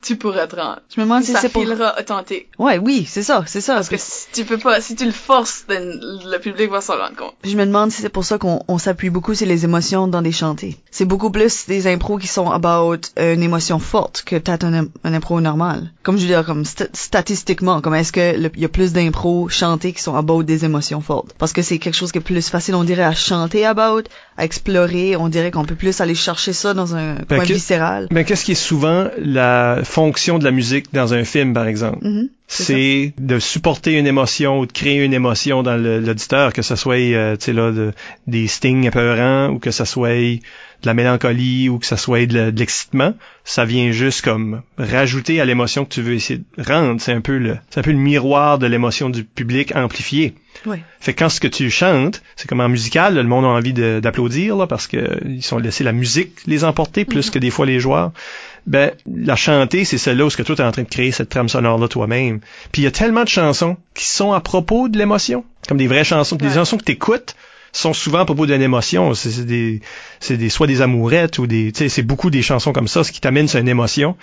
tu pourrais te rendre Je me demande si ça c'est pour... filera authentique Ouais, oui, c'est ça, c'est ça. parce que si tu peux pas si tu le forces then le public va s'en rendre compte Je me demande si c'est pour ça qu'on on s'appuie beaucoup sur les émotions dans des chantés. C'est beaucoup plus des impros qui sont about une émotion forte que peut-être un, un impro normal. Comme je veux dire, comme sta- statistiquement, comme est-ce que il y a plus d'impros chantés qui sont about des émotions fortes? Parce que c'est quelque chose qui est plus facile, on dirait, à chanter about, à explorer. On dirait qu'on peut plus aller chercher ça dans un coin que- viscéral. Ben, qu'est-ce qui est souvent la fonction de la musique dans un film, par exemple? Mhm. C'est c'est de supporter une émotion ou de créer une émotion dans l'auditeur, que ce soit euh, tu sais là de- des stings apeurants ou que ce soit de la mélancolie ou que ce soit de l'excitement, ça vient juste comme rajouter à l'émotion que tu veux essayer de rendre. C'est un peu le c'est un peu le miroir de l'émotion du public amplifié. Ouais. Fait que quand ce que tu chantes, c'est comme en musical, là, le monde a envie d'applaudir là parce que ils sont laissés la musique les emporter plus que des fois les joueurs. Ben la chanter, c'est celle-là où ce que toi t'es en train de créer cette trame sonore là toi-même. Puis il y a tellement de chansons qui sont à propos de l'émotion, comme des vraies chansons, des Ouais. chansons que t'écoutes sont souvent à propos d'une émotion. C'est c'est des, c'est des, soit des amourettes ou des, tu sais, c'est beaucoup des chansons comme ça, ce qui t'amène sur une émotion.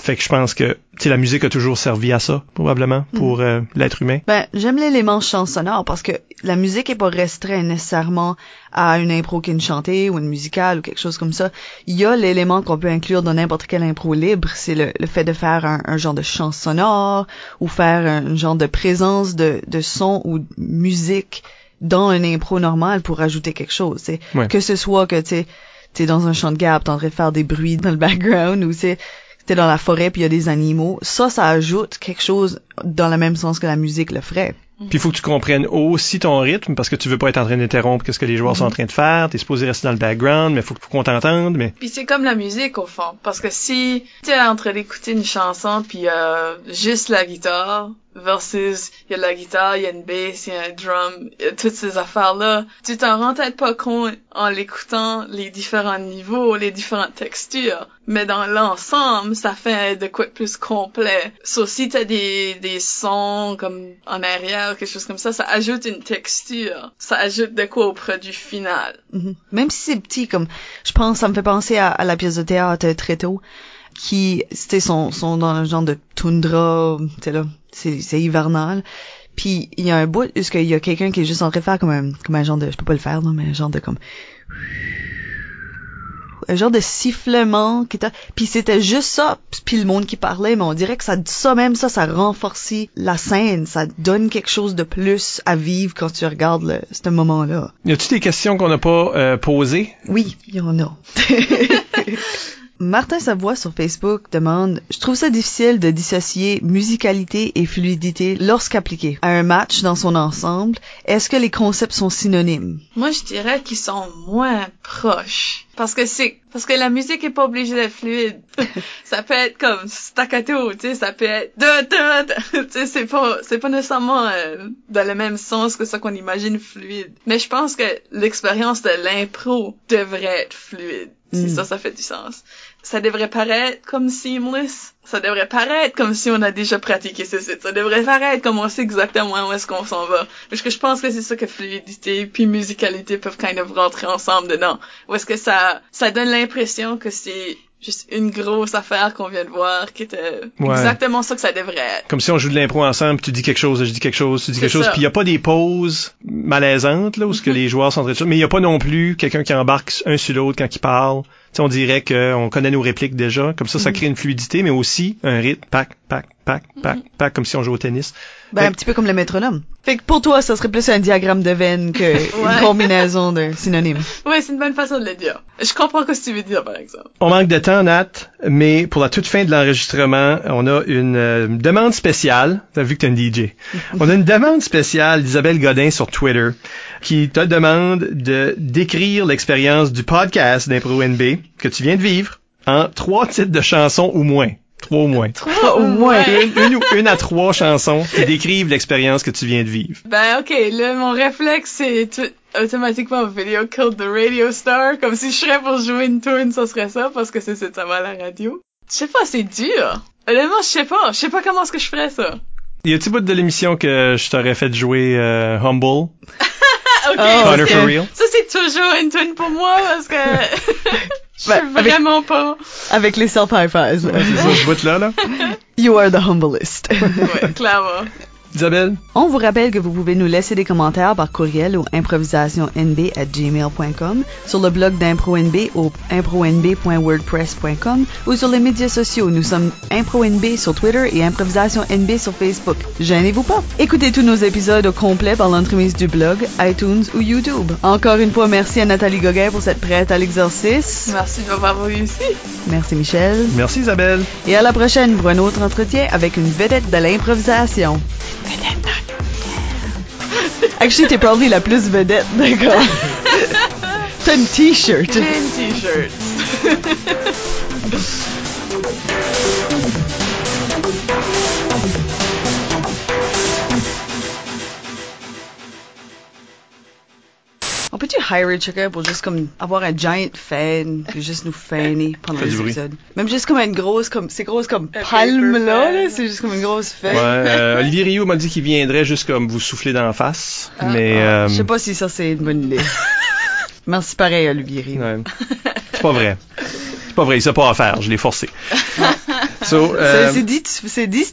Fait que je pense que, tu sais, la musique a toujours servi à ça, probablement, pour euh, l'être humain. Ben, j'aime l'élément chant sonore parce que la musique est pas restreinte nécessairement à une impro qui est une chantée ou une musicale ou quelque chose comme ça. Il y a l'élément qu'on peut inclure dans n'importe quelle impro libre, c'est le, le fait de faire un, un genre de chant sonore ou faire un genre de présence de, de son ou de musique dans une impro normale pour ajouter quelque chose. Ouais. Que ce soit que tu t'es dans un champ de gap, t'es en train de faire des bruits dans le background ou c'est t'es dans la forêt puis il y a des animaux, ça, ça ajoute quelque chose dans le même sens que la musique le ferait. Puis il faut que tu comprennes aussi ton rythme parce que tu veux pas être en train d'interrompre ce que les joueurs sont en train de faire. T'es supposé rester dans le background, mais faut, faut qu'on t'entende. Mais Puis c'est comme la musique au fond, parce que si tu es en train d'écouter une chanson puis euh, juste la guitare, versus il y a la guitare, il y a une bass, il y a un drum, y a toutes ces affaires-là. Tu t'en rends peut-être pas compte en l'écoutant les différents niveaux, les différentes textures, mais dans l'ensemble, ça fait de quoi de plus complet. Sauf si t'as des, des sons comme en arrière, quelque chose comme ça, ça ajoute une texture. Ça ajoute de quoi au produit final. Mhm. Même si c'est petit, comme, je pense, ça me fait penser à, la pièce de théâtre très tôt qui c'était sont sont dans un genre de toundra tu là c'est c'est hivernal. Puis il y a un bout où il y a quelqu'un qui est juste en train de faire comme un comme un genre de je peux pas le faire non mais un genre de comme un genre de sifflement qui était puis c'était juste ça puis le monde qui parlait mais on dirait que ça ça même ça ça renforce la scène ça donne quelque chose de plus à vivre quand tu regardes le, ce moment là y a-tu des questions qu'on n'a pas euh, posées? Oui il y en a Martin Savoie sur Facebook demande Je trouve ça difficile de dissocier musicalité et fluidité lorsqu'appliqué à un match dans son ensemble. Est-ce que les concepts sont synonymes Moi, je dirais qu'ils sont moins proches. Parce que c'est parce que la musique est pas obligée d'être fluide. ça peut être comme staccato, tu sais, ça peut être tu sais, c'est pas c'est pas nécessairement euh, dans le même sens que ça qu'on imagine fluide. Mais je pense que l'expérience de l'impro devrait être fluide. Si mm. ça, ça fait du sens ça devrait paraître comme seamless. Ça devrait paraître comme si on a déjà pratiqué ce site. Ça devrait paraître comme on sait exactement où est-ce qu'on s'en va. Parce que je pense que c'est ça que fluidité puis musicalité peuvent kind of rentrer ensemble dedans. Ou est-ce que ça, ça donne l'impression que c'est juste une grosse affaire qu'on vient de voir qui était exactement ça que ça devrait être. Comme si on joue de l'impro ensemble, tu dis quelque chose, je dis quelque chose, tu dis quelque chose, puis il y a pas des pauses malaisantes là où ce que mm-hmm. les joueurs sont très mais il y a pas non plus quelqu'un qui embarque un sur l'autre quand il parle. On dirait qu'on connaît nos répliques déjà, comme ça ça mm-hmm. crée une fluidité mais aussi un rythme pac pac pac pac mm-hmm. pac comme si on jouait au tennis. Ben, un petit peu comme le métronome. Fait que pour toi, ça serait plus un diagramme de veine qu'une une combinaison de synonymes. Ouais, c'est une bonne façon de le dire. Je comprends ce que tu veux dire, par exemple. On manque de temps, Nat, mais pour la toute fin de l'enregistrement, on a une euh, demande spéciale. T'as vu que t'es un DJ. on a une demande spéciale d'Isabelle Godin sur Twitter qui te demande de décrire l'expérience du podcast d'Impro NB que tu viens de vivre en trois titres de chansons ou moins. Trois au moins. Trois au moins. Une, une, à trois chansons qui décrivent l'expérience que tu viens de vivre. Ben, ok, là, mon réflexe, c'est automatiquement Video Killed the Radio Star. Comme si je serais pour jouer une tune, ça serait ça, parce que c'est ça va à la radio. Je sais pas, c'est dur. Honnêtement, je sais pas. Je sais pas comment est-ce que je ferais ça. Y a-tu bout de l'émission que je t'aurais fait jouer euh, Humble? Oh, for real? Ça, c'est toujours une tune pour moi, parce que... Je ben, vraiment pas. Avec les self-high-fives. ce bout-là, là. You are the humblest. ouais, clairement. Isabelle? On vous rappelle que vous pouvez nous laisser des commentaires par courriel au improvisationnb@gmail.com, sur le blog d'ImproNB au impronb.wordpress.com ou sur les médias sociaux. Nous sommes ImproNB sur Twitter et ImprovisationNB sur Facebook. Gênez-vous pas. Écoutez tous nos épisodes au complet par l'entremise du blog, iTunes ou YouTube. Encore une fois, merci à Nathalie Gauguin pour cette prête à l'exercice. Merci de m'avoir réussi. Merci Michel. Merci Isabelle. Et à la prochaine pour un autre entretien avec une vedette de l'improvisation. Actually, t'es probably la plus vedette, d'accord? T'as une t-shirt. J'ai une t-shirt. On peut-tu hire pour juste comme avoir un giant fan puis juste nous faner pendant les épisodes? Même juste comme une grosse comme c'est grosse comme palme là, c'est juste comme une grosse fan. Ouais, euh, Olivier Rio m'a dit qu'il viendrait juste comme vous souffler dans la face, ah. mais ah. euh... je sais pas si ça c'est une bonne idée. Merci pareil Olivier Rio. Ouais. C'est pas vrai. C'est pas vrai, il sait pas à faire, je l'ai forcé. so, euh... C'est dit, c'est dit,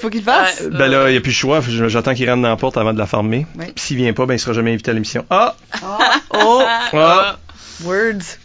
faut qu'il fasse. ben là, il n'y a plus le choix. J'attends qu'il rentre dans la porte avant de la former. Puis s'il vient pas, ben il sera jamais invité à l'émission. Ah! Oh! oh! oh. Words.